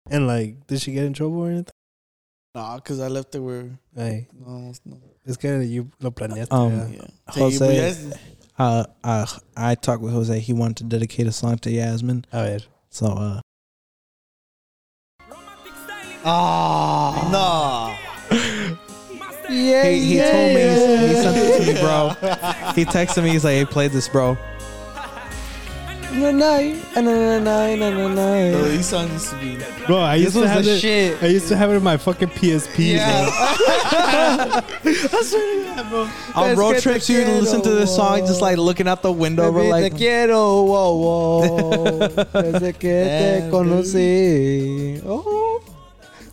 And like, did she get in trouble or anything? nah, cause I left it where. Ay, No, no. es que you lo planeaste. Um. Yeah. Jose- Sí, pues, Uh, uh, I talked with Jose. He wanted to dedicate a song to Yasmin. A ver. So, uh, Ah, no. yeah, he, he told me, he, he sent it to me, bro. He texted me, he's like, hey, play this, bro. These songs used to be. Bro, I This used to was have the it. shit. I used to have it in my fucking PSP. bro. On Es road que te trips, you listen to this song just like looking out the window, bro, Baby, like, te quiero, wow, wow. Desde que te conocí. Oh.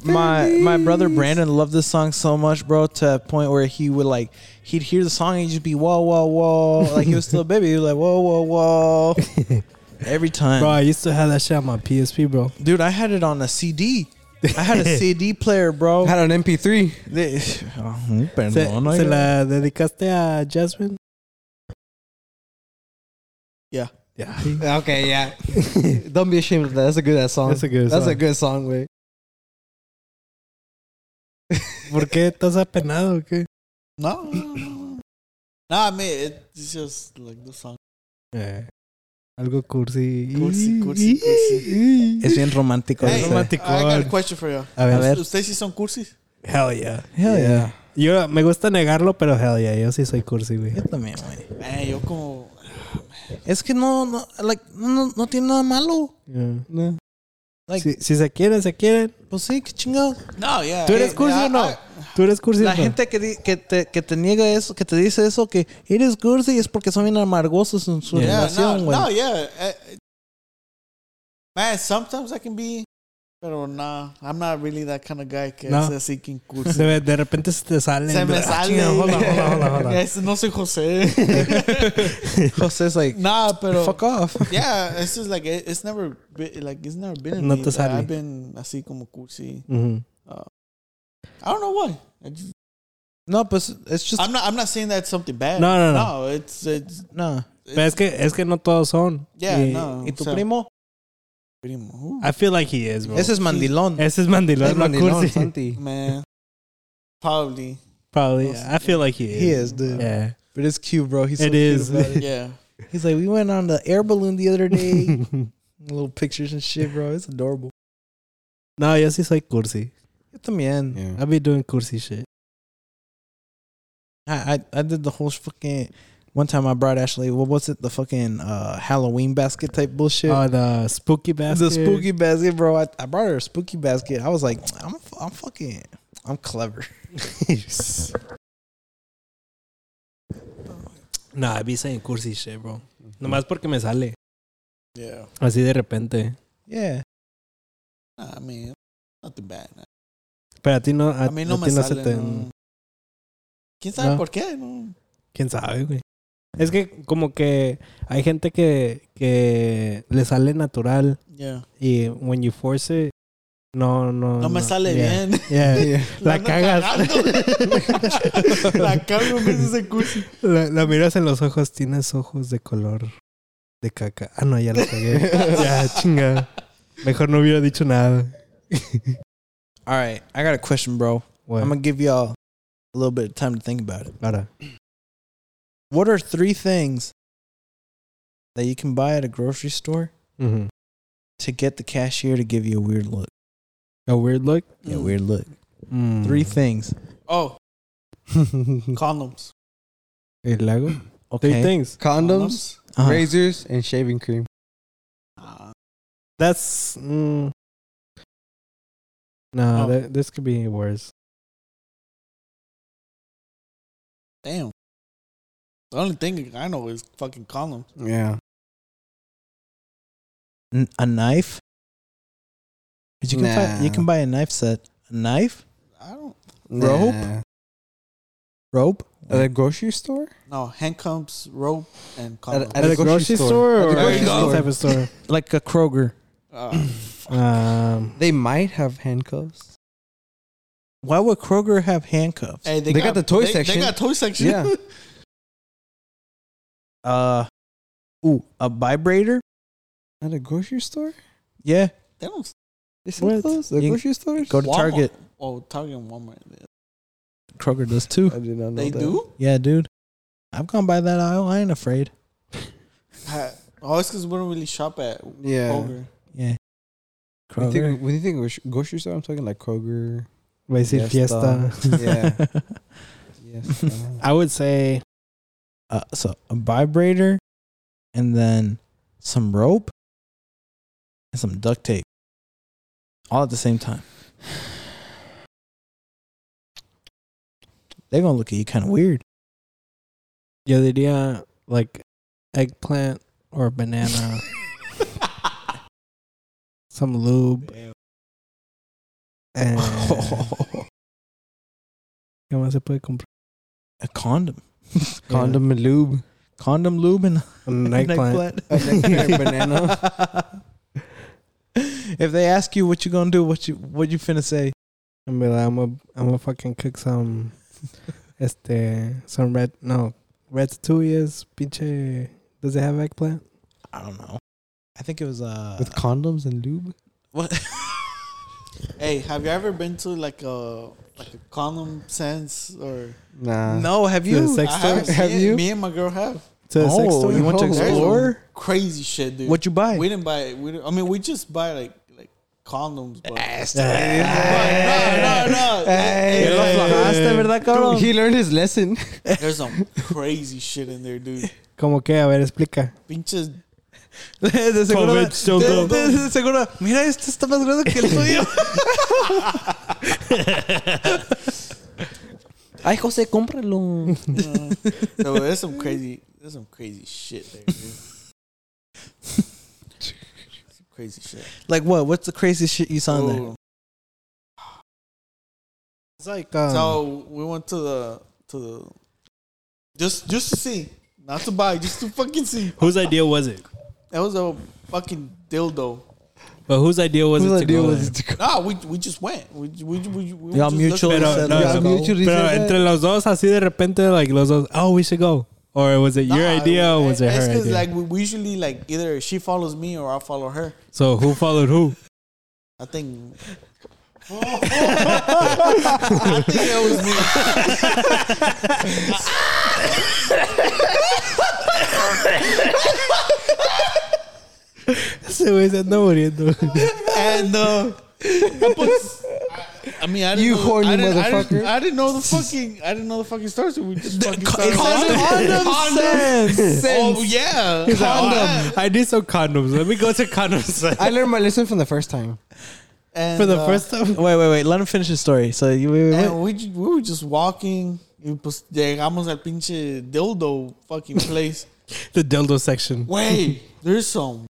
My my brother Brandon loved this song so much, bro, to a point where he would like he'd hear the song and he'd just be whoa whoa whoa, like he was still a baby. He was like whoa whoa whoa every time. Bro, I used to have that shit on my PSP, bro. Dude, I had it on a CD. I had a CD player, bro. Had an MP3. They- Oh, ¿Se, perdón, se oiga. la dedicaste a Jasmine? Yeah. Yeah. Okay, yeah. Don't be ashamed of that. That's a good ass song. That's a good That's song. a good song, güey. ¿Por qué estás apenado o qué? No, no, no, no. Nah, I mean, it's just like the song. Yeah. Algo cursi. Cursi, cursi, cursi. Es bien romántico. Hey, romántico. I got a question for you. A ver. A ver. ¿Ustedes sí son cursis? Hell yeah. Hell yeah. Yo me gusta negarlo, pero hell yeah. Yo sí soy cursi, güey. Yo también, güey. Eh, yo como... Es que no, no, like, no, no tiene nada malo. Yeah. No. Like, Si, si se quieren, se quieren. pues sí, qué chingado. No, yeah. ¿Tú eres cursi o no? I- ¿Tú eres cursi La o no? gente que, di- que, te, que te niega eso, que te dice eso, que eres cursi, es porque son bien amargosos en su relación, no, güey. no, yeah. eh, man, sometimes I can be... Pero nah, I'm not really that kind of guy que No. es así que. Se ve- de repente se te sale. Se me Ah, sale. chinga, hola, hola, hola, hola. Es- no soy José. José's like, nah, pero... fuck off. Yeah, it's just like, it- it's never been, like, it's never been in No me. te sale. I've been así como cursi. Ujú. I don't know why. Just, No, pues, it's just, I'm not. I'm not saying that's something bad. No, no, no. No, it's it's. no. Pero es que, es que no todos son. Yeah, Y- no. ¿Y tu so- primo? Primo. Uh. I feel like he is, bro. Ese es mandilón. Ese es mandilón, Es no mandilón, cursi. Santi. man, probably. Probably. I feel like he is. He is, dude. Yeah. But it's cute, bro. He's so It cute is. about it. Yeah. He's like, we went on the air balloon the other day. Little pictures and shit, bro. It's adorable. no, yo sí soy cursi. Yo también. Yeah. I be doing cursi shit. I, I I did the whole fucking. One time I brought Ashley. What was it? The fucking uh, Halloween basket type bullshit. Oh, the spooky basket. the spooky basket, bro. I, I brought her a spooky basket. I was like, I'm I'm fucking I'm clever. No, I be saying cursi shit, bro. Nomás porque me sale. Yeah. Así de repente. Yeah. Nah, I mean, nothing bad. nah. Pero a ti no, a, A mí no a me ti no sale. se te... no. ¿Quién sabe No. por qué? No. ¿Quién sabe, güey? Es que como que hay gente que, que le sale natural Yeah. y when you force it, no, no. No me sale yeah. bien. Yeah. La cagas. La cago ese la miras en los ojos, tienes ojos de color de caca. Ah, no, ya la cagué. ya, chinga. Mejor no hubiera dicho nada. All right. I got a question, bro. What? I'm gonna give y'all a little bit of time to think about it. Ahora. What are three things that you can buy at a grocery store Ujú. to get the cashier to give you a weird look? A weird look. Yeah, Mm. weird look. Mm. Three things. Oh, condoms. El lago. Three Okay. things. Condoms, Uh-huh. razors, and shaving cream. Ah, That's. Mm, no, Oh. that- this could be worse. damn. The only thing I know is fucking condoms. Yeah. N- a knife? you can find, you can buy a knife set. A knife, I don't. Rope? Nah. rope. At a grocery store? No, handcuffs, rope, and At, condoms. at a grocery store. or At the grocery store. type of store? like a Kroger. Ah, um, They might have handcuffs. Why would Kroger have handcuffs? hey, They got the toy they, section. They got toy section. Yeah. Uh, ooh, a vibrator. At a grocery store? Yeah, they don't. They sell those? At You- grocery stores? go to Walmart. Target. Oh, Target and Walmart. Kroger does too. I did not know They that. do. Yeah, dude. I've gone by that aisle. I ain't afraid. Ha- Oh, it's because we don't really shop at Yeah. Kroger. Yeah. When you, Kroger. think, when you think of gros- grocery store, I'm talking like Kroger. va a decir fiesta. Yeah. Yes. I would say uh, so a vibrator, and then some rope, and some duct tape, all at the same time. They're gonna look at you kind of weird. yo diría like eggplant or banana, some lube. And ¿Qué más se puede comprar? A condom, condom and lube. condom lube, and Un eggplant. eggplant, banana. if they ask you what you gonna do, what you what you finna say? I'm gonna I'm gonna fucking cook some, este, some red, no, ratatouille is pinche, does it have eggplant? I don't know. I think it was uh With condoms and lube? what? Hey, have you ever been to like a like a condom sense or? Nah. no, have you? sex I store? have, Have me, you? Me and my girl have. To the sex Oh, you went to. There's explore? some crazy shit, dude. What'd you buy? We didn't buy. We didn't, I mean, we just buy like like condoms, but Eh. no, no, no. Ya lo aflojaste, ¿verdad, cabrón? He learned his lesson. There's some crazy shit in there, dude. ¿Cómo que? A ver, explica. Pinches. De seguro, Covid still de, de- de seguro, mira, este está más grande que el tuyo. Ay, José, cómpralo. No, there's some crazy. There's some crazy shit there, dude. some crazy shit. Like what? What's the craziest shit you saw in there? It's like, um, So we went to the to the just just to see, not to buy, just to fucking see. whose idea was it? That was a fucking dildo. But whose idea was Whose it to idea go was there? it to go? No, we we just went. We we we, we Y'all just mutually looked- Pero, said, no, let's so- go. mutually pero said entre that. los dos, así de repente, like los dos, oh, we should go. Or was it your Nah, idea or was it it's her 'cause, idea? Like we, we usually like either she follows me or I follow her. so who followed who? I think. I think it was me. Ese güey se anda muriendo. And uh, I, I mean, I didn't You know, horny I didn't, I motherfucker. didn't, I didn't know the fucking. I didn't know the fucking story. So we just fucking It started. condom sense. Oh yeah, condom. I need some condoms. Let me go to condoms. I learned my lesson from the first time. And, For the uh, first time. Wait, wait, wait. Let him finish his story. So you wait, wait, wait. We ju- we were just walking. Y pues llegamos al pinche dildo fucking place. The dildo section. Wait, there's some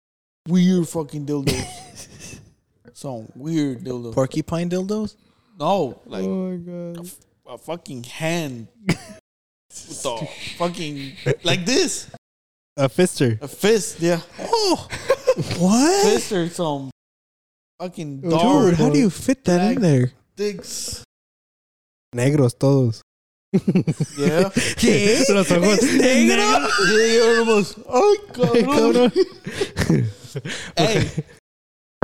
weird fucking dildos. some weird dildos. porcupine dildos. No, like Oh my god. a fucking hand. with the fucking like this. A fister. A fist, yeah. Oh, what? Fist or some fucking dog Dude, how do you fit that in there? dicks. Negros todos. Yeah. ¿Qué? Los ojos. negro? Yeah, almost. Ay, cabrón. hey.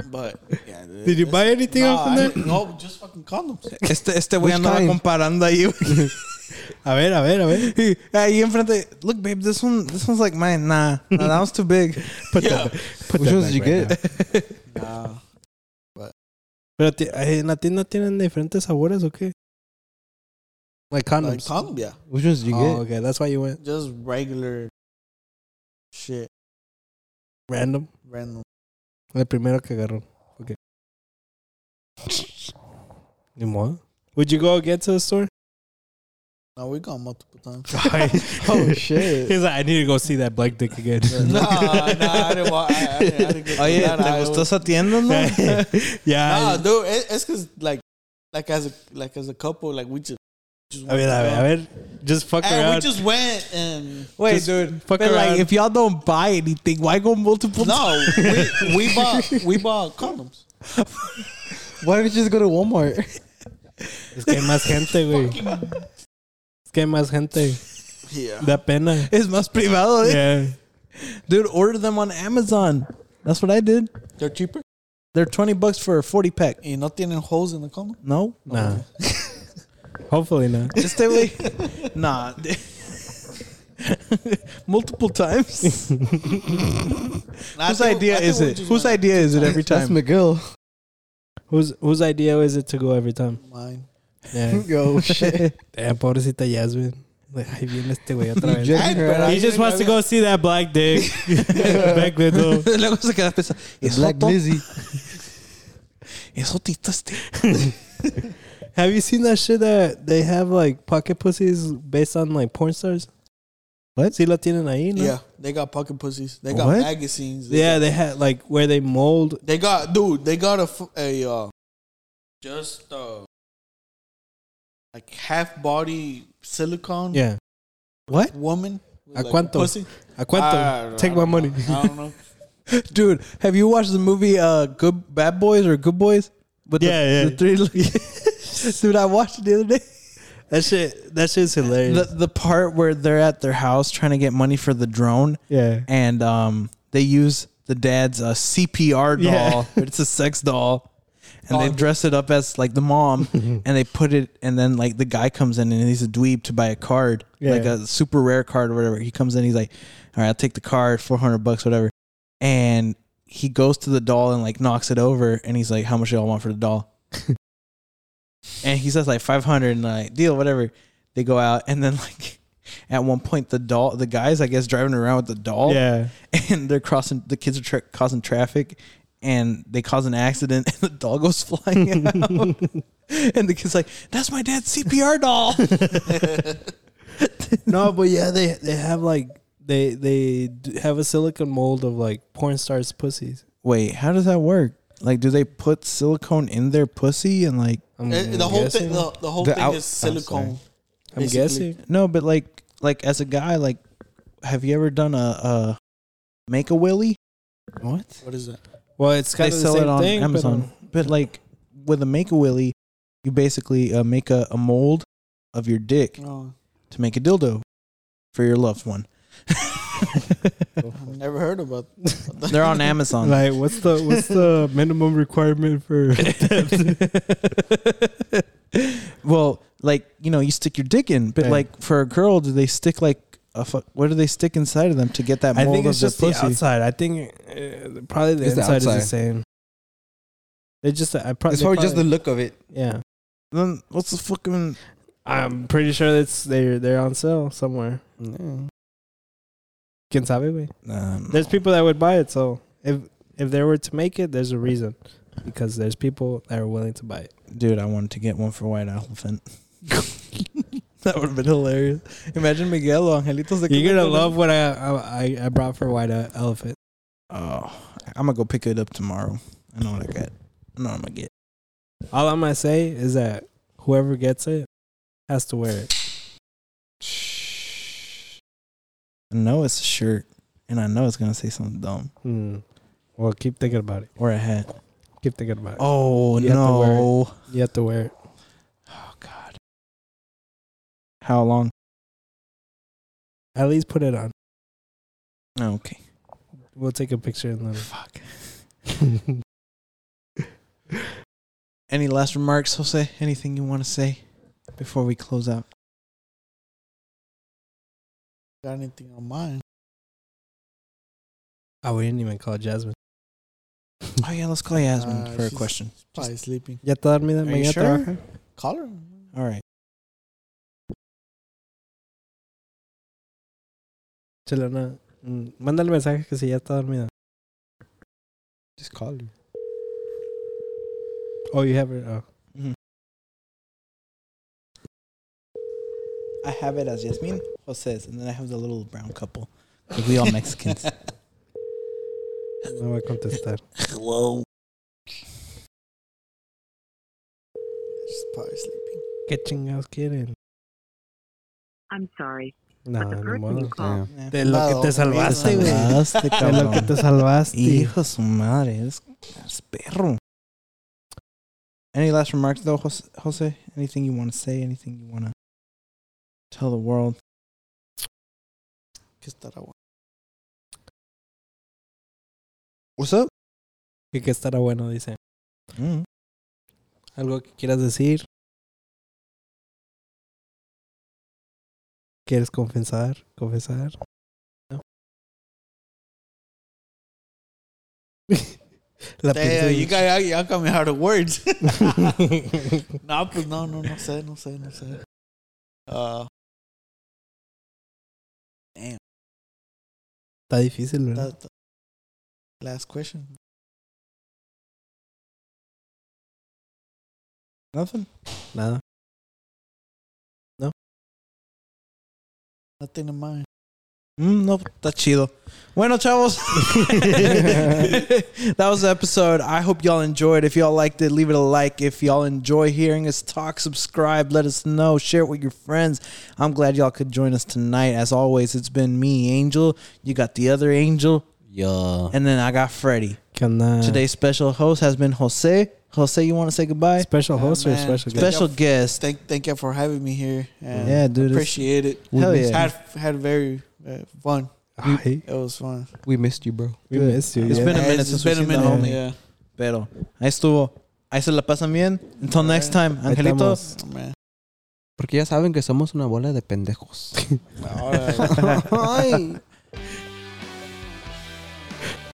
But yeah. Did you buy anything Nah, off from I there? No, just fucking condoms. Este, este güey Which andaba kind? comparando ahí. güey. A ver, a ver, a ver. Y Ahí enfrente. Look, babe, this one, this one's like mine. Nah, nah that one's too big. Put Yeah. that, put Which that ones did you right get? now. Nah. Pero ti- eh, en la tienda tienen diferentes sabores o qué? Like Like condoms. condom, yeah. Which ones did you oh, get? okay. That's why you went Just regular shit. random. Random. El primero que agarró. Okay. Ni modo. Would you go again to the store? No, we gone multiple times. Oh shit. He's like, I need to go see that black dick again. nah, nah, I didn't want. I, I, didn't, I didn't get to Oye, that. ¿te I gustó was- esa tienda, no? yeah. Nah, dude, it, it's cause like, like as a like as a couple, like we just. Just a ver, a ver, a ver. Just fuck And we just went and Wait, Just dude. fuck But like, around. if y'all don't buy anything, why go multiple no, we, we bought we bought condoms. Why don't you just go to Walmart? Es que hay más gente, güey. Es que hay más gente. Yeah. Da pena. Es más privado, eh? Yeah. Dude, order them on Amazon. That's what I did. They're cheaper. They're 20 bucks for a 40 pack. Y no tienen holes in the condom. No? Nah. Hopefully not. Just stay away. nah. Multiple times. Nah, Whose idea is it? Whose idea is it every That's time? McGill. Whose whose idea is it to go every time? Mine. Yeah. Yo, shit. Damn, pobrecita Yasmin. Like, ahí viene este güey otra vez. Judging pero out. He just wants to go see that black dick. Back window. Luego se queda pensando. ¿Es Black? Lizzie. ¿Es jotito este? Have you seen that shit that they have like pocket pussies based on like porn stars? What? Sí lo tienen ahí, no? Yeah, they got pocket pussies. They got What? magazines. They Yeah, got, they had like where they mold. they got dude. They got a f- a uh, just uh like half body silicone Yeah. What? woman. with, ¿A like, cuánto? Pussy. ¿A cuánto? Don't- Take I my don't money. know. I don't know. Dude, have you watched the movie uh Good Bad Boys or Good Boys? With Yeah, the, yeah. the three Dude, I watched it the other day. That shit. That shit's hilarious. The the part where they're at their house trying to get money for the drone yeah. and um they use the dad's uh, CPR doll. Yeah. it's a sex doll. and they dress it up as like the mom, and they put it, and then like the guy comes in and he's a dweeb to buy a card, like a super rare card or whatever. He comes in, he's like, "All right, I'll take the card, four hundred bucks, whatever," and he goes to the doll and like knocks it over, and he's like, "How much do y'all want for the doll?" And he says like five hundred, and like deal, whatever. They go out, and then like. At one point, the doll, the guys, I guess, driving around with the doll, Yeah. and they're crossing the kids are tra- causing traffic and they cause an accident and the doll goes flying out and the kid's like that's my dad's cpr doll No, but yeah, they they have like they they have a silicone mold of like porn stars' pussies. wait how does that work like do they put silicone in their pussy and like I'm Eh, the whole guessing. thing, the, the whole The thing out- is silicone. I'm basically. guessing. no but like like as a guy like have you ever done a, a make a willy what What is that? Well, it's they kind of the sell same it on thing. but, amazon um, but, like with a make a willy you basically uh, make a, a mold of your dick Oh, to make a dildo for your loved one I've never heard about. they're on amazon like, what's the what's the minimum requirement for? well, like you know, you stick your dick in, but Yeah. like for a girl, do they stick like a fu- what do they stick inside of them to get that I mold think of it's the just the pussy? outside. I think uh, probably the It's the inside is the same. They just I probably It's probably just the look of it. yeah. Then what's the fucking? I'm pretty sure it's they're they're on sale somewhere. Quien sabe, güey. No. There's people that would buy it, so if if they were to make it, there's a reason. Because there's people that are willing to buy it. dude. I wanted to get one for White Elephant. that would have been hilarious. Imagine Miguel or Angelitos. You're gonna love what I I, I brought for White Elephant. Oh, I'm gonna go pick it up tomorrow. I know what I got. I know what I'm gonna get. All I'm gonna say is that whoever gets it has to wear it. I know it's a shirt, and I know it's gonna say something dumb Hmm. Well, keep thinking about it. or a hat. Keep thinking about it. Oh You have to wear it. no! You have to wear it. Oh god. How long? At least put it on. Oh, okay. We'll take a picture and then. Fuck. Any last remarks, Jose? Anything you want to say before we close out? Got anything on mine? Oh, we didn't even call Jasmine. Oh yeah, let's call Jasmine Uh, for a question. Probably sleeping. ¿Ya está dormida? Are you sure? Call her. All right. Chale, una- mm, Mándale mensaje que si ya está dormida. Just call her. Oh, you have her. Oh. Mhm. I have it as Yasmin Jose's, and then I have the little brown couple. 'Cause we all Mexicans. No va a contestar. Hello. She's probably sleeping. ¿Qué chingados quieren? I'm sorry, No, but the ni person modo. you called Yeah. De lo que te Te salvaste, güey. Salvaste, De lo cabrón. que te salvaste. Hijo de su madre, eres, eres perro. Any last remarks though, Jose? Jose? Anything you want to say? Anything you want to tell the world? ¿Qué estará bueno? What's up? Que, que estará bueno, dice. Mm. ¿Algo que quieras decir? ¿Quieres confesar? ¿Confesar? No. La Damn, you got y'all got me out of words. no, pues no, no, no sé, no sé, no sé. Uh, Está difícil, ¿verdad? Last question. Nothing. Nada. Nothing in mind. Mm, no, está chido. Bueno, chavos. that was the episode. I hope y'all enjoyed. If y'all liked it, leave it a like. If y'all enjoy hearing us talk, subscribe. Let us know. Share it with your friends. I'm glad y'all could join us tonight. As always, it's been me, Angel. You got the other Angel. Yeah. And then I got Freddie. ¿Qué onda? Today's special host has been Jose. Jose, you want to say goodbye? Special Yeah, host or special guest? Special guest. Thank, thank you for having me here. And Yeah, dude. Appreciate it. Hell yeah. Had had very fun. Ay, It was fun. We missed you, bro. we Good. missed you. It's yeah. been a minute it's since been a we've seen the minute. homie. Yeah. Pero ahí estuvo. Ahí se la pasan bien. Until next time. Ahí Angelito. estamos. Hombre. Porque ya saben que somos una bola de pendejos. Ay.